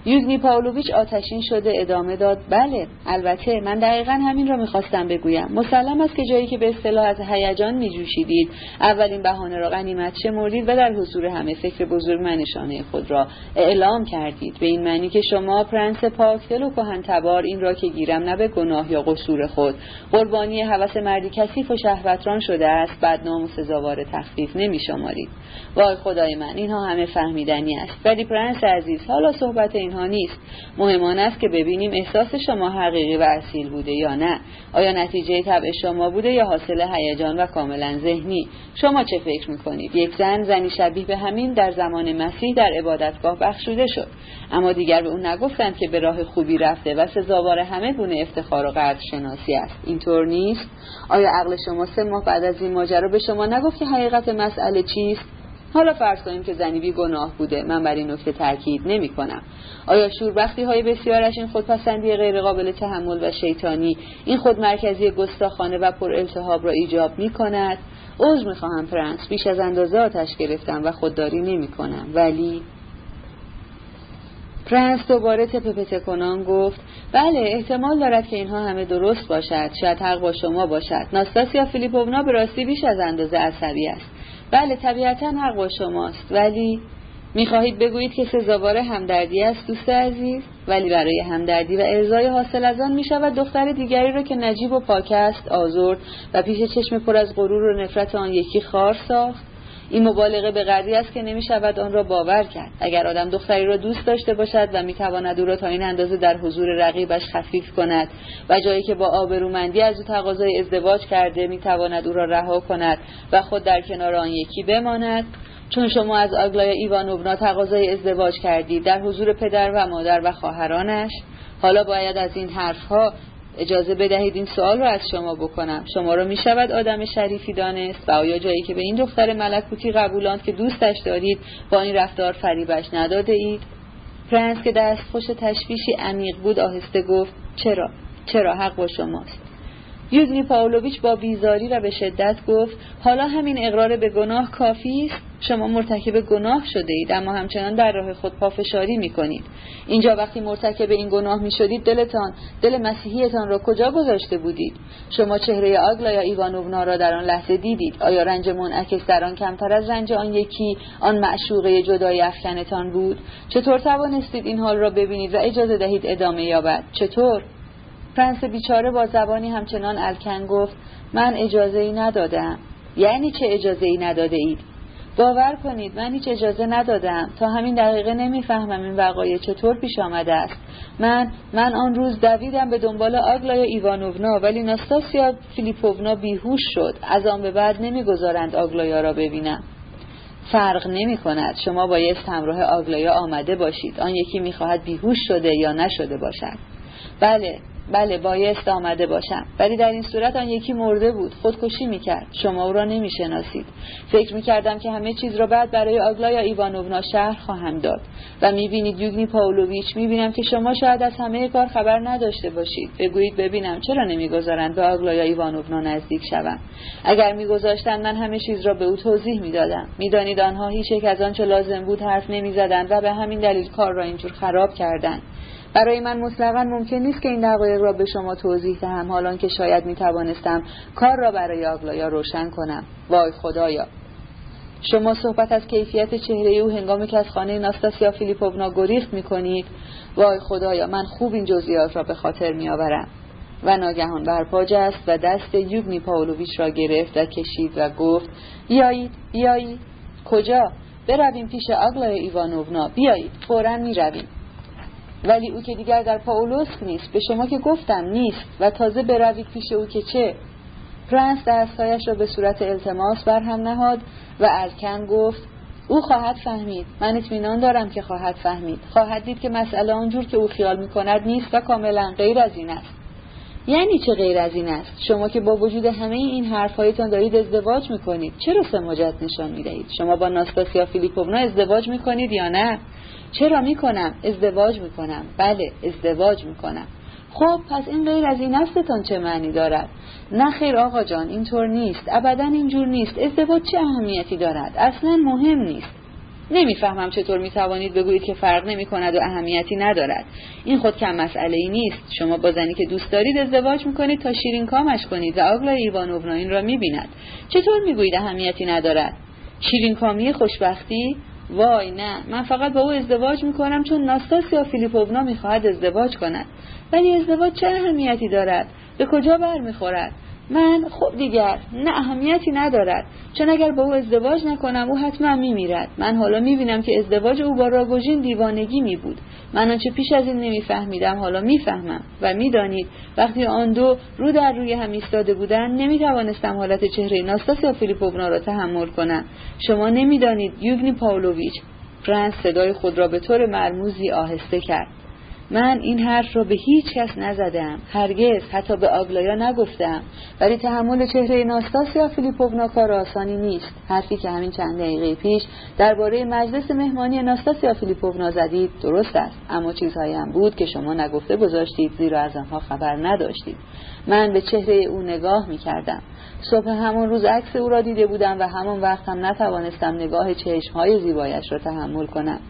یوزنی پاولویچ آتشین شده ادامه داد. بله البته من دقیقا همین را می‌خواستم بگویم. مسلم است که جایی که به اصطلاح از هیجان میجوشیدید. اولین بهانه را غنیمت شمردید و در حضور همه فکر بزرگ منشانه خود را اعلام کردید. به این معنی که شما پرنس پاکدل و کهنتبار این را که گیرم نه به گناه یا قصور خود. قربانی هوس مردی کثیف و شهوتران شده است. بدنام و سزاوار تخفیف نمیشمارید. وای خدای من اینها همه فهمیدنی است. ولی پرنس عزیز حالا صحبت این اینها نیست. مهم است که ببینیم احساس شما حقیقی و اصیل بوده یا نه. آیا نتیجه طبع شما بوده یا حاصل هیجان و کاملا ذهنی؟ شما چه فکر می‌کنید؟ یک زن زنی شبیه به همین در زمان مسیح در عبادتگاه بخشوده شد. اما دیگر به اون نگفتند که به راه خوبی رفته و سزاوار همه گونه افتخار و قدر شناسی است. اینطور نیست؟ آیا عقل شما سه ماه بعد از این ماجرا به شما نگفت که حقیقت مسئله چیست؟ حالا فرض کنیم که زنی بی گناه بوده. من بر این نکته تاکید نمی کنم. آیا شوربختی های بسیارش این خودپسندی غیر قابل تحمل و شیطانی این خودمرکزی گستاخانه و پر التهاب را ایجاب می کند؟ عذر می خواهم پرنس. بیش از اندازه آتش گرفتم و خودداری نمی کنم. ولی پرنس دوباره تته پته کنان گفت بله احتمال دارد که اینها همه درست باشد. شاید حق با شما باشد. ناستاسیا فیلیپونا به راستی بیش از اندازه عصبی است. بله طبیعتا حق با شماست. ولی می‌خواهید بگویید که سزاوار همدردی است دوست عزیز. ولی برای همدردی و ارزای حاصل از آن می‌شود دختر دیگری را که نجیب و پاک است آزرد و پیش چشم پر از غرور و نفرت آن یکی خار ساخت. این مبالغه به قدری است که نمی شود آن را باور کرد. اگر آدم دختری را دوست داشته باشد و می تواند او را تا این اندازه در حضور رقیبش خفیف کند و جایی که با آبرومندی از او تقاضای ازدواج کرده می تواند او را رها کند و خود در کنار آن یکی بماند. چون شما از آگلایا ایوانوونا تقاضای ازدواج کردید در حضور پدر و مادر و خواهرانش حالا باید از این حرفها اجازه بدهید این سوال رو از شما بکنم. شما رو می شود آدم شریفی دانست و آیا جایی که به این دختر ملکوتی قبولاند که دوستش دارید با این رفتار فریبش نداده اید؟ پرنس که دست خوش تشویشی عمیق بود آهسته گفت چرا؟ چرا حق با شماست؟ یوگنی پاولویچ با بیزاری و به شدت گفت حالا همین اقرار به گناه کافی است. شما مرتکب گناه شده اید اما همچنان در راه خود پافشاری می کنید اینجا وقتی مرتکب این گناه می شدید دلتان دل مسیحیتان را کجا گذاشته بودید؟ شما چهره آگلایا ایوانوونا را در آن لحظه دیدید. آیا رنج منعکس در آن کمتر از رنج آن یکی آن معشوقه جدایی افکنتان بود؟ چطور توانستید این حال را ببینید و اجازه دهید ادامه یابد؟ چطور؟ پرنس بیچاره با زبانی همچنان الکن گفت من اجازه ای ندادم. یعنی چه اجازه ای نداده اید باور کنید من هیچ اجازه ندادم. تا همین دقیقه نمی‌فهمم این وقایع چطور پیش آمده است. من من آن روز دویدم به دنبال آگلایا ایوانوونا ولی ناستاسیا فیلیپوونا بیهوش شد. از آن به بعد نمی‌گذارند آگلایا را ببینم. فرق نمی کند شما بایست همراه آگلایا آمده باشید. آن یکی می‌خواهد بیهوش شده یا نشده باشد. بله. بله بایست آمده باشم. ولی در این صورت آن یکی مرده بود. خودکشی می‌کرد. شما او را نمی‌شناسید. فکر می‌کردم که همه چیز را بعد برای آگلایا ایوانوونا شهر خواهم داد. و می‌بینید یوگنی پاولویچ می‌بینم که شما شاید از همه کار خبر نداشته باشید. بگویید ببینم چرا نمی‌گذارند به آگلایا ایوانوونا نزدیک شوم. اگر میگذاشتند من همه چیز را به او توضیح می‌دادم. می‌دانید آنها هیچ یک از آنچه لازم بود حرف نمی‌زدند و به همین دلیل کار را اینجور خراب کردند. برای من مطلقا ممکن نیست که این دقایق را به شما توضیح دهم حالان که شاید می توانستم کار را برای آگلایا روشن کنم. وای خدایا. شما صحبت از کیفیت چهره او هنگامی که از خانه ناستاسیا فیلیپوونا گریخت می کنید وای خدایا من خوب این جزئیات را به خاطر می آورم و ناگهان برپا جست و دست یوگنی پاولویچ را گرفت و کشید و گفت بیایید بیایید. کجا؟ برویم پیش آگلای ایوانوونا. بیایید فورا می رویم. ولی او که دیگر در پاولوسک نیست به شما که گفتم نیست و تازه بروید پیش او که چه؟ پرنس دستهایش را به صورت التماس بر هم نهاد و ارکن گفت او خواهد فهمید. من اطمینان دارم که خواهد فهمید. خواهد دید که مسئله آنجور که او خیال می کند نیست و کاملا غیر از این است. یعنی چه غیر از این است؟ شما که با وجود همه این حرفهایتان دارید ازدواج می‌کنید چرا سماجت نشان می‌دهید؟ شما با ناستاسیا فیلیپوونا ازدواج می‌کنید یا نه؟ چرا می‌کنم؟ ازدواج می‌کنم. بله ازدواج می‌کنم. خب پس این غیر از این استتان چه معنی دارد؟ نه خیر آقا جان اینطور نیست. ابدا اینجور نیست. ازدواج چه اهمیتی دارد؟ اصلا مهم نیست. نمی‌فهمم چطور می‌توانید بگویید که فرق نمی کند و اهمیتی ندارد. این خود کم مسئله ای نیست. شما با زنی که دوست دارید ازدواج می‌کنید تا شیرین کامش کنید و آگلا ایوانوونا این را می‌بیند. چطور می‌گویید اهمیتی ندارد؟ شیرین کامی خوشبختی؟ وای نه من فقط با او ازدواج می‌کنم چون ناستاسیا فیلیپوونا می‌خواهد ازدواج کند. ولی ازدواج چه اهمیتی دارد؟ به کجا برمیخورد؟ من خب دیگر نه اهمیتی ندارد. چون اگر با او ازدواج نکنم او حتما میمیرد. من حالا می‌بینم که ازدواج او با راگوژین دیوانگی می بود من آنچه پیش از این نمیفهمیدم حالا می‌فهمم. و می‌دانید وقتی آن دو رو در روی هم ایستاده بودند نمی‌توانستم حالت چهره ناستاسیا فیلیپوونا را تحمل کنم. شما نمی‌دانید یوگنی پاولویچ فرانس صدای خود را به طور مرموزی آهسته کرد. من این حرف را به هیچ کس نزدم. هرگز حتی به آگلایا نگفتم. ولی تحمل چهره ناستاسیا فیلیپوونا کار آسانی نیست. حرفی که همین چند دقیقه پیش درباره مجلس مهمانی ناستاسیا فیلیپوونا زدید درست است. اما چیزهایی هم بود که شما نگفته گذاشتید زیرا از آنها خبر نداشتید. من به چهره او نگاه می کردم صبح همون روز عکس او را دیده بودم و همون وقت هم نتوانستم نگاه چشمهای زیبایش را تحمل کنم.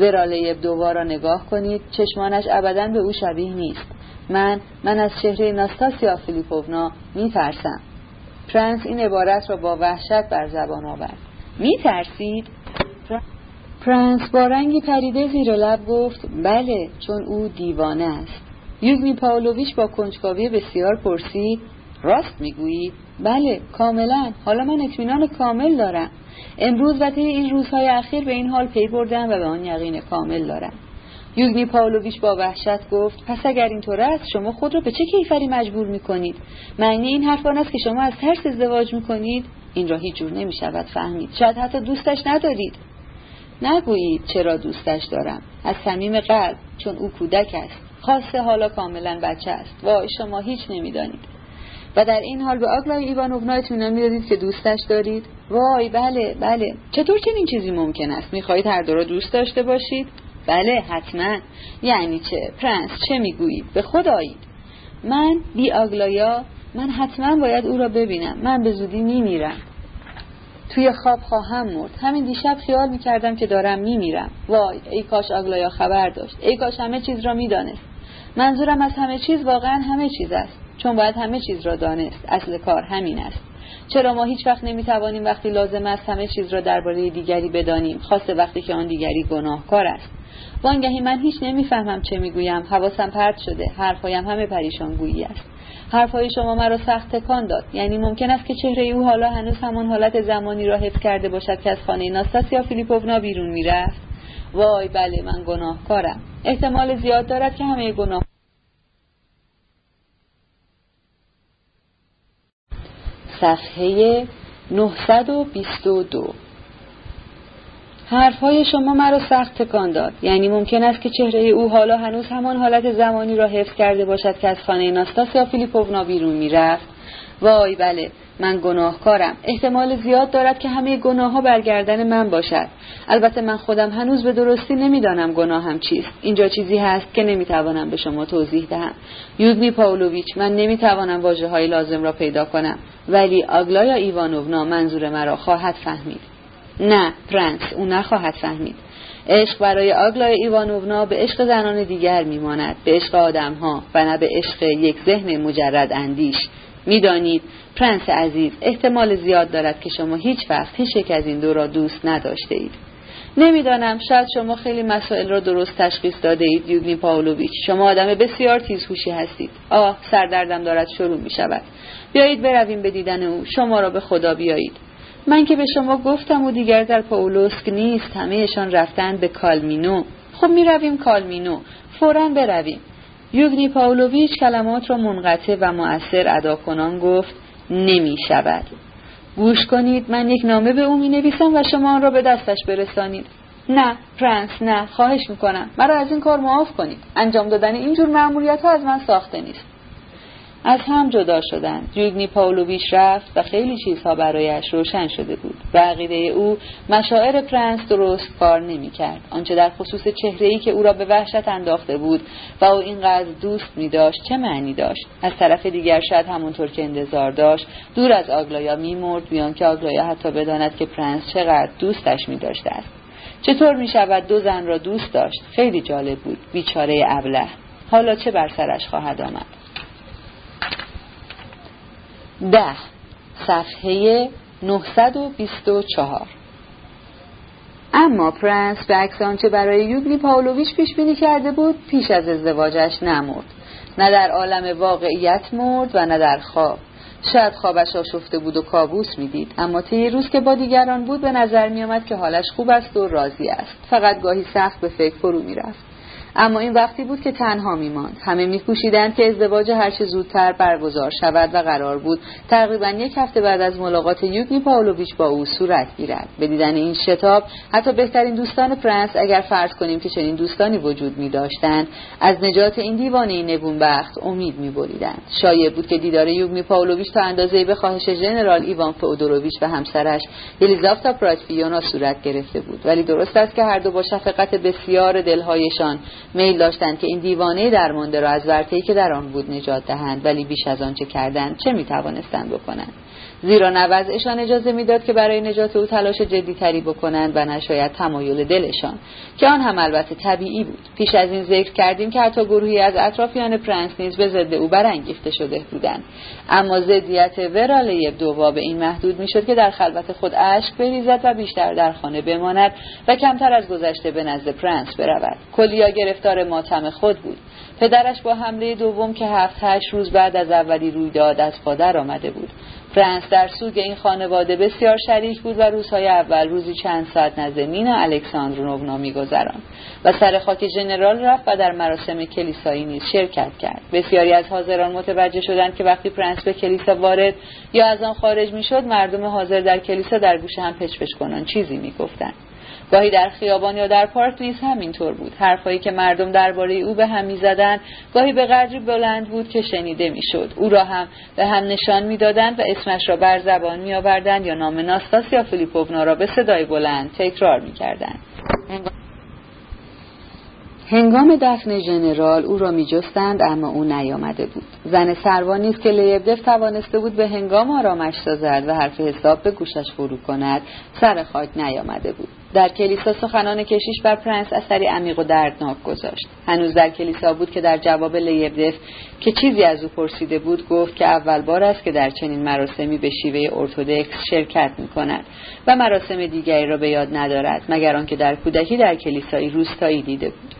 وراله دوبار را نگاه کنید چشمانش ابدا به او شبیه نیست. من من از چهره ناستاسیا فیلیپوونا میترسم. پرنس این عبارت را با وحشت بر زبان آورد. میترسید؟ پرنس با رنگی پریده زیر لب گفت بله چون او دیوانه است. یوگنی پاولویچ با کنجکاوی بسیار پرسید راست می‌گویی بله کاملا. حالا من اطمینان کامل دارم. امروز و طی این روزهای اخیر به این حال پی بردم و به آن یقین کامل دارم. یوگنی پاولویچ با وحشت گفت پس اگر اینطور است شما خود را به چه کیفری مجبور می کنید معنی این حرف است که شما از ترس ازدواج می کنید این را هیچ جور نمی شود فهمید. شاید حتی دوستش ندارید. نگویید چرا دوستش دارم. از صمیم قلب چون او کودک است. خاصه حالا کاملا بچه است. وای شما هیچ نمی‌دانید. و در این حال به آگلای ایوانوونا اطمینان می‌دادید که دوستش دارید. وای بله بله. چطور چنین چیزی ممکن است؟ می‌خواهید هر دو را دوست داشته باشید؟ بله حتما. یعنی چه؟ پرنس چه می‌گویید؟ به خدایید. من بی آگلایا من حتما باید او را ببینم. من به زودی میمیرم. توی خواب خواهم مرد. همین دیشب خیال می‌کردم که دارم میمیرم. وای ای کاش آگلایا خبر داشت. ای کاش همه چیز را می‌دانست. منظورم از همه چیز واقعا همه چیز است. چون باید همه چیز را دانست. اصل کار همین است. چرا ما هیچ وقت نمی توانیم وقتی لازم است همه چیز را درباره دیگری بدانیم؟ خاصه وقتی که آن دیگری گناهکار است. وانگهی من هیچ نمی‌فهمم چه می‌گویم. حواسم پرت شده. حرفهایم همه پریشان گویی است. حرفهای شما مرا سخت تکان داد. یعنی ممکن است که چهره او حالا هنوز همان حالت زمانی را حفظ کرده باشد که از خانه ناستاسیا فیلیپوونا بیرون می‌رفت. وای بله من گناهکارم. احتمال زیاد دارد که همه گناه صفحه 922 حرفهای شما مرا سخت تکان داد. یعنی ممکن است که چهره او حالا هنوز همان حالت زمانی را حفظ کرده باشد که از خانه ناستاسیا فیلیپوونا بیرون می‌رفت. وای بله من گناهکارم. احتمال زیاد دارد که همه گناه ها برگردن من باشد. البته من خودم هنوز به درستی نمی‌دانم گناهم چیست. اینجا چیزی هست که نمی‌توانم به شما توضیح دهم. یوگنی پاولویچ من نمی‌توانم واجه های لازم را پیدا کنم. ولی آگلایا ایوانوونا منظور مرا خواهد فهمید. نه پرنس او نخواهد فهمید. عشق برای آگلای ایوانوونا به عشق زنان دیگر میماند. به عشق آدمها و نه به عشق یک ذهن مجرد اندیش می‌دانید پرنس عزیز احتمال زیاد دارد که شما هیچ وقت هیچ یک از این دو را دوست نداشته اید. نمی‌دانم شاید شما خیلی مسائل را درست تشخیص داده اید یوگنی پاولویچ شما آدم بسیار تیزهوشی هستید. آه سردردم دارد شروع می شود بیایید برویم به دیدن او. شما را به خدا بیایید. من که به شما گفتم و دیگر در پاولوسک نیست همهشان رفتن به کالمینو. خب می رویم کالمینو. فورا برویم. یوگنی پاولویچ کلمات را منقطع و مؤثر ادا کنان گفت نمی شود گوش کنید من یک نامه به او می نویسم و شما آن را به دستش برسانید. نه پرنس نه خواهش می‌کنم. مرا از این کار معاف کنید. انجام دادن اینجور معمولیت ها از من ساخته نیست. از هم جدا شدند. یوگنی پاولویچ رفت و خیلی چیزها برایش روشن شده بود به عقیده او مشاعر پرنس درست کار نمی‌کرد. آنچه در خصوص چهره ای که او را به وحشت انداخته بود و او اینقدر دوست می داشت چه معنی داشت؟ از طرف دیگر شاید همونطور که انتظار داشت دور از آگلایا میمرد بی آن که آگلایا حتی بداند که پرنس چقدر دوستش می داشته است. چطور می شود دو زن را دوست داشت؟ خیلی جالب بود. بیچاره ابله. حالا چه بر سرش خواهد آمد؟ ده. صفحه 924 اما پرنس به عکس آنچه برای یوگنی پاولویچ پیش بینی کرده بود پیش از ازدواجش نمرد. نه در عالم واقعیت مرد و نه در خواب. شاید خوابش آشفته بود و کابوس می‌دید اما طی روز که با دیگران بود به نظر میآمد که حالش خوب است و راضی است. فقط گاهی سخت به فکر فرو می‌رفت. اما این وقتی بود که تنها میماند. همه میکوشیدند که ازدواج هرچه زودتر برگزار شود و قرار بود تقریبا یک هفته بعد از ملاقات یوگنی پاولویچ با او صورت گیرد. به دیدن این شتاب حتی بهترین دوستان پرنس اگر فرض کنیم که چنین دوستانی وجود می داشتند از نجات این دیوانه نگونبخت امید می بریدند شایع بود که دیدار یوگنی پاولویچ تا اندازه ای به خواهش ژنرال ایوان فئودوروویچ و همسرش یلیزاوتا پراکفیونا صورت گرفته بود. ولی درست است که هر دو با شفقت بسیار دلهایشان میل داشتند که این دیوانه درمانده را از ورطه‌ای که در آن بود نجات دهند ولی بیش از آنچه کردند چه می‌توانستند بکنند. زیرا نوزشان اجازه می‌داد که برای نجات او تلاش جدیتری بکنند و نشاید تمایل دلشان که آن هم البته طبیعی بود. پیش از این ذکر کردیم که حتی گروهی از اطرافیان پرنس نیز به ضد او برانگیخته شده بودند. اما ضدیت ورالیب دووا به این محدود می‌شد که در خلوت خود اشک بریزد و بیشتر در خانه بماند و کمتر از گذشته به نزد پرنس برود. کلیا گرفتار ماتم خود بود. پدرش با حمله دوم که هفت هشت روز بعد از اولی روی داد از پا درآمده بود. پرنس در سوگ این خانواده بسیار شریک بود و روزهای اول روزی چند ساعت نزد نینا الکساندروونا میگذراند و سر خاک ژنرال رفت و در مراسم کلیسایی نیز شرکت کرد. بسیاری از حاضران متوجه شدند که وقتی پرنس به کلیسا وارد یا از آن خارج می‌شد مردم حاضر در کلیسا در گوش هم پچپچ کنان چیزی می‌گفتند. گاهی در خیابان یا در پارک نیز همینطور بود. حرفهایی که مردم درباره او به هم می‌زدند گاهی به قدری بلند بود که شنیده می‌شد. او را هم به هم نشان می‌دادند و اسمش را بر زبان میآوردند یا نام ناستاسیا فیلیپوونا را به صدای بلند تکرار می‌کردند. هنگام دفن ژنرال او را میجستند اما او نیامده بود. زن سروان نیست که لیبدف توانسته بود به هنگام آرامش سازد و حرف حساب به گوشش فرو کند سر خاک نیامده بود. در کلیسا سخنان کشیش بر پرنس اثری عمیق و دردناک گذاشت. هنوز در کلیسا بود که در جواب لیبدف که چیزی از او پرسیده بود گفت که اول بار است که در چنین مراسمی به شیوه ارتودکس شرکت می کند و مراسم دیگری را به یاد ندارد مگر آنکه در کودکی در کلیسای روستایی دیده بود.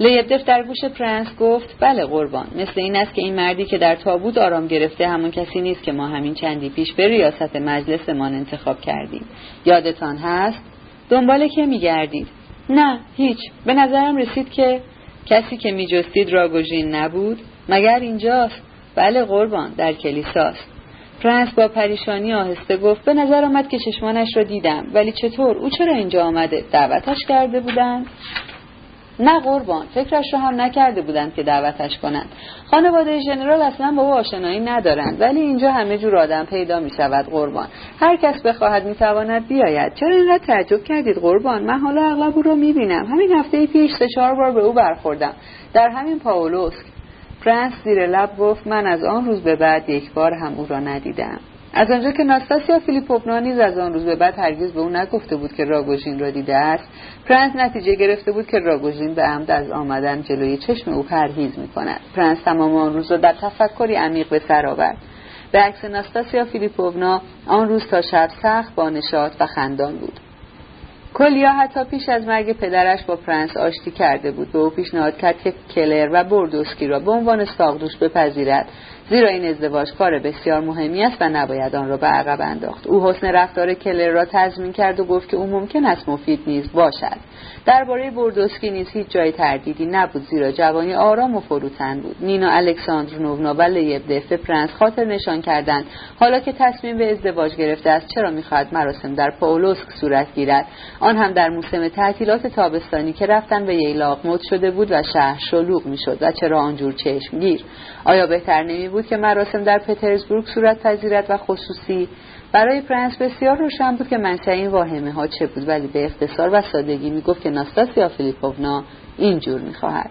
لیبدف در گوش پرنس گفت بله قربان مثل این است که این مردی که در تابوت آرام گرفته همون کسی نیست که ما همین چندی پیش به ریاست مجلسمان انتخاب کردیم. یادتان هست؟ دنبال که میگردید؟ نه هیچ. به نظرم رسید که کسی که میجستید راگوژین نبود. مگر اینجاست؟ بله قربان در کلیساست. پرنس با پریشانی آهسته گفت به نظر آمد که چشمانش را دیدم. ولی چطور؟ او چرا اینجا آمده؟ دعوتش کرده بودند؟ نه قربان فکرش رو هم نکرده بودند که دعوتش کنند. خانواده ژنرال اصلا با او آشنایی ندارند ولی اینجا همه جور آدم پیدا می شود قربان. هر کس بخواهد می تواند بیاید. چرا اینقدر تعجب کردید قربان؟ من حالا اغلب او را می بینم همین هفته پیش سه چهار بار به او برخوردم. در همین پاولوسک. پرنس زیر لب گفت من از آن روز به بعد یک بار هم او را ندیدم. از آنجا که ناستاسیا فیلیپوونا نیز از آن روز به بعد هرگز به او نگفته بود که راگوژین را دیده است پرنس نتیجه گرفته بود که راگوژین به عمد از آمدن جلوی چشم او پرهیز می کند پرنس تمام آن روز را در تفکری عمیق به سر آورد. به عکس ناستاسیا فیلیپوونا آن روز تا شب سخت با نشاط و خندان بود. کلیا حتی پیش از مرگ پدرش با پرنس آشتی کرده بود. به او پیشنهاد کرد که کلر و بردوسکی را به عنوان ساقدوش بپذیرد. زیرا این ازدواج کار بسیار مهمی است و نباید آن را به عقب انداخت. او حسن رفتار کلر را تضمین کرد و گفت که او ممکن است مفید نیز باشد. درباره بردوسکی نیز هیچ جای تردیدی نبود زیرا جوانی آرام و فروتن بود. نینا الکساندروونا و لیبدف به پرنس خاطر نشان کردند. حالا که تصمیم به ازدواج گرفته است چرا می‌خواهد مراسم در پاولوسک صورت گیرد؟ آن هم در موسم تعطیلات تابستانی که رفتن به ییلاق مد شده بود و شهر شلوغ می‌شد و چرا آنجور چشمگیر؟ آیا بهتر نمی بود که مراسم در پترزبورگ صورت پذیرد و خصوصی برای پرنس بسیار روشن بود که منشأ این واهمه ها چه بود ولی به اختصار و سادگی می‌گفت که ناستاسیا فیلیپوونا اینجور می‌خواهد.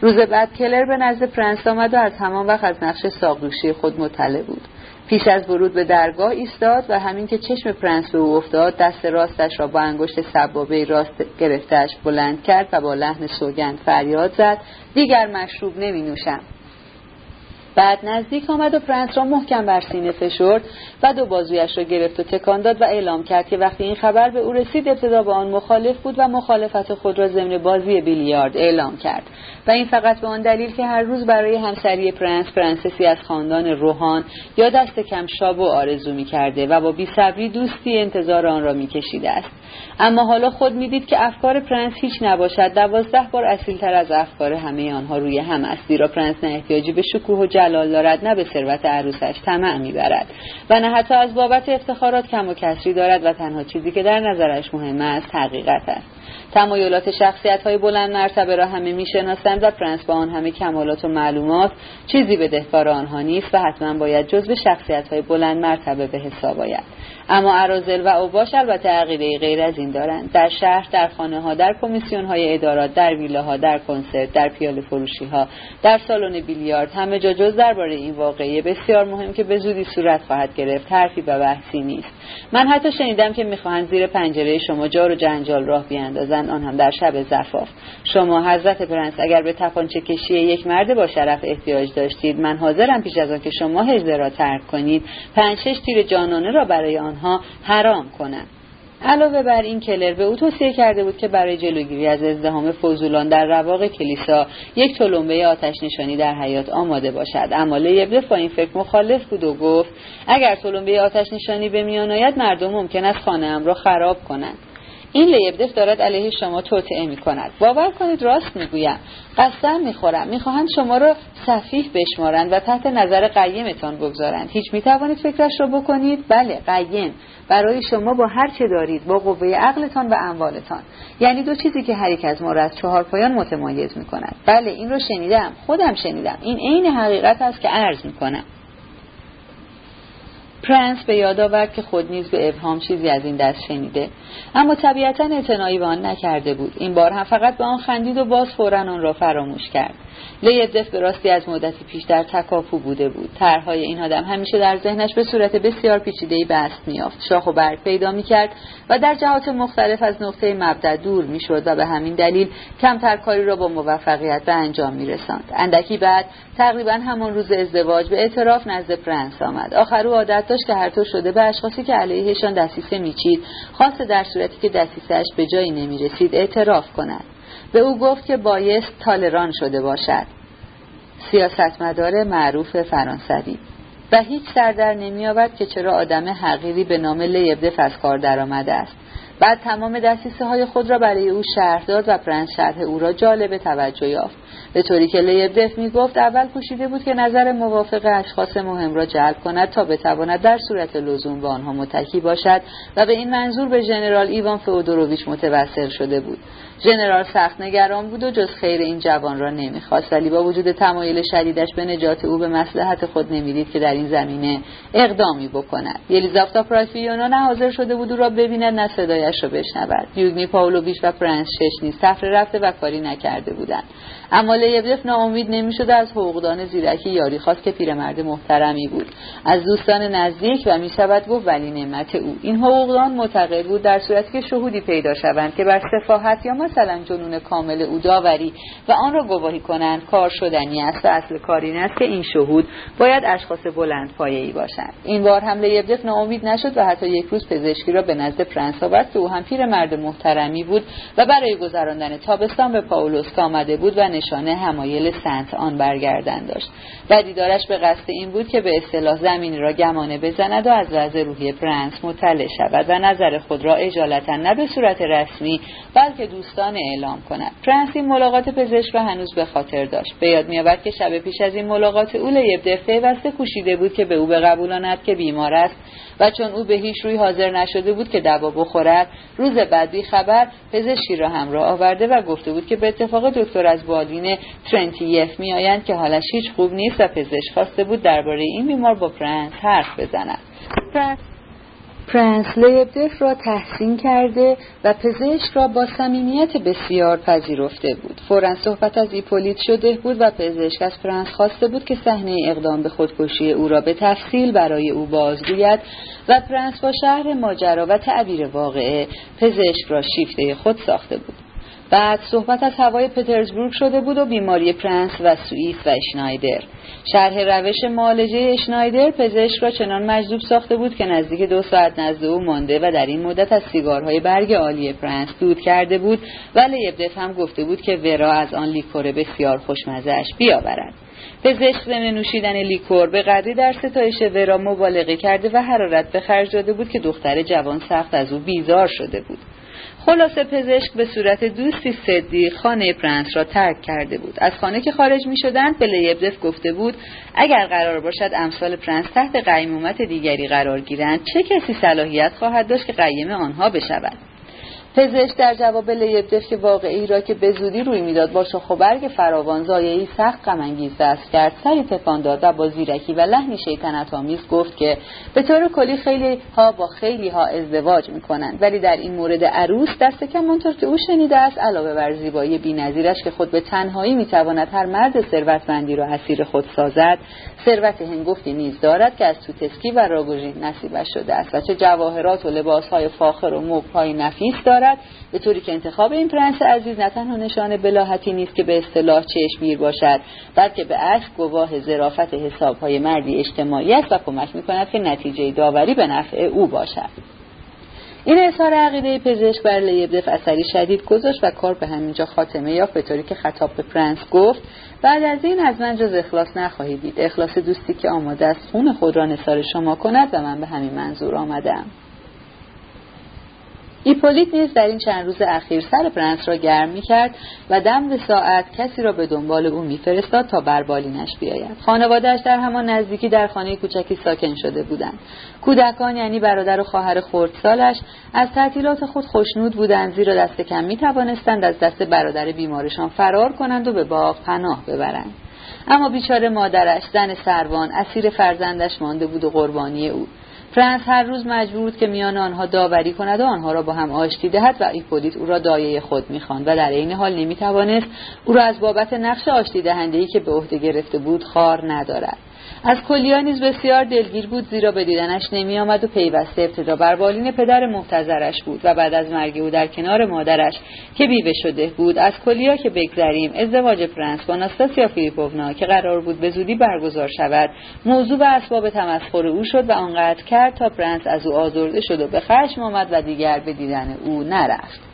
روز بعد کلر به نزد پرنس آمد و از همان وقت از نقش ساقدوشی خود مطلع بود. پیش از ورود به درگاه ایستاد و همین که چشم پرنس به او افتاد دست راستش را با انگشت سبابه راست گرفته اش بلند کرد و با لحن سوگند فریاد زد دیگر مشروب نمی نوشم بعد نزدیک آمد و پرنس را محکم بر سینه فشرد و دو بازویش را گرفت و تکان داد و اعلام کرد که وقتی این خبر به او رسید ابتدا با آن مخالف بود و مخالفت خود را ضمن بازی بیلیارد اعلام کرد. و این فقط به آن دلیل که هر روز برای همسری پرنس پرنسسی از خاندان روهان یا دست کم شابو آرزو می کرده و با بیصبری دوستی انتظار آن را می کشیده است. اما حالا خود می‌دید که افکار پرنس هیچ نباشد. دوازده بار اصیلتر از افکار همه آنها روی هم است زیرا پرنس نه احتیاجی به شکوه و جلال دارد نه به ثروت عروسش طمع می‌برد و نه حتی از بابت افتخارات کم و کسری دارد و تنها چیزی که در نظرش مهم است حقیقت است. تمایلات شخصیت های بلند مرتبه را همه می‌شناسند و پرنس با آن همه کمالات و معلومات چیزی به دهکار آنها نیست و حتما باید جزو شخصیت های بلند مرتبه به حساب آید. اما عرازل و اوباش البته عقیده غیر از این دارند. در شهر در خانه ها در کمیسیون های ادارات در ویلاها در کنسرت در پیاله فروشی ها در سالن بیلیارد همه جا جز درباره این واقعه بسیار مهم که به زودی صورت خواهد گرفت. حرفی و بحثی نیست. من حتی شنیدم که می‌خواهند زیر پنجره شما جار و جنجال راه بیاندازند. آن هم در شب زفاف. شما حضرت پرنس اگر به تپانچه کشی یک مرد با شرف احتیاج داشتید من حاضرم پیش از آن که شما هجده را ترک کنید پنج شش تیر جانانه را برای آنها حرام کنم. علاوه بر این کلر به او توصیه کرده بود که برای جلوگیری از ازدهام فوزولان در رواق کلیسا یک تلمبه آتش نشانی در حیات آماده باشد. اما لیبدف با این فکر مخالف بود و گفت اگر تلمبه آتش نشانی به میان آید مردم ممکن است خانه را خراب کنند. این لیبدف دارد علیه شما توطعه می کند باور کنید راست می‌گویم. قسم می‌خورم. می‌خواهند شما را صفیح بشمارند و تحت نظر قیمتان بگذارند. هیچ می‌توانید فکرش را بکنید؟ بله قیم. برای شما با هر چه دارید با قوه عقلتان و اموالتان. یعنی دو چیزی که هر یک از ما را از چهار پایان متمایز می‌کند. بله این را شنیدم. خودم شنیدم. این عین حقیقت است که عرض می‌کنم. پرنس به یاد آورد که خود نیز به ابهام چیزی از این دست شنیده اما طبیعتا اعتنایی به آن نکرده بود. این بار هم فقط به آن خندید و باز فورا آن را فراموش کرد. لیدف به راستی از مدتی پیش در تکاپو بوده بود. طرحهای این آدم همیشه در ذهنش به صورت بسیار پیچیدهای بست میافت شاخ و برگ پیدا می‌کرد و در جهات مختلف از نقطه مبدا دور می‌شد و به همین دلیل کمتر کاری را با موفقیت به انجام میرساند. اندکی بعد تقریبا همان روز ازدواج به اعتراف نزد پرنس آمد. آخر او عادت داشت که هر طور شده به اشخاصی که علیهشان دسیسه میچید خاصه در صورتی که دسیسهاش به جایی نمی‌رسید اعتراف کند. به او گفت که بایست تالیران شده باشد. سیاستمدار معروف فرانسوی. و هیچ سر در نمیآورد که چرا آدم حقیری به نام لیبدف از کار درآمده است. بعد تمام دسیسه های خود را برای او شرح داد و پرنس شرح او را جالب توجه یافت. به طوری که لیبدف می‌گفت اول کوشیده بود که نظر موافق اشخاص مهم را جلب کند تا بتواند در صورت لزوم به آنها متکی باشد و به این منظور به ژنرال ایوان فئودوروویچ متوسل شده بود. ژنرال سخت نگران بود و جز خیر این جوان را نمی‌خواست. ولی با وجود تمایل شدیدش به نجات او به مصلحت خود نمی‌دید که در این زمینه اقدامی بکند. یلیزاوتا پراکفیونا نه حاضر شده بود او را ببیند نه صدایش را بشنود. یوگنی پاولویچ و پرنس شچ نیز سفر رفته و کاری نکرده بودند. اما لیبدف ناامید نمی‌شد از حقوقدان زیرکی یاری خواست که پیرمرد محترمی بود. از دوستان نزدیک و می‌شود گفت ولی نعمت او. این حقوقدان معتقد بود در صورتی که شهودی پیدا شوند که بر سفاحت یا مثلا جنون کامل او داوری و آن را گواهی کنند کار شدنی است و اصل کار این است که این شهود باید اشخاص بلند ای باشند. این بار هم لیبدف ناامید نشد و حتی یک روز پزشکی را به نزد پرنس آورد که او هم پیرمرد محترمی بود و برای گذراندن تابستان به پاولوس آمده بود و نشانه حمایل سنت آن برگردن داشت. و دیدارش به قصد این بود که به اصطلاح زمینی را گمانه بزند و از وضع روحی پرنس مطلع شود و نظر خود را عجالتا نه به صورت رسمی بلکه دوستانه اعلام کند. پرنس این ملاقات پزشک را هنوز به خاطر داشت. به یاد میآورد که شب پیش از این ملاقات او لیبدف پیوسته کوشیده بود که به او بقبولاند که بیمار است و چون او به هیچ روی حاضر نشده بود که دوا بخورد روز بعد خبر پزشکی را همراه آورده و گفته بود که به اتفاق دکتر از بالین ترنتیف میآیند که حالش هیچ خوب نیست و پزشک خواسته بود درباره این بیمار با پرنس حرف بزند. پرنس لیبدف را تحسین کرده و پزشک را با صمیمیت بسیار پذیرفته بود. فورا صحبت از ایپولیت شده بود و پزشک از پرنس خواسته بود که صحنه اقدام به خودکشی او را به تفصیل برای او بازگوید و پرنس با شرح ماجرا و تعبیر واقعه پزشک را شیفته خود ساخته بود. بعد صحبت از هوای پترزبورگ شده بود و بیماری پرنس و سوئیس و اشنایدر. شرح روش معالجه اشنایدر پزشک را چنان مجذوب ساخته بود که نزدیک دو ساعت نزد او مانده و در این مدت از سیگارهای برگ عالی پرنس دود کرده بود و لیبدف هم گفته بود که ورا از آن لیکور بسیار خوشمزهاش بیاورد. پزشک ضمن نوشیدن لیکور به قدری در ستایش ورا مبالغه کرده و حرارت به خرج داده بود که دختر جوان سخت از او بیزار شده بود. خلاصه پزشک به صورت دوستی صدیق خانه پرنس را ترک کرده بود. از خانه که خارج می شدند به لیبدف گفته بود اگر قرار باشد امثال پرنس تحت قیمومت دیگری قرار گیرند چه کسی صلاحیت خواهد داشت که قیم آنها بشود؟ پزشک در جواب لیبدف که وقایعی را که به زودی روی می‌داد با شاخ و برگ فراوان ضایعه‌ای سخت غمانگیز وصف کرد. سری تکان داد و با زیرکی و لحنی شیطنت آمیز گفت که به طور کلی خیلی ها با خیلی ها ازدواج می‌کنند. ولی در این مورد عروس دست کم آنطور که او شنیده است علاوه بر زیبایی بینظیرش که خود به تنهایی می‌تواند هر مرد ثروتمندی را اسیر خود سازد ثروت هنگفتی نیز دارد که از توتسکی و راگوژین نصیبش شده است. و چه جواهرات و لباسهای فاخر و مبهای نفیس دارد. به طوری که انتخاب این پرنس عزیز نه تنها نشان بلاحتی نیست که به اصطلاح چشمگیر باشد بلکه به عکس گواه ظرافت حسابهای مردی اجتماعی است و کمک می‌کند که نتیجه داوری به نفع او باشد. این اظهار عقیده پزشک بر لیبدف اثری شدید گذاشت و کار به همینجا خاتمه یافت به طوری که خطاب به پرنس گفت بعد از این از من جز اخلاص نخواهید دید. اخلاص دوستی که آماده است خون خود را نثار شما کند و من به همین منظور آمدم. ایپولیت نیز در این چند روز اخیر سر پرنس را گرم می کرد و دم ساعت کسی را به دنبال او میفرستاد تا بر بالینش بیاید. خانوادهش در همان نزدیکی در خانه کوچکی ساکن شده بودند. کودکان یعنی برادر و خواهر خردسالش از تعطیلات خود خوشنود بودند زیرا دست کم می توانستند از دست برادر بیمارشان فرار کنند و به باغ پناه ببرند. اما بیچاره مادرش زن سروان اسیر فرزندش مانده بود و قربانی او. فرانس هر روز مجبور بود که میان آنها داوری کند و آنها را با هم آشتی دهد و ایپولیت او را دایه خود می‌خواند و در این حال نمی‌توانست او را از بابت نقش آشتی دهندهای که به عهده گرفته بود خوار ندارد. از کلیا نیز بسیار دلگیر بود زیرا به دیدنش نمی آمد و پیوسته ابتدا بر بالین پدر محتضرش بود و بعد از مرگ او در کنار مادرش که بیوه شده بود. از کلیا که بگذریم ازدواج پرنس با ناستاسیا فیلیپوونا که قرار بود به زودی برگزار شود موضوع و اسباب تمسخر او شد و آنقدر کرد تا پرنس از او آزرده شد و به خشم آمد و دیگر به دیدن او نرفت.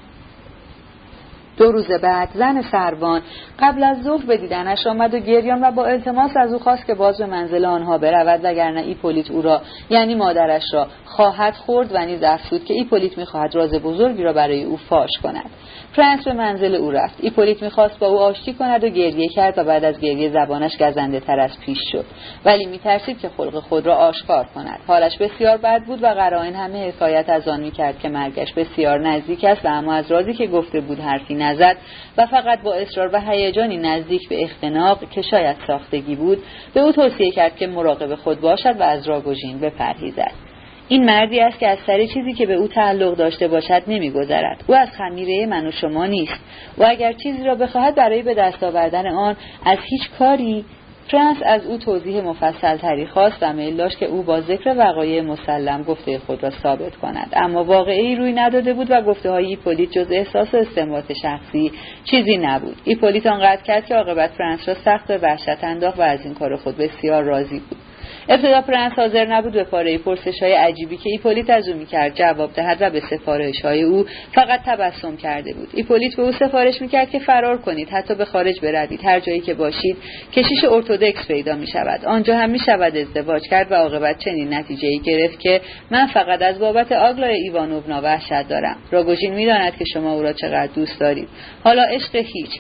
دو روز بعد زن سروان قبل از ظهر به دیدنش آمد و گریان و با التماس از او خواست که باز به منزل آنها برود وگرنه ایپولیت او را یعنی مادرش را خواهد خورد و نیز افزود که ایپولیت می‌خواهد راز بزرگی را برای او فاش کند. پرنس به منزل او رفت. ایپولیت می‌خواست با او آشتی کند و گریه کرد و بعد از گریه زبانش گزنده تر از پیش شد. ولی میترسید که خلق خود را آشکار کند. حالش بسیار بد بود و قرائن همه حکایت از آن می‌کرد که مرگش بسیار نزدیک است و اما از رازی که گفته بود حرفی نزد و فقط با اصرار و هیجانی نزدیک به اختناق که شاید ساختگی بود به او توصیه کرد که مراقب خود باشد و از راگوژین بپرهیزد. این مردی است که از سر چیزی که به او تعلق داشته باشد نمیگذرد. او از خمیره من و شما نیست. و اگر چیزی را بخواهد برای به دست آوردن آن از هیچ کاری پرنس از او توضیح مفصل تری خواست و میل داشت که او با ذکر وقایع مسلم گفته خود را ثابت کند. اما واقعه‌ای روی نداده بود و گفته های ایپولیت جز احساس و استنباط شخصی چیزی نبود. ایپولیت آنقدر کرد که عاقبت پرنس را سخت به وحشت انداخت و از این کار خود بسیار راضی بود. ابتدا پرنس حاضر نبود به پاره‌ای پرسش های عجیبی که ایپولیت از او می‌کرد جواب دهد و به سفارش های او فقط تبسم کرده بود. ایپولیت به او سفارش می‌کرد که فرار کنید حتی به خارج بروید. هر جایی که باشید کشیش ارتودکس پیدا می شود آنجا هم می شود ازدواج کرد و عاقبت چنین نتیجه ای گرفت که من فقط از بابت آگلای ایوانوونا وحشت دارم. راگوژین می‌داند که شما او را چقدر دوست دارید. حالا عشق هیچ.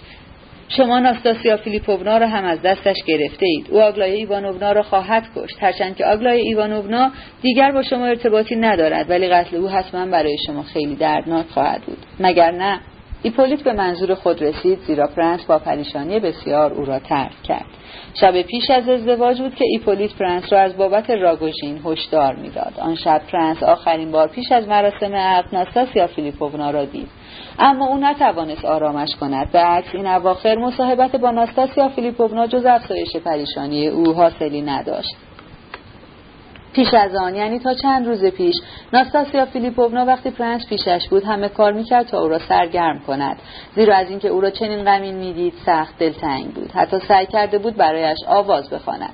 شما ناستاسیا فیلیپوونا را هم از دستش گرفته اید. او آگلای ایوانوونا را خواهد کشت. هرچند که آگلای ایوانوونا دیگر با شما ارتباطی ندارد ولی قتل او حتما برای شما خیلی دردناک خواهد بود. مگر نه؟ ایپولیت به منظور خود رسید زیرا پرنس با پریشانی بسیار او را ترک کرد. شب پیش از ازدواج بود که ایپولیت پرنس را از بابت راگوژین هشدار می‌داد. آن شب پرنس آخرین بار پیش از مراسم عقد ناستاسیا فیلیپوونا را دید. اما او نتوانست آرامش کند. به عکس این اواخر مصاحبت با ناستاسیا فیلیپوونا جز افزایش پریشانی او حاصلی نداشت. پیش از آن یعنی تا چند روز پیش ناستاسیا فیلیپوونا وقتی پرنس پیشش بود همه کار می‌کرد تا او را سرگرم کند. زیرا از اینکه او را چنین غمین می‌دید سخت دلتنگ بود. حتی سعی کرده بود برایش آواز بخواند.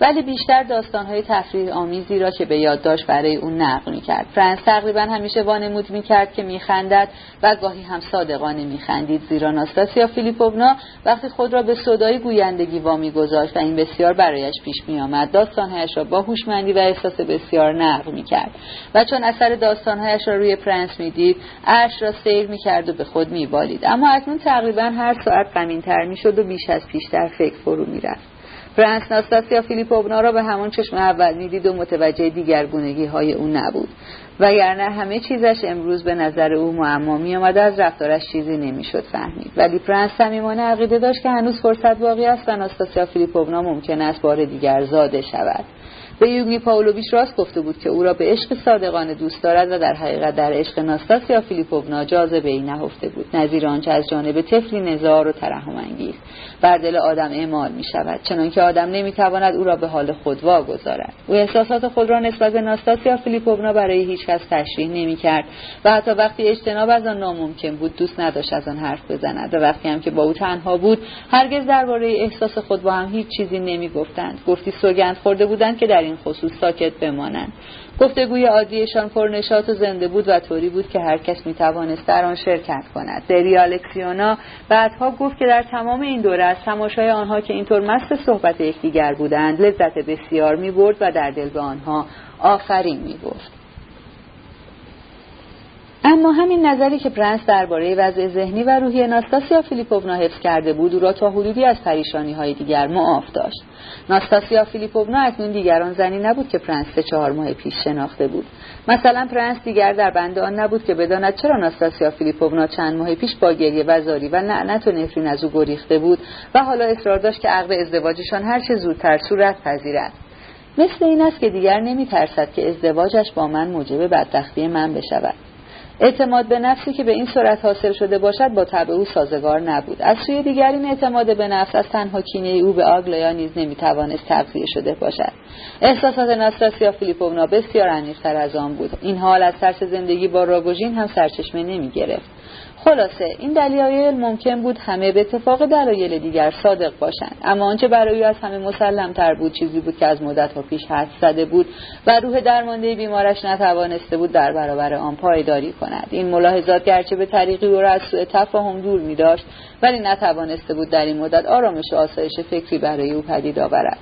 ولی بیشتر داستانهای تفریح آمیزی را که به یاد داشت برای او نقل می‌کرد. فرانس تقریبا همیشه وانمود می‌کرد که میخندد و گاهی هم صادقانه میخندید زیرا ناستاسیا فیلیپوونا وقتی خود را به صدای گویندگی وامی گذاشت و این بسیار برایش پیش میآمد داستانهایش را با هوشمندی و احساس بسیار نقل می‌کرد. و چون اثر داستانهایش را روی پرنس می‌دید عرش را سیر می‌کرد و به خود میبالید. اما اکنون تقریبا هر ساعت غمینتر می‌شد و بیش از پیش در فکر فرو می‌رفت. فرانس ناستاسیا فیلیپوونا را به همان چشم اول می‌دید و متوجه دیگرگونگی های او نبود. وگرنه همه چیزش امروز به نظر او معما می آمد از رفتارش چیزی نمی‌شد فهمید. ولی فرانس صمیمانه عقیده داشت که هنوز فرصت باقی است و ناستاسیا فیلیپوونا ممکن است بار دیگر زاده شود. به یوگی پاولویچ راست گفته بود که او را به عشق صادقانه دوست دارد و در حقیقت در عشق ناستاسیا فیلیپوونا جاذبه ای نهفته بود. نظیر آنچه از جانب طفلی نزار و ترحم انگیز بر دل آدم اعمال می شود چنانکه آدم نمی‌تواند او را به حال خود واگذارد. او احساسات خود را نسبت به ناستاسیا فیلیپوونا برای هیچ کس تشریح نمی کرد و حتی وقتی اجتناب از آن ناممکن بود دوست نداشت از آن حرف بزند و وقتی هم که با او تنها بود هرگز درباره احساس خود با هم هیچ چیزی نمی گفتند گفتی سوگند خورده بودند که در این خصوص ساکت بمانند. گفتگوی عادیشان پرنشات و زنده بود و طوری بود که هر کس می توانست در آن شرکت کند. دری الکسیونا بعدها گفت که در تمام این دوره از تماشای آنها که اینطور مست صحبت یکدیگر بودند لذت بسیار می برد و در دل به آنها آفرین می گفت اما همین نظری که پرنس درباره وضع ذهنی و روحی ناستاسیا فیلیپوونا حفظ کرده بود او را تا حدودی از پریشانی های دیگر معاف داشت. ناستاسیا فیلیپوونا اکنون دیگر آن زنی نبود که پرنس سه چهار ماه پیش شناخته بود. مثلا پرنس دیگر در بند آن نبود که بداند چرا ناستاسیا فیلیپوونا چند ماه پیش با گریه و زاری و لعنت و نفرین از او گریخته بود و حالا اصرار داشت که عقد ازدواجشان هر چه زودتر صورت پذیرد. مثل این است که دیگر نمی ترسد که ازدواجش با من موجب بدبختی من بشود. اعتماد به نفسی که به این صورت حاصل شده باشد با طبع او سازگار نبود. از سوی دیگر این اعتماد به نفس از تنها کینه او به آگلیا نیز نمی‌توانست تغذیه شده باشد. احساسات ناستاسیا فیلیپوونا بسیار عمیقتر از آن بود. این حال از ترس زندگی با راگوژین هم سرچشمه نمی‌گرفت. خلاصه این دلایل ممکن بود همه به اتفاق دلایل دیگر صادق باشند. اما آنچه برای او از همه مسلم تر بود چیزی بود که از مدت ها پیش حد زده بود و روح درمانده بیمارش نتوانسته بود در برابر آن پایداری کند. این ملاحظات گرچه به طریقی او را از سوء تفاهم دور می داشت ولی نتوانسته بود در این مدت آرامش و آسایش فکری برای او پدید آورد.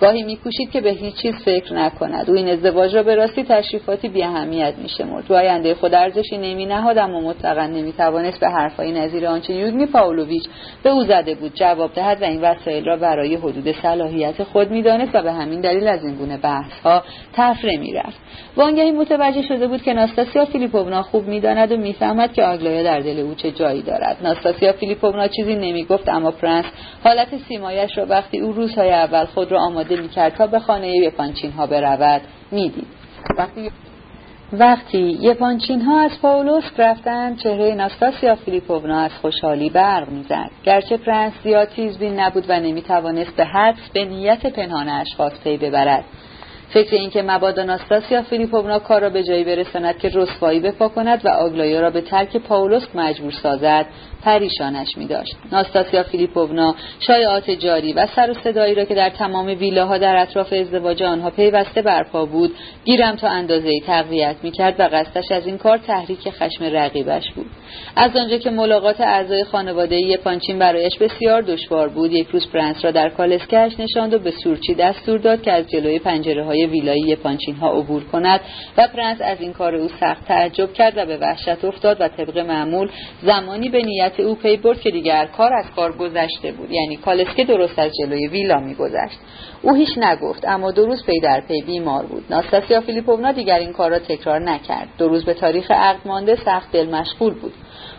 گاهی میکوشید که به هیچ چیز فکر نکند. او این ازدواج را به راستی تشریفاتی بی اهمیت میشمرد. تو آینده خود ارزشی نمی نهاد اما مطلقا نمی‌توانست به حرفهای نظیر آنچه یوگنی پاولویچ به او زده بود جواب دهد و این وسایل را برای حدود صلاحیت خود می‌دانست و به همین دلیل از این گونه بحثها طفره می‌رفت. وانگهی متوجه شده بود که ناستاسیا فیلیپونا خوب می‌داند و می‌فهمد که آگلایا در دل او چه جایی دارد. ناستاسیا فیلیپونا چیزی نمی‌گفت اما پرنس حالت سیمایش را وقتی او روزهای اول خود را آماده آماده می‌کرد تا به خانه یپانچین ها برود. می‌دید. وقتی وقتی یپانچین ها از پاولوس رفتند چهره ناستاسیا فیلیپونا از خوشحالی برق می‌زد. گرچه پرنس زیاد تیزبین نبود و نمی‌توانست به حدس به نیت پنهان اشخاص پی ببرد. فکر اینکه مبادا ناستاسیا فیلیپونا کار را به جایی برساند که رسوایی بپا کند و آگلایا را به ترک پاولوس مجبور سازد پریشانش می داشت. ناستاسیا فیلیپونا شایعات جاری و سر و صدایی را که در تمام ویلاها در اطراف ازدواج آنها پیوسته برپا بود گیرم تا اندازه‌ای تقویت می کرد و قصدش از این کار تحریک خشم رقیبش بود از آنجا که ملاقات اعضای خانواده یپانچین برایش بسیار دشوار بود یک روز پرنس را در کالسکه‌اش نشاند و به سورچی دستور داد که از جلوی پنجره های ویلای یپانچین ها عبور کند و پرنس از این کار او سخت تعجب کرد و به وحشت افتاد و طبق معمول زمانی به نیت او پی برد که دیگر کار از کار گذشته بود. یعنی کالسکه درست از جلوی ویلا میگذشت. او هیچ نگفت اما دو روز پی در پی بیمار بود. ناستاسیا فیلیپونا دیگر این کار را تکرار نکرد. دو روز به تاریخ عقد مانده سخت دل مشغول بود.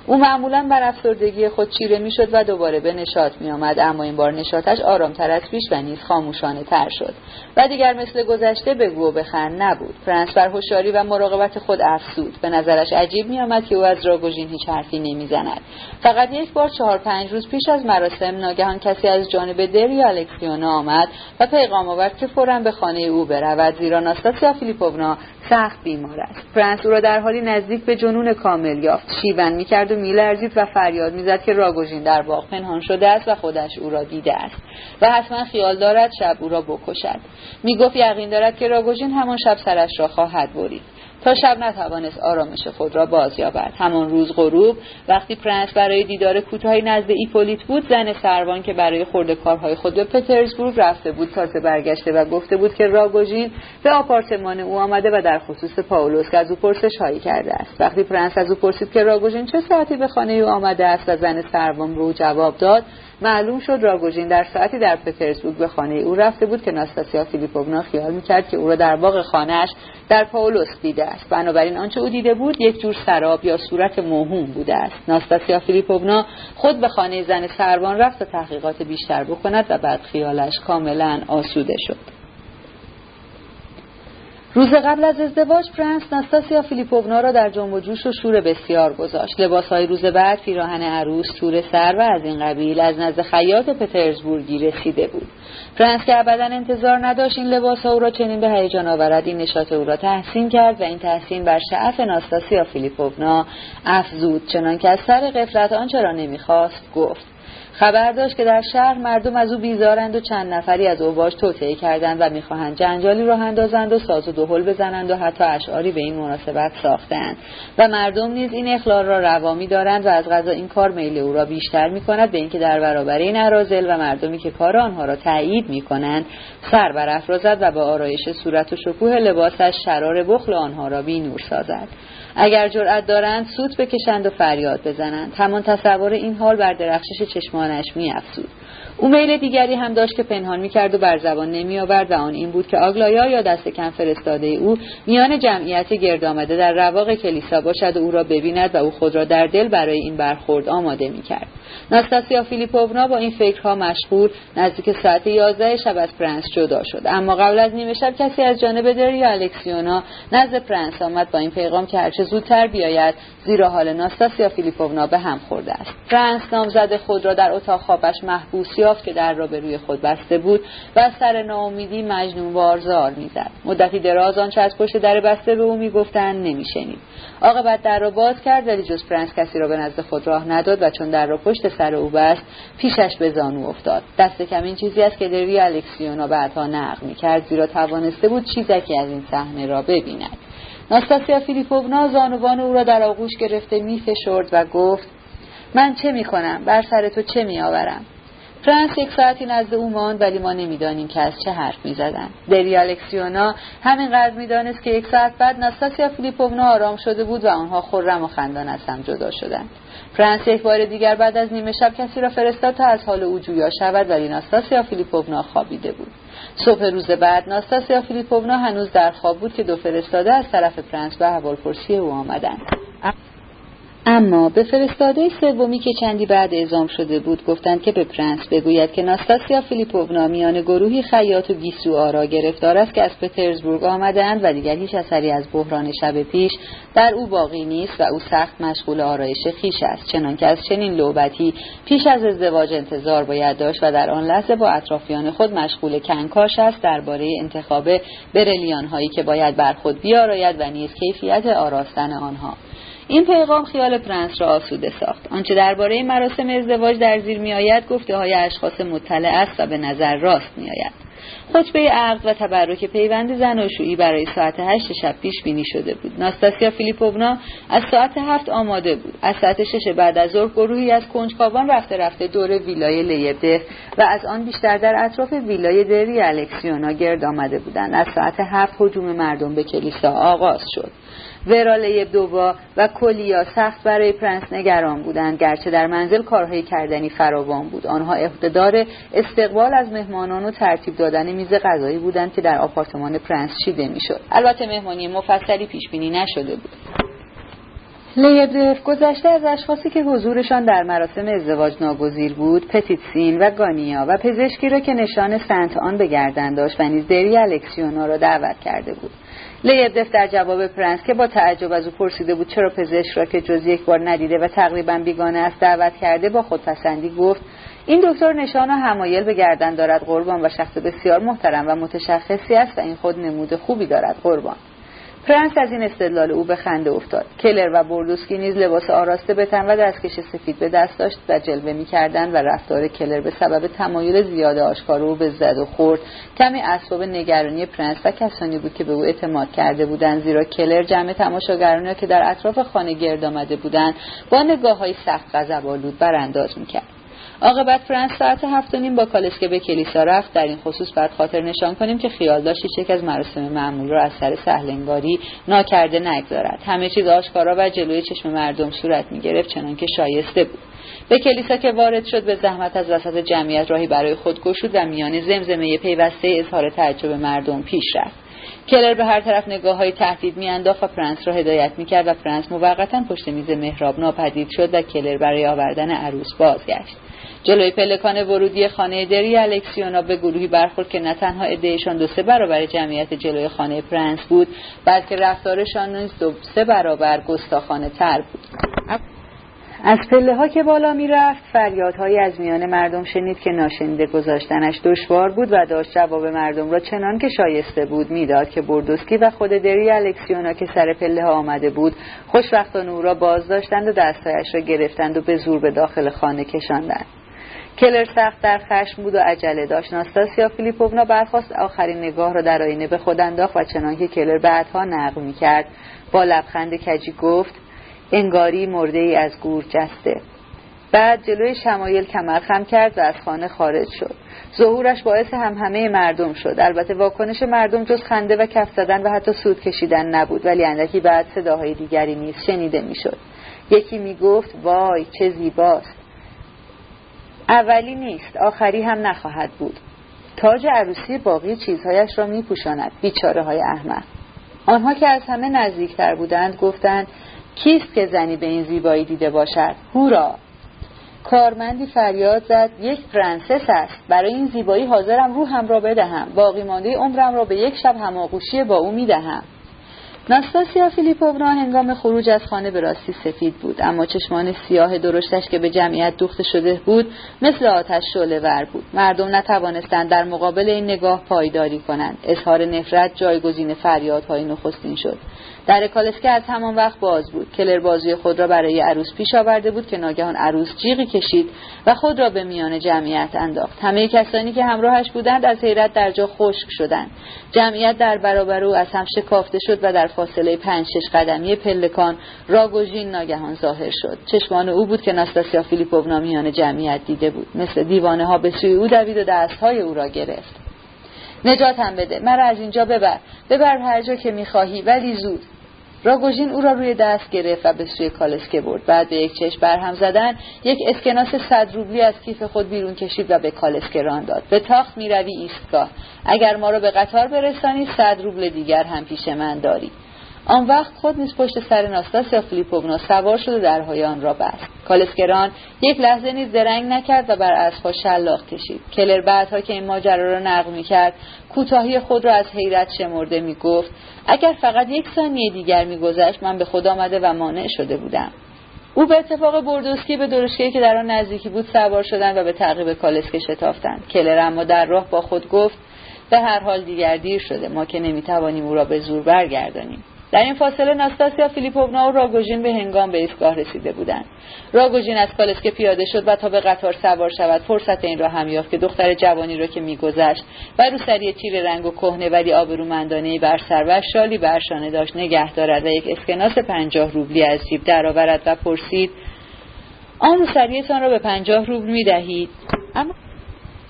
او معمولا بر افسردگی خود چیره می‌شد و دوباره به نشاط می آمد اما این بار نشاطش آرامتر از پیش و نیز خاموشانه تر شد و دیگر مثل گذشته بگو و بخند نبود. فرانس بر هوشیاری و مراقبت خود افسود. به نظرش عجیب می آمد که او از راگوژین هیچ حرفی نمی‌زند. فقط یک بار چهار پنج روز پیش از مراسم ناگهان کسی از جانب دری الکسیونا آمد و پیغام آورد که فورا به خانه او برود زیرا ناستاسیا فیلیپونا سخت بیمار است. فرانس او را در حالی نزدیک به جنون کامل یافت. شیون می‌کرد و میلرزید و فریاد می‌زد که راگوژین در باغ پنهان شده است و خودش او را دیده است و حتما خیال دارد شب او را بکشد. می‌گفت یقین دارد که راگوژین همان شب سرش را خواهد برید. تا شب نتوانست آرامش خود را باز یابد. همان روز غروب وقتی پرنس برای دیدار کوتاهی نزد ایپولیت بود زن سروان که برای خرده کارهای خود به پترزبورگ رفته بود تازه برگشته و گفته بود که راگوژین به آپارتمان او آمده و در خصوص پاولوسک از او پرسش هایی کرده است. وقتی پرنس از او پرسید که راگوژین چه ساعتی به خانه او آمده است و زن سروان به او جواب داد معلوم شد راگوژین در ساعتی در پترزبورگ به خانه او رفته بود که ناستاسیا فیلیپونا خیال می‌کرد که او را در باغ خانهاش در پاولوس دیده است. بنابراین آنچه او دیده بود یک جور سراب یا صورت موهوم بوده است. ناستاسیا فیلیپونا خود به خانه زن سروان رفت تا تحقیقات بیشتر بکند و بعد خیالش کاملا آسوده شد. روز قبل از ازدواج پرنس ناستاسیا فیلیپونا را در جنب و جوش و شور بسیار گذاشت. لباسهای روز بعد پیراهن عروس تور سر و از این قبیل از نزد خیاط پترزبورگی رسیده بود. پرنس که ابدا انتظار نداشت این لباسها او را چنین به هیجان آورد این نشاط او را تحسین کرد و این تحسین بر شعف ناستاسیا فیلیپونا افزود چنان که از سر قفلت آنچه را نمی‌خواست گفت. خبر داشت که در شهر مردم از او بیزارند و چند نفری از اوباش توطعه کردند و می‌خواهند جنجالی راه اندازند و ساز و دهل بزنند و حتی اشعاری به این مناسبت ساختند و مردم نیز این اخلال را روامی دارند و از غذا این کار میل او را بیشتر می‌کند به اینکه در برابر این عرازل و مردمی که کار آنها را تایید می‌کنند سر برافرازد و به آرایش صورت و شکوه لباسش شرار بخل آنها را بی نور سازد. اگر جرأت دارند سوت بکشند و فریاد بزنند. همان تصور این حال بر درخشش چشمانش میافزود. او میل دیگری هم داشت که پنهان می‌کرد و بر زبان نمی آورد و آن این بود که آگلایا یا دست کم فرستاده او میان جمعیت گرد آمده در رواق کلیسا باشد و او را ببیند و او خود را در دل برای این برخورد آماده می‌کرد. ناستاسیا فیلیپونا با این فکرها مشغول نزدیک ساعت یازده شب از پرنس جدا شد. اما قبل از نیمه شب کسی از جانب داریا الکسیونا نزد پرنس آمد با این پیغام که هرچه زودتر بیاید زیرا حال ناستاسیا فیلیپونا به هم خورده است. پرنس نامزد خود را در اتاق خوابش محبوس یافت که در را به روی خود بسته بود و از سر ناامیدی مجنون‌وار زار می‌زد. مدتی دراز آنچه از پشت در بسته به او می‌گفتند نمیشنید. عاقبت در را باز کرد ولی جز پرنس کسی را به نزد خود راه نداد و چون در را پشت سر او بست پیشش به زانو افتاد. دست کم این چیزی است که دری الکسیونا بعدها نقل می‌کرد زیرا توانسته بود چیزکی از این صحنه را ببیند. ناستاسیا فیلیپوونا زانوان او را در آغوش گرفته میفشرد و گفت من چه می‌کنم؟ بر سر تو چه میآورم؟ فرانس یک ساعتی نزد او ماند ولی ما نمی‌دانیم که از چه حرف می‌زدند دری الکسیونا همینقدر می‌دانست که یک ساعت بعد ناستاسیا فیلیپوونا آرام شده بود و آنها خرم و خندان از هم جدا شدند. پرنس یک بار دیگر بعد از نیمه شب کسی را فرستاد تا از حال او جویا شود ولی ناستاسیا فیلیپوونا خوابیده بود. صبح روز بعد ناستاسیا فیلیپوونا هنوز در خواب بود که دو فرستاده از طرف پرنس به احوالپرسی او آمدند. اما به فرستاده سومی که چندی بعد اعزام شده بود گفتند که به پرنس بگوید که ناستاسیا فیلیپوونا میان گروهی خیاط و گیسو آرا گرفتار است که از پترزبورگ آمدند و دیگر هیچ اثری از بحران شب پیش در او باقی نیست و او سخت مشغول آرایش خیش است چنانکه از چنین لوبتی پیش از ازدواج انتظار باید داشت و در آن لحظه با اطرافیان خود مشغول کنکاش است درباره انتخاب برلیان هایی که باید بر خود بیاراید و نیز کیفیت آراستن آنها. این پیغام خیال پرنس را آسوده ساخت. آنچه درباره مراسم ازدواج در زیر میآید گفته های اشخاص مطلع است و به نظر راست میآید خطبه عقد و تبرک پیوند زناشویی برای ساعت هشت شب پیش بینی شده بود. ناستاسیا فیلیپوونا از ساعت هفت آماده بود. از ساعت شش بعد از ظهر گروهی از کنجکاوان رفته رفته دور ویلای لیبدف و از آن بیشتر در اطراف ویلای داریا الکسیونا گرد آمده بودند. از ساعت هفت هجوم مردم به کلیسا آغاز شد. ورا لبدوا و کولیا سخت برای پرنس نگران بودند گرچه در منزل کارهای کردنی فراوان بود. آنها عهده‌دار استقبال از مهمانان و ترتیب دادن میز غذایی بودند که در آپارتمان پرنس چیده می‌شد. البته مهمانی مفصلی پیش بینی نشده بود. لیبدف گذشته از اشخاصی که حضورشان در مراسم ازدواج ناگزیر بود پتیتسین و گانیا و پزشکی را که نشان سنت آن به گردن داشت و نیز دری الکسیونا را دعوت کرده بود. لیبدف در جواب پرنس که با تعجب از او پرسیده بود چرا پزشک را که جز یک بار ندیده و تقریبا بیگانه است دعوت کرده با خودپسندی گفت این دکتر نشان و همایل به گردن دارد قربان و شخص بسیار محترم و متشخصی است و این خود نمود خوبی دارد قربان. پرنس از این استدلال او به خنده افتاد. کلر و بردوسکی نیز لباس آراسته به تن و دستکش سفید به دست داشت و جلوه می‌کردند و رفتار کلر به سبب تمایل زیاد آشکار او به زد و خورد. کمی اسباب نگرانی پرنس و کسانی بود که به او اعتماد کرده بودند زیرا کلر جمع تماشاگرانی که در اطراف خانه گرد آمده بودند با نگاه های سخت غضب‌آلود برانداز می‌کرد. عاقبت پرنس ساعت هفت و نیم با کالسکه به کلیسا رفت در این خصوص باید خاطر نشان کنیم که خیال داشت یک از مراسم معمول را از سر سهل‌انگاری ناکرده نگذارد. همه چیز آشکارا و جلوی چشم مردم صورت می گرفت چنان که شایسته بود. به کلیسا که وارد شد به زحمت از وسط جمعیت راهی برای خود گشود و میان زمزمه پیوسته اظهار تعجب مردم پیش رفت. کلر به هر طرف نگاه های تهدید میانداخت و فرانس را هدایت می‌کرد و فرانس موقتا پشت میز محراب ناپدید شد و کلر برای آوردن عروس بازگشت. جلوی پلکان ورودی خانه دری الکسیونا به گروهی برخورد که نه تنها عدهشان دو سه برابر جمعیت جلوی خانه پرنس بود بلکه رفتارشان نیز دو سه برابر گستاخانه تر بود. از پله ها که بالا می رفت فریادهایی از میان مردم شنید که ناشنیده گذاشتنش دشوار بود و داشت جواب مردم را چنان که شایسته بود می‌داد که بردوسکی و خود دری الکسیونا که سر پله ها آمده بود خوشبختانه او را باز داشتند و دستهایش را گرفتند و به زور به داخل خانه کشاندند. کلر سخت در خشم بود و عجله داشت. ناستاسیا فیلیپوونا برخواست آخرین نگاه را در آینه به خود انداخت و چنانکه کلر بعدها نقل می‌کرد با لبخند کجی گفت انگاری مرده ای از گور جسته. بعد جلوی شمایل کمر خم کرد و از خانه خارج شد. ظهورش باعث هم همه مردم شد. البته واکنش مردم جز خنده و کف زدن و حتی سود کشیدن نبود ولی اندکی بعد صداهای دیگری نیز شنیده می‌شد. یکی می‌گفت وای چه زیباست. اولی نیست آخری هم نخواهد بود. تاج عروسی باقی چیزهایش را میپوشاند بیچاره های احمد آنها که از همه نزدیکتر بودند گفتند کیست که زنی به این زیبایی دیده باشد؟ هورا. کارمندی فریاد زد یک پرنسس است. برای این زیبایی حاضرم روحم را بدهم. باقی مانده عمرم را به یک شب هماغوشی با او می‌دهم. ناستاسیا فیلیپونا هنگام خروج از خانه به راستی سفید بود. اما چشمان سیاه درشتش که به جمعیت دوخته شده بود مثل آتش شعله ور بود. مردم نتوانستند در مقابل این نگاه پایداری کنند. اظهار نفرت جایگزین فریادهای نخستین شد. در کالسکه از همان وقت باز بود. کلر بازوی خود را برای عروس پیش آورده بود که ناگهان عروس جیغی کشید و خود را به میان جمعیت انداخت. همه کسانی که همراهش بودند از حیرت در جا خشک شدند. جمعیت در برابر او از هم شکافته شد و در فاصله پنج شش قدمی پلکان راگوژین ناگهان ظاهر شد. چشمان او بود که ناستاسیا فیلیپونا میان جمعیت دیده بود. مثل دیوانه ها به سوی او دوید و دستهای او را گرفت. نجاتم بده. مرا از اینجا ببر. ببر هر جا که می‌خواهی ولی زود. راگوژین او را روی دست گرفت و به سوی کالسکه برد. بعد به یک چشم برهم زدن یک اسکناس صد روبلی از کیف خود بیرون کشید و به کالسکه ران داد. به تاخت می‌روی ایستگاه. اگر ما را به قطار برسانی صد روبل دیگر هم پیش من داری. آن وقت خود نیز پشت سر ناستاسیا فلیپوونا سوار شد و درهای آن را بست. کالسکران یک لحظه نیز درنگ نکرد و بر اسبها شلاق کشید. کلر بعدها که این ماجرا را نقل می‌کرد کوتاهی خود را از حیرت شمرده می‌گفت اگر فقط یک ثانیه دیگر میگذشت من به خود آمده و مانع شده بودم. او به اتفاق بردوسکی به درشکهای که در آن نزدیکی بود سوار شدند و به تعقیب کالسکه شتافتند. کلر اما در راه با خود گفت به هر حال دیگر دیر شده ما که نمی‌توانیم او را به زور برگردانیم. در این فاصله ناستاسیا فیلیپوونا و راگوژین به هنگام به ایستگاه رسیده بودند. راگوژین از کالسکه پیاده شد و تا به قطار سوار شود فرصت این را هم یافت که دختر جوانی را که میگذشت و روسری تیر رنگ و کهنه ولی آبرومندانهای بر سر و شالی بر شانه داشت نگه دارد و یک اسکناس پنجاه روبلی از جیب درآورد و پرسید آن روسریتان را به پنجاه روبل می‌دهید؟ اما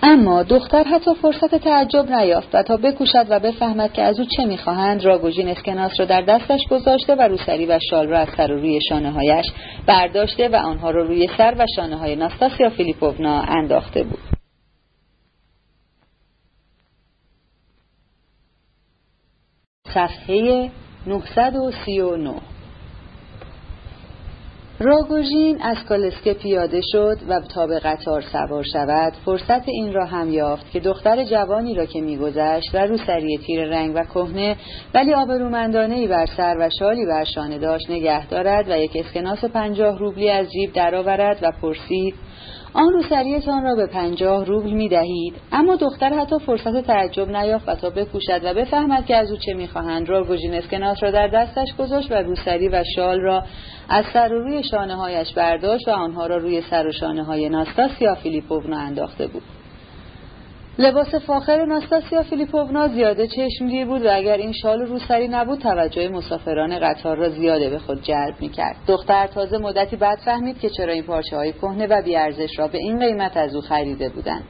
اما دختر حتی فرصت تعجب نیافت و تا بکوشد و بفهمد که از او چه می‌خواهند راگوژین اسکناس را در دستش گذاشته و روسری و شال را از سر و روی شانه هایش برداشته و آنها را روی سر و شانه های ناستاسیا فیلیپوونا انداخته بود. صفحه 939 راگوژین از کالسکه پیاده شد و تا به قطار سوار شود فرصت این را هم یافت که دختر جوانی را که میگذشت و روسری تیر رنگ و کهنه ولی آبرومندانه ای بر سر و شالی بر شانه داشت نگه دارد و یک اسکناس پنجاه روبلی از جیب درآورد و پرسید آن روسریتان را به پنجاه روبل می دهید. اما دختر حتی فرصت تعجب نیافت و تا بکوشد و بفهمد که از او چه می‌خواهند راگوژین اسکناس را در دستش گذاشت و روسری و شال را از سر و روی شانه هایش برداشت و آنها را روی سر و شانه های ناستاسیا فیلیپوونا انداخته بود. لباس فاخر ناستاسیا فیلیپوونا زیاده چشمگیر بود و اگر این شال روسری نبود توجه مسافران قطار را زیاده به خود جلب می‌کرد. دختر تازه مدتی بعد فهمید که چرا این پارچه های کهنه و بیارزش را به این قیمت از او خریده بودند.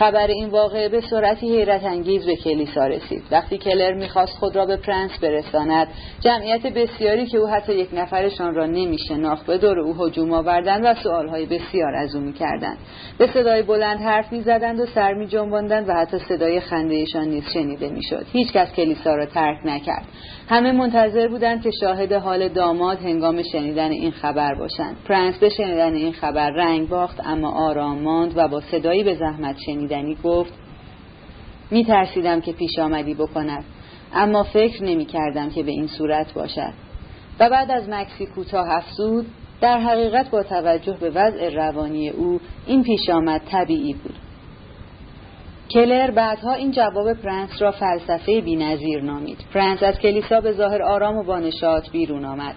خبر این واقعه به سرعتی حیرت انگیز به کلیسا رسید. وقتی کلر می‌خواست خود را به پرنس برساند جمعیت بسیاری که او حتی یک نفرشان را نمیشناخت به دور او هجوم آوردند و سؤالهای بسیار از او می‌کردند. به صدای بلند حرف می‌زدند و سر میجنباندند و حتی صدای خندهشان نیز شنیده می‌شد. هیچکس کلیسا را ترک نکرد. همه منتظر بودند که شاهد حال داماد هنگام شنیدن این خبر باشند پرنس به شنیدن این خبر رنگ باخت اما آرام ماند و با صدایی به زحمت شنیدنی گفت می ترسیدم که پیش آمدی بکند اما فکر نمی کردم که به این صورت باشد. و بعد از مکثی کوتاه افزود در حقیقت با توجه به وضع روانی او این پیش آمد طبیعی بود. کلر بعدها این جواب پرنس را فلسفه بینظیر نامید. پرنس از کلیسا به ظاهر آرام و بانشاط بیرون آمد.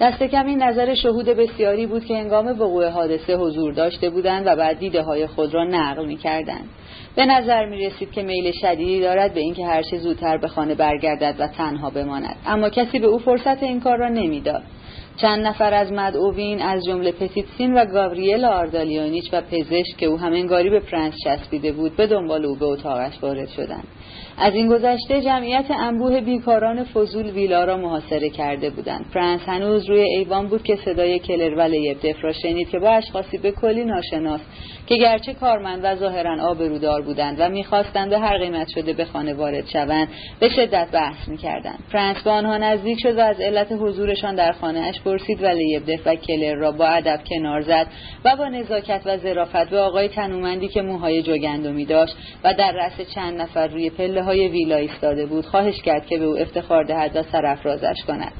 دست کم این نظر شهود بسیاری بود که هنگام وقوع حادثه حضور داشته بودند و بعد دیده های خود را نقل می کردند. به نظر می رسید که میل شدیدی دارد به اینکه هرچه زودتر به خانه برگردد و تنها بماند. اما کسی به او فرصت این کار را نمی‌داد. چند نفر از مدعوین از جمله پتیتسین و گاوریل آردالیونیچ و پزشک که او هم انگاری به پرنس چسبیده بود به دنبال او به اتاقش وارد شدند. از این گذشته جمعیت انبوه بیکاران فضول ویلا را محاصره کرده بودند. پرنس هنوز روی ایوان بود که صدای کلر و لیبدف را شنید که با اشخاصی به کلی ناشناس که گرچه کارمند و ظاهرا آبرودار بودند و می‌خواستند به هر قیمت شده به خانه وارد شوند به شدت بحث می‌کردند. پرنس با آنها نزدیک شد و از علت حضورشان در خانهاش پرسید و لیبدف و کلر را با ادب کنار زد و با نزاکت و ظرافت به آقای تنومندی که موهای جوگندمی داشت و در رأس چند نفر روی پله های ویلا ایستاده بود. خواهش کرد که به او افتخار دهد و سرافرازش کند.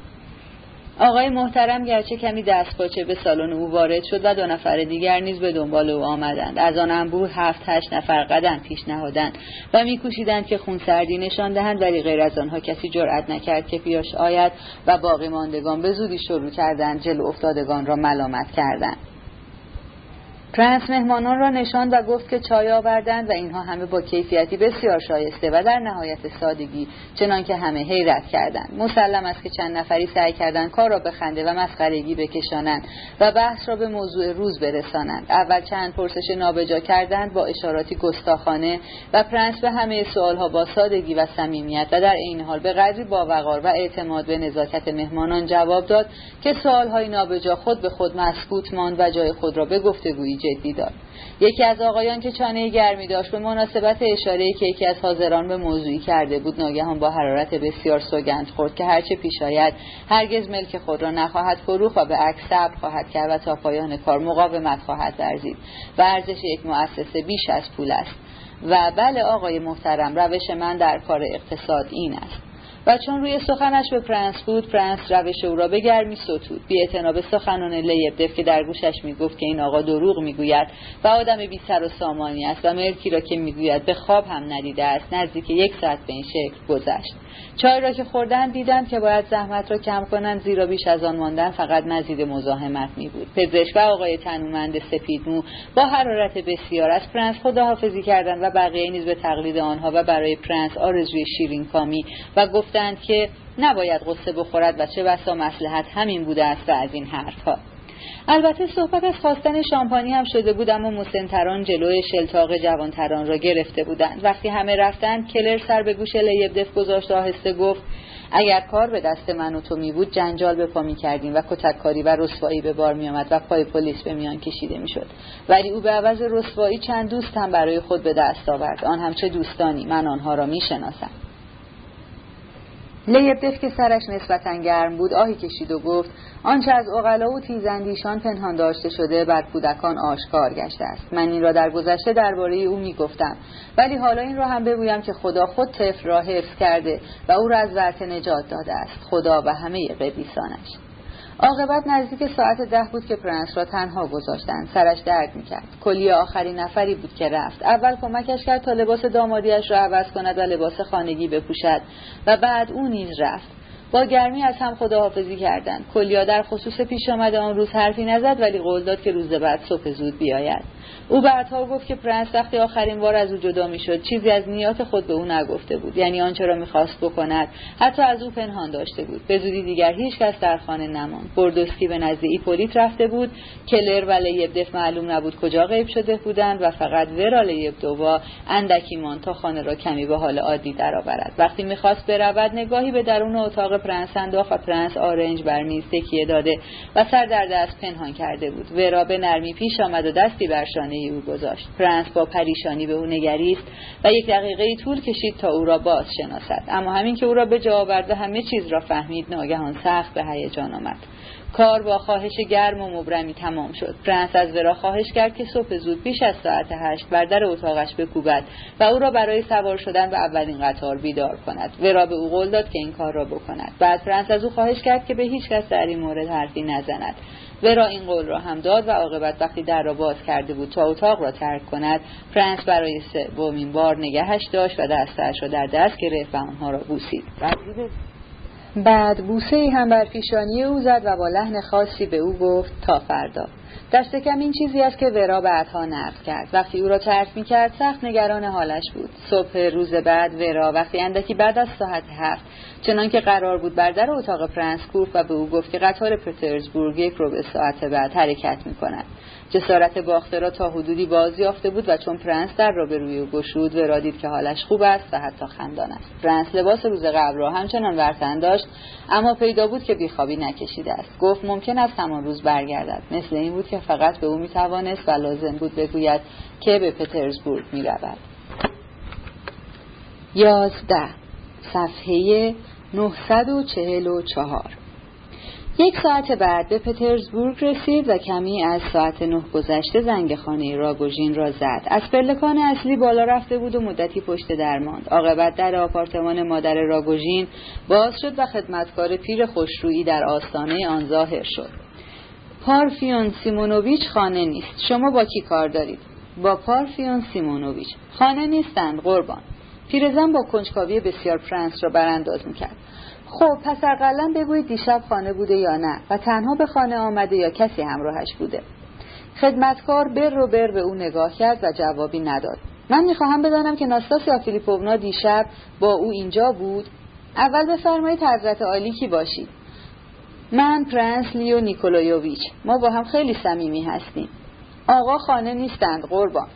آقای محترم گرچه کمی دست پاچه به سالن او وارد شد و دو نفر دیگر نیز به دنبال او آمدند. از آن انبوه هفت هشت نفر قدم پیش نهادند و میکوشیدند که خون سردی نشان دهند ولی غیر از آنها کسی جرأت نکرد که پیاش آید و باقی ماندگان به زودی شروع کردند جلو افتادگان را ملامت کردند. پرنس مهمانان را نشاند و گفت که چای آوردند و اینها همه با کیفیتی بسیار شایسته و در نهایت سادگی چنان که همه حیرت کردند. مسلم است که چند نفری سعی کردند کار را به خنده و مسخرگی بکشانند و بحث را به موضوع روز برسانند. اول چند پرسش نابجا کردند با اشاراتی گستاخانه و پرنس به همه سوالها با سادگی و صمیمیت و در این حال به قدری با وقار و اعتماد به نزاکت مهمانان جواب داد که سوالهای نابجا خود به خود مسکوت ماند و جای خود را به گفتگویی جدی داد. یکی از آقایان که چانه گرمی داشت به مناسبت اشاره که یکی از حاضران به موضوعی کرده بود ناگهان با حرارت بسیار سوگند خورد که هرچه پیش آید هرگز ملک خود را نخواهد فروخت و به عکس صبر خواهد کرد و تا پایان کار مقاومت خواهد ورزید و ارزش یک مؤسسه بیش از پول است. و بله آقای محترم روش من در کار اقتصاد این است. و چون روی سخنش به پرنس بود پرنس روش او را به گرمی ستود. بی به سخنان لیبدف که در گوشش می‌گفت که این آقا دروغ می‌گوید و آدم بی سر و سامانی است و ملکی را که می‌گوید به خواب هم ندیده است نزدیک یک ساعت به این شکل گذشت. چای را که خوردند دیدند که باید زحمت را کم کنند زیرا بیش از آن ماندن فقط مزید مزاحمت می بود. پزشک و آقای تنومند سپیدمو با حرارت بسیار از پرنس خداحافظی کردند و بقیه نیز به تقلید آنها و برای پرنس آرزوی شیرین کامی و گفتند که نباید غصه بخورد و چه بسا مصلحت همین بوده است از این حرفها. البته صحبت از خواستن شامپانی هم شده بود اما مسنتران جلوی شلتاق جوانتران را گرفته بودند. وقتی همه رفتند کلر سر به گوش لیبدف گذاشت آهسته گفت اگر کار به دست من و تو می بود جنجال به پا می کردیم و کتککاری و رسوایی به بار می آمد و پای پلیس به میان کشیده می شد. ولی او به عوض رسوایی چند دوست هم برای خود به دست آورد. آن هم چه دوستانی من آنها را می شناسم. لیبدف که سرش نسبتا گرم بود آهی کشید و گفت آنچه از اقلا و تیزندیشان پنهان داشته شده بر کودکان آشکار گشته است. من این را در گذشته درباره او می‌گفتم ولی حالا این را هم بگویم که خدا خود طفل را حفظ کرده و او را از ورطه نجات داده است. خدا و همه قدیسانش عاقبت نزدیک ساعت ده بود که پرنس را تنها گذاشتند. سرش درد می‌کرد. کلیا آخرین نفری بود که رفت. اول کمکش کرد تا لباس دامادیش را عوض کند و لباس خانگی بپوشد و بعد او نیز رفت. با گرمی از هم خداحافظی کردند. کلیا در خصوص پیشامد آن روز حرفی نزد ولی قول داد که روز بعد صبح زود بیاید. او بعدها گفت که پرنس وقتی آخرین بار از او جدا می‌شد چیزی از نیات خود به او نگفته بود یعنی آنچه را می‌خواست بکند حتی از او پنهان داشته بود. به زودی دیگر هیچ کس در خانه نماند. بردوسکی به نزد ایپولیت رفته بود. کلر و لیبدف معلوم نبود کجا غیب شده بودند و فقط ورا لیبدووا اندکی ماند تا خانه را کمی به حال عادی درآورد. وقتی می‌خواست برود نگاهی به درون اتاق پرنس انداخت و پرنس آرنج بر میز تکیه داده و سر در دست پنهان کرده بود. ورا به نرمی پیش آمد و دستی بر شانه او گذاشت. پرنس با پریشانی به او نگریست و یک دقیقه طول کشید تا او را باز شناسد اما همین که او را به جا آورد و همه چیز را فهمید ناگهان سخت به هیجان آمد. کار با خواهش گرم و مبرمی تمام شد. پرنس از ورا خواهش کرد که صبح زود پیش از ساعت هشت بر در اتاقش بکوبد و او را برای سوار شدن به اولین قطار بیدار کند. ورا به او قول داد که این کار را بکند. بعد پرنس از او خواهش کرد که به هیچ کس در این مورد حرفی نزند. ورا این قول را هم داد و عاقبت وقتی در را باز کرده بود تا اتاق را ترک کند پرنس برای سومین بار نگهش داشت و دستش را در دست گرفت و آنها را بوسید. بعد بوسه‌ای هم بر پیشانی او زد و با لحن خاصی به او گفت تا فردا. دست کم این چیزی است که ورا بعدها نقل کرد. وقتی او را ترک می کرد سخت نگران حالش بود. صبح روز بعد ورا وقتی اندکی بعد از ساعت هفت چنان که قرار بود بر در اتاق پرنس کوفت و به او گفت که قطار پترزبورگ یک ربع ساعت بعد حرکت می کند جسارت باخته را تا حدودی باز یافته بود و چون پرنس در را به روی او گشود ورا دید که حالش خوب است و حتی خندان است. پرنس لباس روز قبل را همچنان بر تن داشت اما پیدا بود که بیخوابی نکشیده است. گفت ممکن است همان روز برگردد. مثل این بود که فقط به او می‌توانست و لازم بود بگوید که به پترزبورگ می‌رود. یازده. صفحه 944 یک ساعت بعد به پترزبورگ رسید و کمی از ساعت نه گذشته زنگ خانه راگوژین را زد. از پلکان اصلی بالا رفته بود و مدتی پشت در ماند. عاقبت در آپارتمان مادر راگوژین باز شد و خدمتکار پیر خوشرویی در آستانه آن ظاهر شد. پارفیون سیمونوویچ خانه نیست. شما با کی کار دارید؟ با پارفیون سیمونوویچ. خانه نیستند قربان. پیرزن با کنجکاوی بسیار پرنس را برانداز می‌کرد. خب پس اقلا بگویید دیشب خانه بوده یا نه و تنها به خانه آمده یا کسی همراهش بوده. خدمتکار بر و بر به او نگاه کرد و جوابی نداد. من می‌خواهم بدانم که ناستاسیا فیلیپوونا دیشب با او اینجا بود. اول بفرمایید حضرت عالی کی باشید. من پرنس لیو نیکولایوویچ. ما با هم خیلی صمیمی هستیم. آقا خانه نیستند قربان.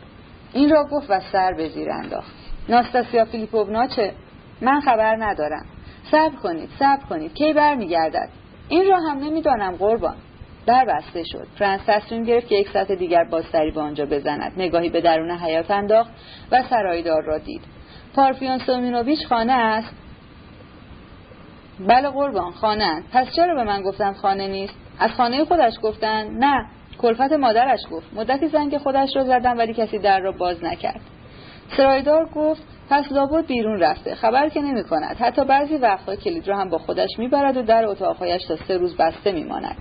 این را گفت و سر به زیر انداخت. ناستاسیا فیلیپوونا چه؟ من خبر ندارم. صبر کنید صبر کنید. کی برمیگردد؟ این را هم نمی‌دانم قربان. در بسته شد. فرانس تصمیم گرفت که یک ساعت دیگر بازتری به آنجا بزند. نگاهی به درون حیات انداخت و سرایدار را دید. پارفیون سومینوویچ خانه است؟ بله قربان خانه پس چرا به من گفتن خانه نیست؟ از خانه خودش گفتن؟ نه کلفت مادرش گفت. مدتی زنگ خودش را زدم ولی کسی در را باز نکرد. سرایدار گفت پس لابد بیرون رفته. خبر که نمی کند حتی بعضی وقتها کلید را هم با خودش می‌برد و در اتاقهایش تا سه روز بسته میماند.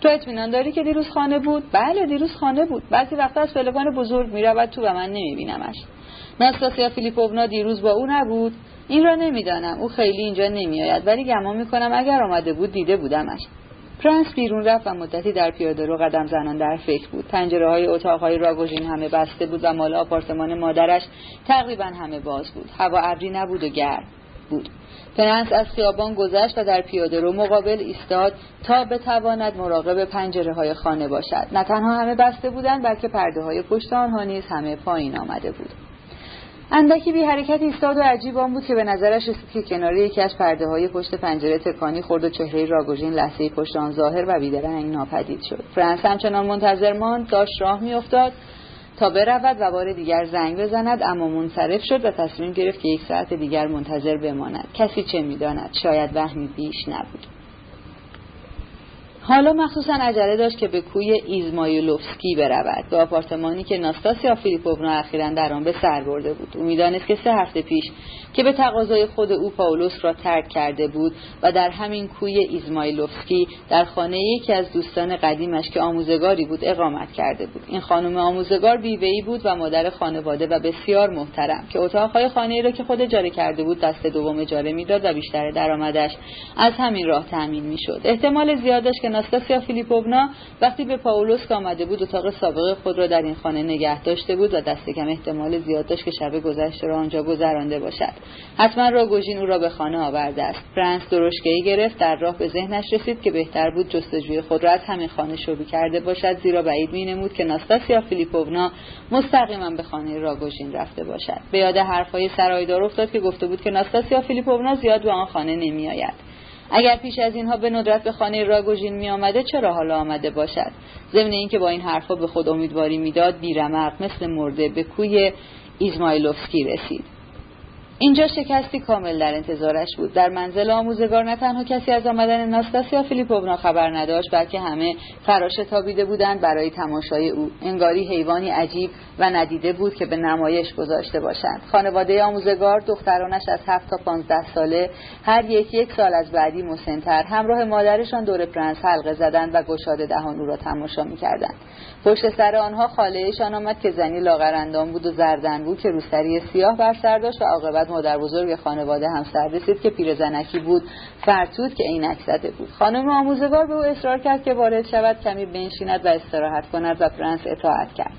تو اطمینان داری که دیروز خانه بود؟ بله دیروز خانه بود. بعضی وقتا از پلکان بزرگ می‌رود تو و من نمیبینمش. ناستاسیا فیلیپوونا دیروز با او نبود. این را نمی‌دانم. او خیلی اینجا نمیآید. ولی گمان می‌کنم اگر آمده بود دیده بودمش. پرنس بیرون رفت و مدتی در پیاده رو قدم زنان در فکر بود. پنجره های اتاق های راگوژین همه بسته بود و مال آپارتمان مادرش تقریبا همه باز بود. هوا ابری نبود و گرم بود. پرنس از خیابان گذشت و در پیاده رو مقابل ایستاد تا بتواند مراقب پنجره های خانه باشد. نه تنها همه بسته بودند بلکه پرده های پشت آنها نیز همه پایین آمده بود. اندکی بی حرکت ایستاد و عجیب آن بود که به نظرش رسید که کنار یکی از پرده های پشت پنجره تکانی خورد و چهره راگوژین لحظه پشت آن ظاهر و بیدرنگ ناپدید شد. فرانس همچنان منتظر ماند داشت راه میافتاد تا برود و بار دیگر زنگ بزند اما منصرف شد و تصمیم گرفت که یک ساعت دیگر منتظر بماند. کسی چه می‌داند؟ شاید وهمی بیش نبود. حالا مخصوصا عجله داشت که به کوی ایزمایلوفسکی برود. به آپارتمانی که ناستاسیا فیلیپوونا اخیرا در آن به سر برده بود. او می‌دانست که سه هفته پیش که به تقاضای خود او پاولوسک را ترک کرده بود و در همین کوی ایزمایلوفسکی در خانه یکی از دوستان قدیمش که آموزگاری بود اقامت کرده بود. این خانم آموزگار بیوه‌ای بود و مادر خانواده و بسیار محترم که اتاقهای خانه را که خود اجاره کرده بود دست دوم اجاره می‌داد و بیشتر درآمدش از همین راه تأمین می‌شد. احتمال زیاد داشت که ناستاسیا فیلیپوونا وقتی به پاولوس آمده بود اتاق سابق خود را در این خانه نگه داشته بود و دست کم احتمال زیاد داشت که شب گذشته را آنجا گذرانده باشد. حتما راگوژین او را به خانه آورده است. فرانس درشگهای گرفت در راه به ذهنش رسید که بهتر بود جستجوی خود را از همین خانه شروع کرده باشد زیرا بعید مینمود که ناستاسیا فیلیپوونا مستقیما به خانه راگوژین رفته باشد. به یاد حرفهای سرایدار افتاد که گفته بود که ناستاسیا فیلیپوونا زیاد به آن خانه نمیآید. اگر پیش از اینها به ندرت به خانه راگوژین می آمده چرا حالا آمده باشد؟ ضمن اینکه با این حرفها به خود امیدواری می‌داد بیرمق مثل مرده به کوی ایزمایلوفسکی رسید. اینجا شکستی کامل در انتظارش بود. در منزل آموزگار نه تنها کسی از آمدن ناستاسیا فیلیپوونا خبر نداشت بلکه همه فراش تابیده بودند برای تماشای او. انگاری حیوانی عجیب و ندیده بود که به نمایش گذاشته باشند. خانواده آموزگار دخترانش از هفت تا پانزده ساله هر یک یک سال از بعدی مسنتر. همراه مادرشان دور پرنس حلقه زدند و گشاده دهان او را تماشا می‌کردند. پشت سر آنها خالهشان آمد که زنی لاغراندام بود و زردنبو که روسری سیاه بر سر داشت و عاقبت مادر بزرگ خانواده هم سر رسید که پیرزنکی بود فرتوت که عینک زده بود. خانم آموزگار به او اصرار کرد که وارد شود کمی بنشیند و استراحت کند و پرنس اطاعت کرد.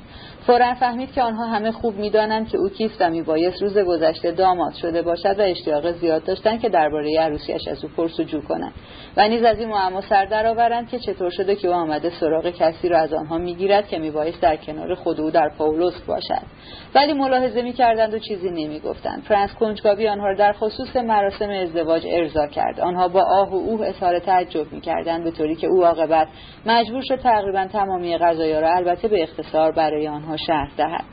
فورا فهمید که آنها همه خوب می‌دانند که او کیست و میبایست روز گذشته داماد شده باشد و اشتیاق زیاد داشتند که درباره عروسیش از او پرس‌وجو کنند. و نیز از این معما سر درآورند که چطور شده که او آمده سراغ کسی را از آنها می‌گیرد که میبایست در کنار خود او در پاولوس باشد. ولی ملاحظه می‌کردند و چیزی نمی‌گفتند. فرانس کنجکاوی آنها را در خصوص مراسم ازدواج ارضا کرد. آنها با آه و اوه اظهار تعجب می‌کردند به طوری که او عاقبت مجبور شد تقریبا تمامی غذایا را البته به اختصار برای آنها آنها شرح دهد.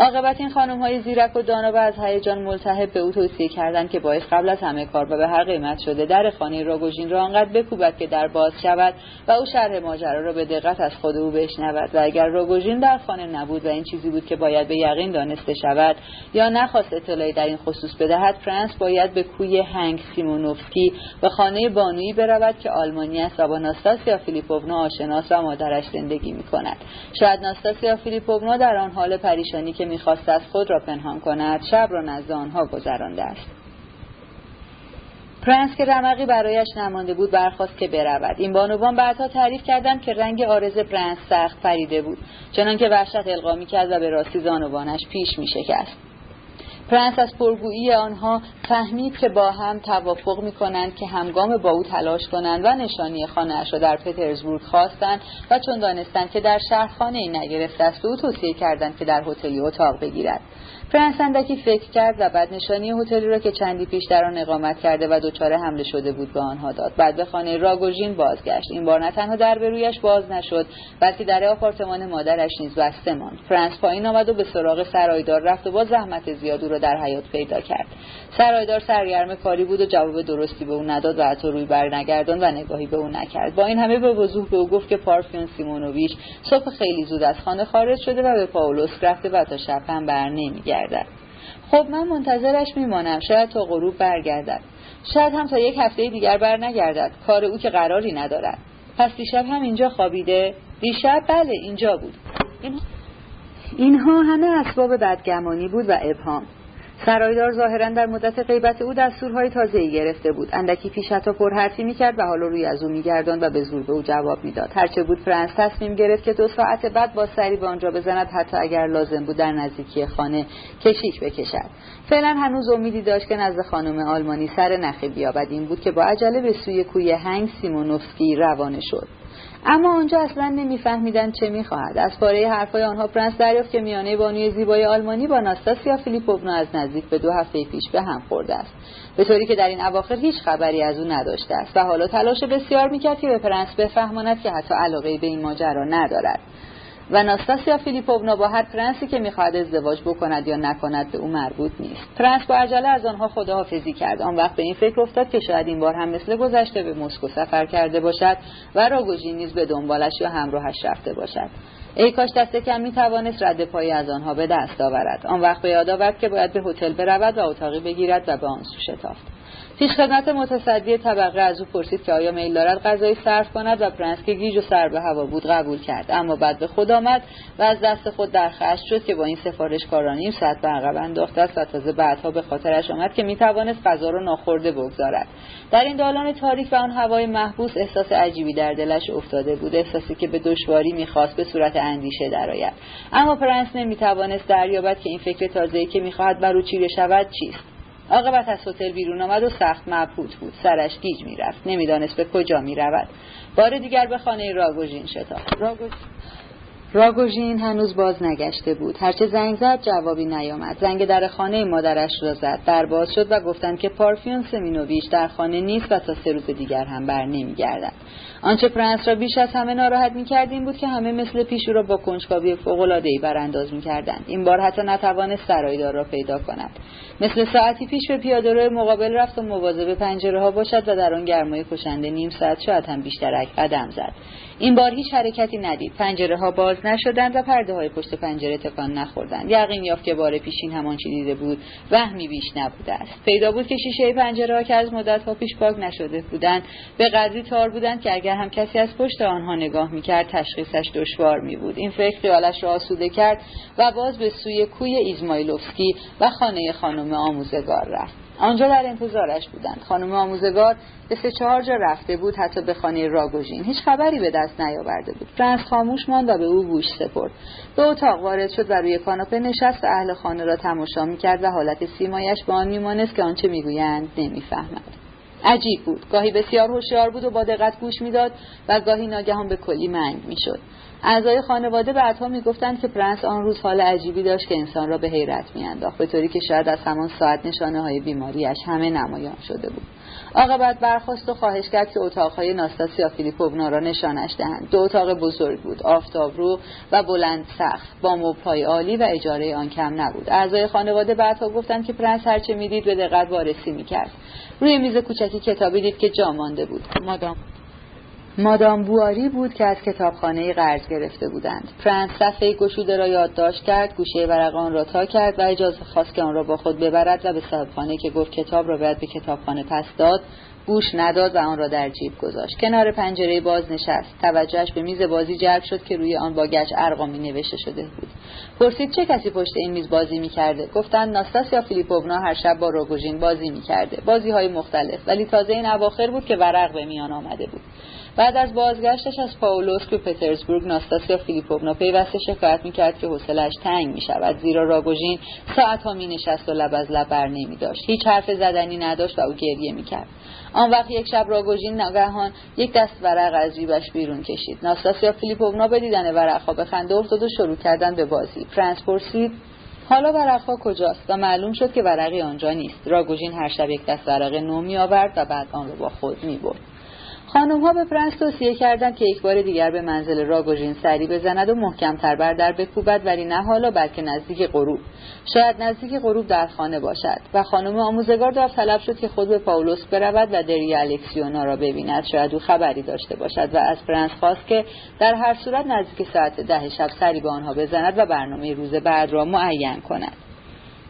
عاقبت این خانم های زیرک و دانا از هیجان ملتهب به او توصیه کردند که باعث قبل از همه کار و به هر قیمت شده در خانه راگوژین را آنقدر بکوبد که در باز شود و او شرح ماجرا را به دقت از خود او بشنود. و اگر راگوژین در خانه نبود و این چیزی بود که باید به یقین دانسته شود یا نخواست اطلاعی در این خصوص بدهد فرانس باید به کوی هنگ سیمونوفسکی و خانه بانویی برود که آلمانی است و با ناستاسیا فیلیپوونا آشناس و مادرش زندگی می کند شاید ناستاسیا فیلیپوونا در آن حال پریشانی که می‌خواست از خود را پنهان کند شب را نزد آنها گذرانده است. پرنس که رمقی برایش نمانده بود برخاست که برود. این بانوان بعدها تعریف کردند که رنگ عارض پرنس سخت پریده بود چنانکه وحشت القا می‌کرد و به راستی زانوانش پیش میشکست. پرنس از پرگویی آنها فهمید که با هم توافق می کنند که همگام با او تلاش کنند و نشانی خانهاش را در پترزبورگ خواستند و چون دانستند که در شهر خانه ای نگرفته است او توصیه کردند که در هتلی اتاق بگیرد. فرانس اندکی فکر کرد و بعد نشانی هتلی را که چندی پیش در آن اقامت کرده و دچار حمله شده بود به آنها داد. بعد به خانه راگوژین بازگشت. این بار نه تنها در به رویش باز نشد بلکه در آپارتمان مادرش نیز بسته ماند. فرانس پایین آمد و به سراغ سرایدار رفت و با زحمت زیاد او را در حیات پیدا کرد. سرایدار سرگرم کاری بود و جواب درستی به او نداد و حتی روی برنگردان و نگاهی به او نکرد. با این همه به وضوح به او گفت که پارفیون سیمونوویچ صبح خیلی زود از خانه خارج شده و به پاولوس رفته و تا شب هم بر نمیگردد خب من منتظرش میمانم. شاید تا غروب برگردد شاید هم تا یک هفته دیگر بر نگردد. کار او که قراری ندارد. پس دیشب هم اینجا خوابیده؟ دیشب؟ بله اینجا بود. اینها همه اسباب بدگمانی بود و ابهام. سرایدار ظاهرا در مدت غیبت او دستورهای تازه‌ای گرفته بود. اندکی پیش حتی پرحرفی می‌کرد و حالا روی از او میگرداند و به زور به او جواب می‌داد. هرچه بود فرانس تصمیم گرفت که دو ساعت بعد با سری به آنجا بزند حتی اگر لازم بود در نزدیکی خانه کشیک بکشد. فعلا هنوز امیدی داشت که نزد خانم آلمانی سر نخی بیابد. این بود که با عجله به سوی کوی هنگ سیمونوفسکی روانه شد. اما آنجا اصلا نمیفهمیدند چه می‌خواهد. از پاره حرفهای آنها پرنس دریافت که میانه بانوی زیبای آلمانی با ناستاسیا فیلیپوونا از نزدیک به دو هفته پیش به هم خورده است. به طوری که در این اواخر هیچ خبری از او نداشته است و حالا تلاش بسیار می‌کرد که به پرنس بفهماند که حتی علاقه به این ماجرا ندارد. و ناستاسیا فیلیپوونا با هر پرنسی که می‌خواهد ازدواج بکند یا نکند به او مربوط نیست. پرنس با عجله از آنها خداحافظی کرد. آن وقت به این فکر افتاد که شاید این بار هم مثل گذشته به مسکو سفر کرده باشد و راگوژین نیز به دنبالش یا همراهش رفته باشد. ای کاش دست کم می توانست رد پایی از آنها به دست آورد. آن وقت به یاد آورد که باید به هتل برود و اتاقی بگیرد و به آن سو شتافت. خدمت متصدی طبقه از او پرسید که آیا میل دارد غذایی صرف کند و پرنس که گیج و سر به هوا بود قبول کرد. اما بعد به خود آمد و از دست خود در خشم شد که با این سفارش کارانیم ساعت به عقب انداخته است و تازه بعدها به خاطرش آمد که می‌توانست غذا را ناخورده بگذارد. در این دالان تاریک و آن هوای محبوس احساس عجیبی در دلش افتاده بود احساسی که به دشواری می‌خواست به صورت اندیشه درآید. اما پرنس نمی‌توانست دریابد که این فکر تازه‌ای که می‌خواهد بر او چیره شود چیست. عاقبت از هتل بیرون آمد و سخت مبهوت بود. سرش گیج می‌رفت. نمی‌دانست به کجا می‌رود. بار دیگر به خانه راگوژین شتافت راگوژین هنوز باز نگشته بود. هرچه زنگ زد جوابی نیامد. زنگ در خانه مادرش را زد. در باز شد و گفتند که پارفیون سمینوویچ در خانه نیست و تا سه روز دیگر هم بر نمیگردد. آنچه پرنس را بیش از همه ناراحت می‌کرد این بود که همه مثل پیش او را با کنجکاوی فوقالعادهای برانداز می‌کردند. این بار حتی نتوانست سرایدار را پیدا کند. مثل ساعتی پیش به پیادهرو مقابل رفت و مواظب پنجره ها باشد و در آن گرمای کشنده نیم ساعت شاید هم بیشترک قدم زد. این بار هیچ حرکتی ندید. پنجره ها باز نشدند و پرده های پشت پنجره تکان نخوردند. یقین یافت که بار پیشین همان چی دیده بود وهمی بیش نبوده است. پیدا بود که شیشه پنجره ها که از مدت ها پیش پاک نشده بودند به قدری تار بودند که اگر هم کسی از پشت آنها نگاه می‌کرد تشخیصش دشوار می بود این فکر خیالش را آسوده کرد و باز به سوی کوی ایزمایلوفسکی و خانه خانم آموزگار رفت. آنجا در انتظارش بودند. خانم آموزگار به سه چهار جا رفته بود حتی به خانه راگوژین. هیچ خبری به دست نیاورده بود. فرانس خاموش ماند و به او گوش سپرد. به اتاق وارد شد و روی کاناپه نشست و اهل خانه را تماشا می‌کرد و حالت سیمایش به آن میمانست که آنچه می‌گویند نمی‌فهمد. عجیب بود. گاهی بسیار هوشیار بود و با دقت گوش می‌داد و گاهی ناگهان به کلی منگ می‌شد. اعضای خانواده بعدها می‌گفتند که پرنس آن روز حال عجیبی داشت که انسان را به حیرت میانداخت به طوری که شاید از همان ساعت نشانه های بیماریش همه نمایان شده بود. عاقبت برخاست و خواهش کرد که اتاقهای ناستاسیا فیلیپوونا را نشانش دهند. دو اتاق بزرگ بود آفتابرو و بلند سقف. با مبلهای عالی و اجاره آن کم نبود. اعضای خانواده بعدها گفتند که پرنس هرچه می‌دید به دقت وارسی می‌کرد. روی میز کوچکی کتابی دید که جا مانده بود. مادام مادام بواری بود که از کتابخانه قرض گرفته بودند. پرنس صفحه گشوده را یادداشت کرد گوشه ورق آن را تا کرد و اجازه خواست که آن را با خود ببرد و به صاحبخانه که گفت کتاب را باید به کتابخانه پس داد گوش نداد و آن را در جیب گذاشت. کنار پنجره باز نشست توجهش به میز بازی جلب شد که روی آن با گچ ارقامی نوشته شده بود. پرسید چه کسی پشت این میز بازی می‌کرده گفتند ناستاسیا فیلیپوونا هر شب با روگوژین بازی می‌کرده بازی های مختلف. ولی تازه این اواخر بود که ورق به میان آمده بود. بعد از بازگشتش از پاولوس به پترزبورگ ناستاسیا فیلیپوونا پیوسته شکایت می‌کرد که حوصلهاش تنگ می‌شود زیرا راگوژین ساعتها مینشست و لب از لب بر نمی داشت هیچ حرف زدنی نداشت و او گریه می‌کرد. آن وقت یک شب راگوژین ناگهان یک دست ورق از جیبش بیرون کشید. ناستاسیا فیلیپوونا به دیدن ورقها به خنده افتاد و شروع کردند به بازی. پرنس پرسید حالا ورقها کجاست؟ و معلوم شد که ورقی آنجا نیست. راگوژین هر شب یک دست ورق نو می آورد و بعد آن را با خود می برد خانم ها به پرنس توصیه کردند که یک بار دیگر به منزل راگوژین سری بزند و محکمتر بر در بکوبد ولی نه حالا بلکه نزدیک غروب. شاید نزدیک غروب در خانه باشد. و خانم آموزگار داوطلب شد که خود به پاولوس برود و داریا الکسیونا را ببیند. شاید او خبری داشته باشد و از پرنس خواست که در هر صورت نزدیک ساعت ده شب سری به آنها بزند و برنامه روز بعد را معین کند.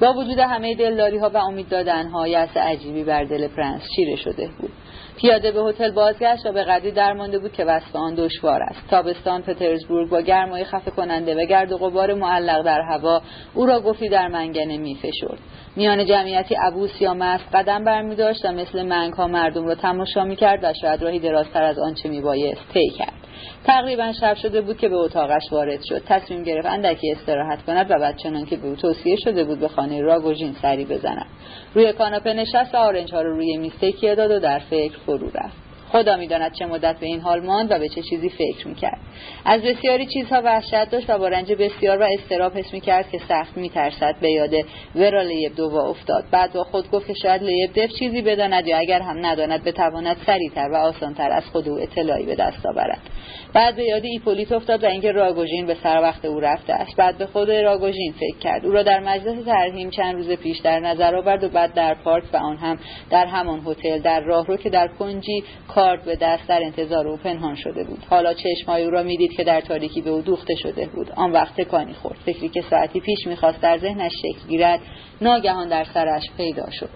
با وجود همه دلداری ها و امید دادن ها یأس عجیبی بر دل پرنس چیره شده بود. پیاده به هتل بازگشت و به قدری درمانده بود که وصف آن دشوار است. تابستان پترزبورگ با گرمای خفه کننده و گرد و غبار معلق در هوا او را گفتی در منگنه میفشرد. میان جمعیتی عبوس یا مست قدم برمیداشت و مثل منگ ها مردم را تماشا می‌کرد و شاید راهی درازتر از آنچه میبایست طی کرد. تقریبا شب شده بود که به اتاقش وارد شد. تصمیم گرفت اندکی استراحت کند و بعد چنان که به او توصیه شده بود به خانه راگوژین سری بزند. روی کاناپه نشست و آرنج ها رو روی میز تکیه داد و در فکر فرو رفت. خدا می‌داند چه مدت به این حال ماند و به چه چیزی فکر می‌کرد. از بسیاری چیزها وحشت داشت و با رنج بسیار و استراب حس می‌کرد که سخت میترسد به یاد ورا لیبدووا افتاد. بعد با خود گفت که شاید لیبدو چیزی بداند یا اگر هم نداند بتواند سریعتر و آسانتر از خود او اطلاعی به دست آورد. بعد به یاد ایپولیت افتاد و اینکه راگوژین به سر وقت او رفته است. بعد به خود راگوژین فکر کرد. او را در مجلس ترحیم چند روز پیش در نظر آورد و بعد در پارک و آن هم در همان هتل در راهرو که در کنجی کارد به دست در انتظار او پنهان شده بود. حالا چشمهای او را می‌دید که در تاریکی به او دوخته شده بود. آن وقت تکانی خورد. فکری که ساعتی پیش می‌خواست در ذهنش شکل گیرد ناگهان در سرش پیدا شد.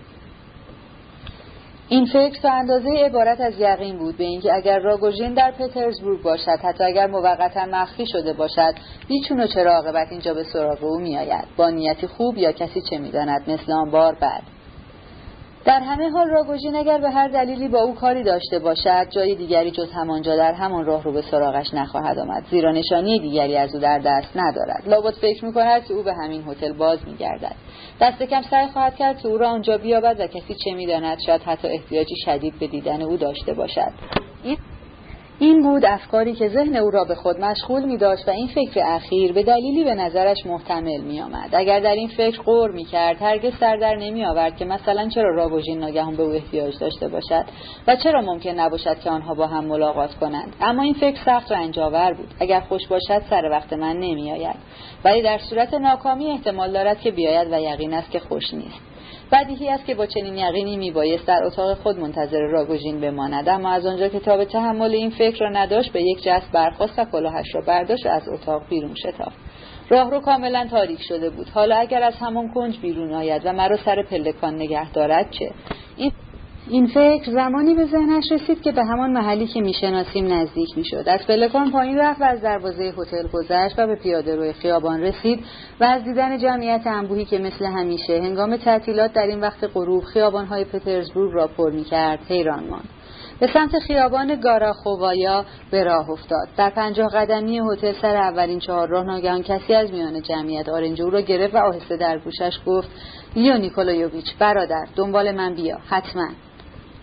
این فکر تا اندازه عبارت از یقین بود به اینکه اگر راگوژین در پترزبورگ باشد حتی اگر موقتا مخفی شده باشد بیچون و چرا عاقبت اینجا به سراغ او میآید؟ با نیتی خوب یا کسی چه می‌داند؟ مثل آن بار بعد. در همه حال راگوژین اگر به هر دلیلی با او کاری داشته باشد جای دیگری جز همانجا در همان راه رو به سراغش نخواهد آمد. زیرا نشانی دیگری از او در دست ندارد. لابد فکر می‌کند که او به همین هتل باز میگردد. دست کم سعی خواهد کرد که او را آنجا بیابد و کسی چه می‌داند شاید حتی احتیاجی شدید به دیدن او داشته باشد. این بود افکاری که ذهن او را به خود مشغول می داشت و این فکر اخیر به دلیلی به نظرش محتمل می آمد. اگر در این فکر غور می کرد هرگز سردر نمی آورد که مثلا چرا راگوژین ناگهان به او احتیاج داشته باشد و چرا ممکن نباشد که آنها با هم ملاقات کنند. اما این فکر سخت و انجاور بود. اگر خوش باشد سر وقت من نمی آید ولی در صورت ناکامی احتمال دارد که بیاید و یقین است که خوش نیست. بدیهی است که با چنین یقینی میبایست در اتاق خود منتظر راگوژین بماند. اما از آنجا که تا به تحمل این فکر را نداشت به یک جست برخواست و کلاهش را برداشت از اتاق بیرون شتافت. راهرو کاملا تاریک شده بود. حالا اگر از همان کنج بیرون آید و مرا سر پلکان نگه دارد چه؟ این این فکر زمانی به ذهنش رسید که به همان محلی که می‌شناسیم نزدیک می‌شد. از پلکان پایین رفت و از دروازه هتل گذشت و به پیاده روی خیابان رسید و از دیدن جمعیت انبوهی که مثل همیشه هنگام تعطیلات در این وقت غروب خیابانهای پترزبورگ را پر می‌کرد حیران ماند. به سمت خیابان گاراخوایا به راه افتاد. در پنجاه قدمی هتل سر اولین چهار راه ناگهان کسی از میان جمعیت آرنج او را گرفت و آهسته در گوشش گفت لیو نیکولایوویچ برادر دنبال من بیا حتما.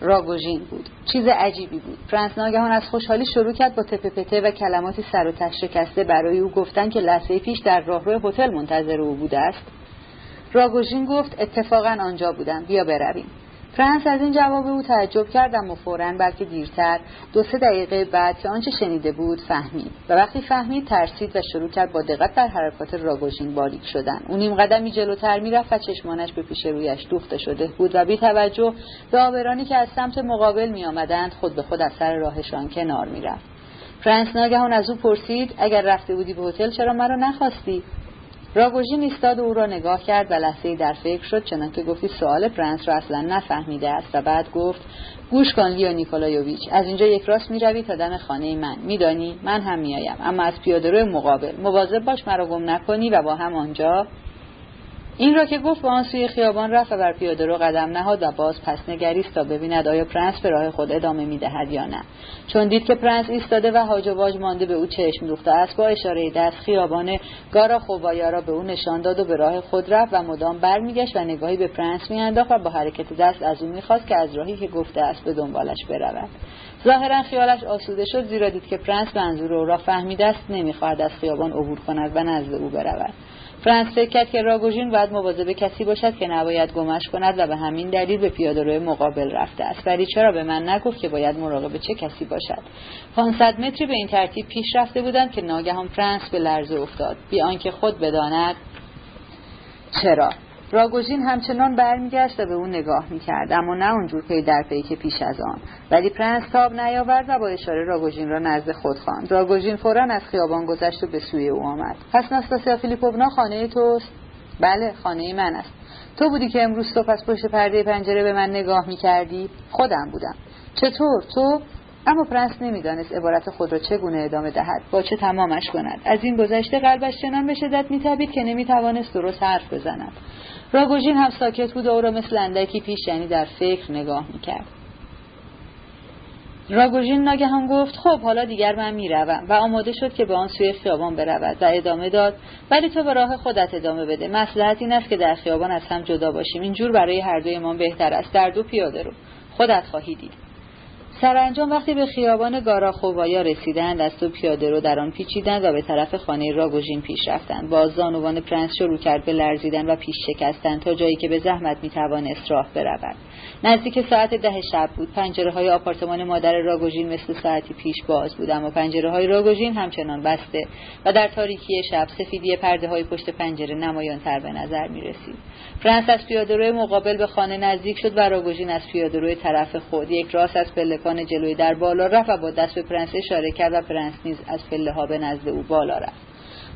راگوژین بود. چیز عجیبی بود. پرنس ناگهان از خوشحالی شروع کرد با تته‌پته و کلماتی سر و ته شکسته برای او گفتن که لحظه پیش در راهرو هتل منتظر او بوده است. راگوژین گفت اتفاقا آنجا بودم. بیا برویم. فرانس از این جواب او تعجب کرد اما فورا بلکه دیرتر دو سه دقیقه بعد که آنچه شنیده بود فهمید. و وقتی فهمید ترسید و شروع کرد با دقت در حرکات راگوژین باریک شدن. او نیم قدمی جلوتر می‌رفت و چشمانش به پیش رویش دوخته شده بود و بی توجه به آبرانی که از سمت مقابل می آمدند خود به خود از سر راهشان کنار می‌رفت. فرانس ناگهان از او پرسید اگر رفته بودی به هتل چرا مرا نخواستی؟ راگوژین ایستاد او را نگاه کرد و لحظه در فکر شد چنانکه گفتی سوال پرنس را اصلا نفهمیده است و بعد گفت گوش کن لیو نیکولایوویچ از اینجا یک راست می‌روی تا دم خانه من میدانی؟ من هم میآیم اما از پیاده‌روی مقابل مواظب باش مرا گم نکنی و با هم آنجا این را که گفت به آن سوی خیابان رفت و بر پیاده رو قدم نهاد و باز پس نگریست تا ببیند آیا پرنس به راه خود ادامه می‌دهد یا نه. چون دید که پرنس ایستاده و هاج و واج مانده به او چشم دوخته است با اشاره دست خیابان گاراخوایا را به او نشان داد و به راه خود رفت و مدام برمیگشت و نگاهی به پرنس میانداخت و با حرکت دست از او می‌خواست که از راهی که گفته است به دنبالش برود. ظاهرا خیالش آسوده شد زیرا دید که پرنس منظور او را فهمیده است نمی‌خواهد از خیابان عبور کند و نزد او برود. پرنس فکر کرد که راگوژین باید مواظب کسی باشد که نباید گمش کند و به همین دلیل به پیادهروی مقابل رفته است. ولی چرا به من نگفت که باید مراقب چه کسی باشد؟ 500 متری به این ترتیب پیش رفته بودند که ناگهان پرنس به لرزه افتاد. بی آنکه خود بداند چرا؟ راگوژین همچنان برمیگشت و به او نگاه می‌کرد اما نه اونجور پی در پی که پیش از آن. ولی پرنس تاب نیاورد و با اشاره راگوژین را نزد خود خواند. راگوژین فورا از خیابان گذشت و به سوی او آمد. پس ناستاسیا فیلیپوونا خانه توست؟ بله خانه من است. تو بودی که امروز صبح از پشت پرده پنجره به من نگاه می‌کردی؟ خودم بودم. چطور تو؟ اما پرنس نمی‌دانست عبارت خود را چگونه ادامه دهد. با چه تمامش کند؟ از این گذشته قلبش چنان به شدت میتابید که نمی‌توانست درست حرف بزند. راگوژین هم ساکت بود و او را مثل اندکی پیش یعنی در فکر نگاه می‌کرد. راگوژین ناگهان گفت خب حالا دیگر من می‌روم و آماده شد که به آن سوی خیابان برود و ادامه داد ولی تو به راه خودت ادامه بده. مسلحت این است که در خیابان از هم جدا باشیم. اینجور برای هر دویمان بهتر است. در دو پیاده رو خودت خواهی دید. سرانجام وقتی به خیابان گاراخووایا رسیدند از تو پیاده رو در آن پیچیدند و به طرف خانه راگوژین پیش رفتند باز زانوان پرنس شروع کرد به لرزیدن و پیش شکستن تا جایی که به زحمت می‌توانست راه برود. نزدیک ساعت ده شب بود. پنجره های آپارتمان مادر راگوژین مثل ساعتی پیش باز بود اما پنجره های راگوژین همچنان بسته و در تاریکی شب سفیدی پرده های پشت پنجره نمایان تر به نظر می رسید پرنس از پیادهروی مقابل به خانه نزدیک شد و راگوژین از پیادهروی طرف خود یک راست از پلکان جلوی در بالا رفت و با دست به پرنس اشاره کرد و پرنس نیز از پله ها به نزد او بالا رفت.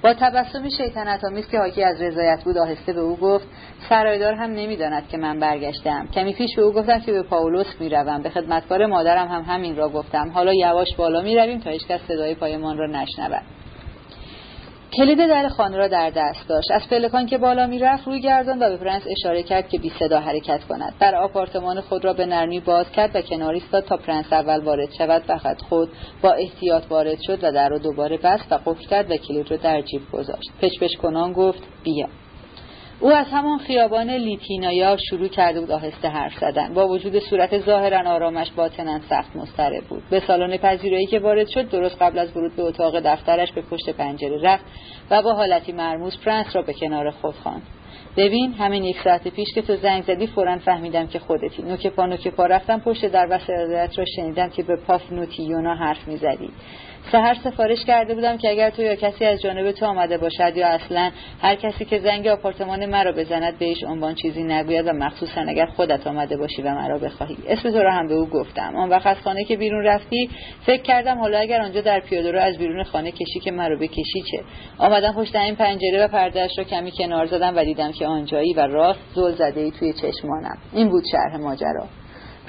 با تبسمی شیطنت آمیز که حاکی از رضایت بود آهسته به او گفت سرایدار هم نمی‌داند که من برگشتم. کمی پیش به او گفتم که به پاولوس می‌روم. به خدمتکار مادرم هم همین را گفتم. حالا یواش بالا می‌رویم تا هیچکس صدای پایمان را نشنود. کلید در خانه را در دست داشت. از پلکان که بالا می‌رفت روی گرداند و به پرنس اشاره کرد که بی صدا حرکت کند. در آپارتمان خود را به نرمی باز کرد و کناری ایستاد تا پرنس اول وارد شود. فقط خود با احتیاط وارد شد و در را دوباره بست و قفل کرد و کلید را در جیب گذاشت. پچ‌پچ‌کنان گفت بیا. او از همان خیابان لیتینایا شروع کرده بود آهسته حرف زدن. با وجود صورت ظاهرا آرامش باطنا سخت مضطرب بود. به سالن پذیرایی که وارد شد درست قبل از ورود به اتاق دفترش به پشت پنجره رفت و با حالتی مرموز پرنس را به کنار خود خواند. ببین همین یک ساعت پیش که تو زنگ زدی فورا فهمیدم که خودتی. نوک پا نوک پا رفتم پشت در و را شنیدم که به پاف نوتیونا حرف می‌زدی. سهر سفارش کرده بودم که اگر تو یا کسی از جانب تو آمده باشد یا اصلا هر کسی که زنگ آپارتمان مرا بزند بهش عنوان چیزی نگوید و مخصوصا اگر خودت آمده باشی و مرا بخواهی. اسم تو را هم به او گفتم. آن وقت از خانه که بیرون رفتی فکر کردم حالا اگر آنجا در پیاده رو از بیرون خانه کشی که مرا بکشی چه؟ آمدم پشت این پنجره و پردهش را کمی کنار زدم و دیدم که آنجایی و راست زل زده ای توی چشمانم. این بود شرح ماجرا.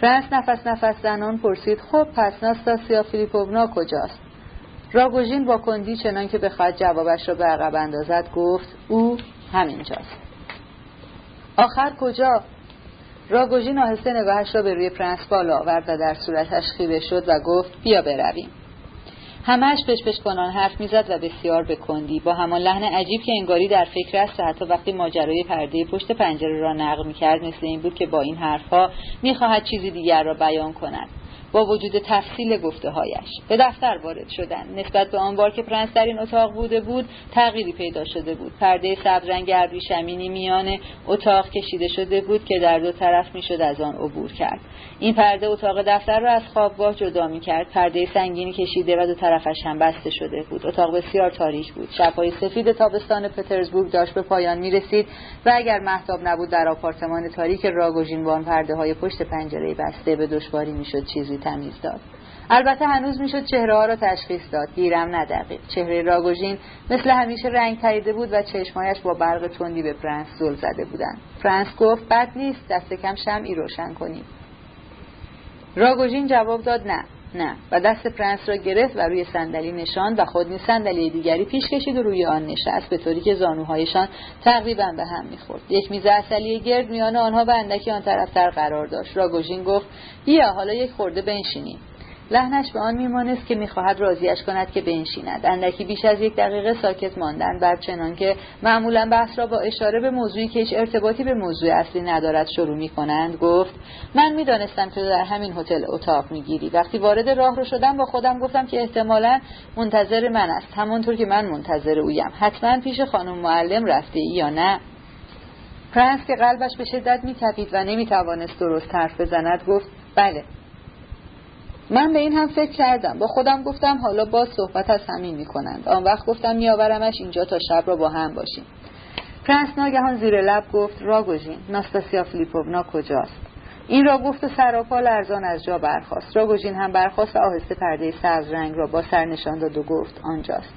پرنس نفس نفس زنان پرسید خب پس ناستاسیا فیلیپوونا کجاست؟ راگوژین با کندی چنان که بخواهد جوابش را به عقب اندازد گفت او همینجاست. آخر کجا؟ راگوژین آهسته نگاهش را به روی پرنس بالا آورد و در صورتش خیره شد و گفت بیا برویم. همه‌ش پچ‌پچ‌کنان حرف می‌زد و بسیار بکندی با همان لحن عجیب که انگاری در فکر است حتی وقتی ماجرای پرده پشت پنجره را نقل می‌کرد مثل این بود که با این حرفها می‌خواهد چیزی دیگر را بیان کند. با وجود تفصیل گفته هایش به دفتر وارد شدند. نسبت به آن بار که پرنس در این اتاق بوده بود تغییری پیدا شده بود. پرده سبز رنگ ابریشمینی میان اتاق کشیده شده بود که در دو طرف می‌شد از آن عبور کرد. این پرده اتاق دفتر را از خوابگاه جدا می کرد پرده سنگینی کشیده و دو طرفش هم بسته شده بود. اتاق بسیار تاریک بود. شبهای سفید تابستان پترزبورگ داشت به پایان می رسید و اگر محتاب نبود در آپارتمان تاریک راگوژین بان پرده های پشت پنجره بسته به دشواری می‌شد چیزی تمیز داد. البته هنوز می‌شد چهره ها را تشخیص داد. گیرم ندقیق. چهره راگوژین مثل همیشه رنگ پریده بود و چشمایش با برق تندی به فرانس زل زده بودند. فرانس گفت بد نیست دست کم شمعی روشن کنیم راگوژین جواب داد نه. نه. و دست پرنس را گرفت و روی صندلی نشاند و خود نیز صندلی دیگری پیش کشید و روی آن نشست به طوری که زانوهایشان تقریبا به هم می‌خورد. یک میز اصلی گرد میان آنها و اندکی آن طرفتر قرار داشت. راگوژین گفت بیا حالا یک خورده بنشینیم. لحنش به آن میمانست که می‌خواهد راضیش کند که بنشیند. اندکی بیش از یک دقیقه ساکت ماندن بعد چنان که معمولا بحث را با اشاره به موضوعی که هیچ ارتباطی به موضوع اصلی ندارد شروع می‌کنند گفت من می‌دانستم که در همین هتل اتاق می‌گیری. وقتی وارد راه رو شدم با خودم گفتم که احتمالا منتظر من است. همانطور که من منتظر اویم. حتما پیش خانم معلم رفته ای یا نه؟ پرنس که قلبش به شدت میتپید و نمی‌توانست درست حرف بزند گفت بله. من به این هم فکر کردم. با خودم گفتم حالا باز صحبت از همین می‌کنند. آن وقت گفتم میآورمش اینجا تا شب را با هم باشیم. پرنس ناگهان زیر لب گفت راگوژین ناستاسیا فلیپوونا کجاست؟ این را گفت و سراپا لرزان از جا برخاست. راگوژین هم برخاست و آهسته پرده سبز رنگ را با سر نشان داد و گفت آنجاست.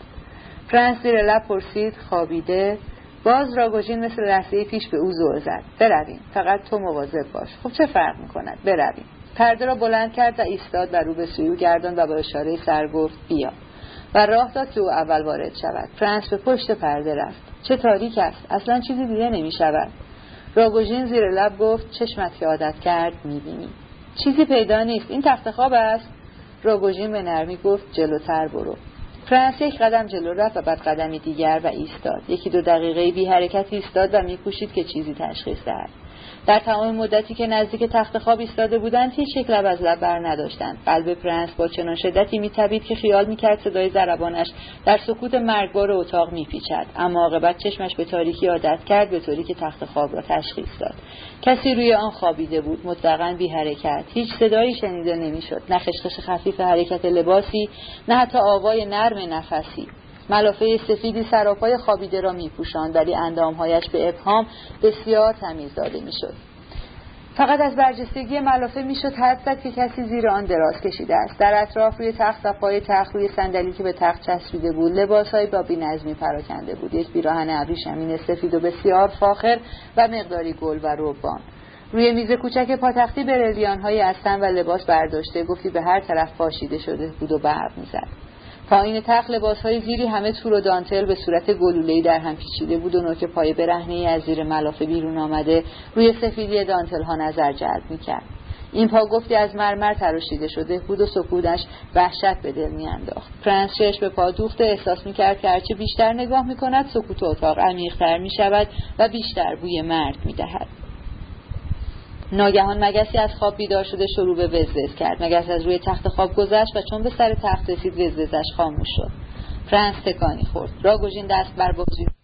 پرنس زیر لب پرسید خوابیده باز راگوژین مثل لحظه پیش به او زل زد. برویم. فقط تو مواظب باش. خب چه فرق می‌کند؟ برویم. پرده را بلند کرد و ایستاد و رو به سوی گردان و با اشاره سر گفت بیا. و راه داد که او اول وارد شود. فرانس به پشت پرده رفت. چه تاریک است. اصلا چیزی دیده نمی شود راگوژین زیر لب گفت چشمت که عادت کرد می‌بینی. چیزی پیدا نیست. این تخت خواب است. راگوژین به نرمی گفت جلوتر برو. فرانس یک قدم جلو رفت و بعد قدمی دیگر و ایستاد. یکی دو دقیقه بی حرکت ایستاد و میکوشید که چیزی تشخیص دهد. در تمام مدتی که نزدیک تخت خواب ایستاده بودند هیچ یک لب از لب بر نداشتند. قلب پرنس با چنان شدتی میتبید که خیال می‌کرد صدای ضربانش در سکوت مرگبار اتاق میپیچد. اما عاقبت چشمش به تاریکی عادت کرد به طوری که تخت خواب را تشخیص داد. کسی روی آن خوابیده بود مطلقا بی حرکت. هیچ صدایی شنیده نمی‌شد. نه خشخش خفیف حرکت لباسی نه حتی آوای نرم نفسی. ملافه سفیدی سراپای خوابیده را میپوشاند ولی اندامهایش به ابهام بسیار تمیز داده می‌شد. فقط از برجستگی ملافه می‌شد حد زد که کسی زیر آن دراز کشیده است. در اطراف روی تخت و پای تخت روی صندلی که به تخت چسبیده بود لباسهای با بینظمی پراکنده بود. یک پیراهن ابریشمین سفید و بسیار فاخر و مقداری گل و ربان. روی میز کوچک پاتختی برلیان های و لباس برداشته گفتی به هر طرف پاشیده شده بود و برق می‌زد. پایین تخت لباس های زیری همه تور و دانتل به صورت گلوله‌ای در هم پیچیده بود و نوک پای برهنه از زیر ملافه بیرون آمده روی سفیدی دانتل ها نظر جلب می‌کرد. این پا گفتی از مرمر تراشیده شده بود و سکودش وحشت به دل میانداخت. پرنس چشم به پا دوخته احساس می‌کرد که هرچه بیشتر نگاه می‌کند سکوت اتاق عمیقتر می‌شود و بیشتر بوی مرد می‌دهد. ناگهان مگسی از خواب بیدار شده شروع به وزوز کرد. مگس از روی تخت خواب گذشت و چون به سر تخت رسید وزوزش خاموش شد. فرانس تکانی خورد. راگوژین دست بر بازوی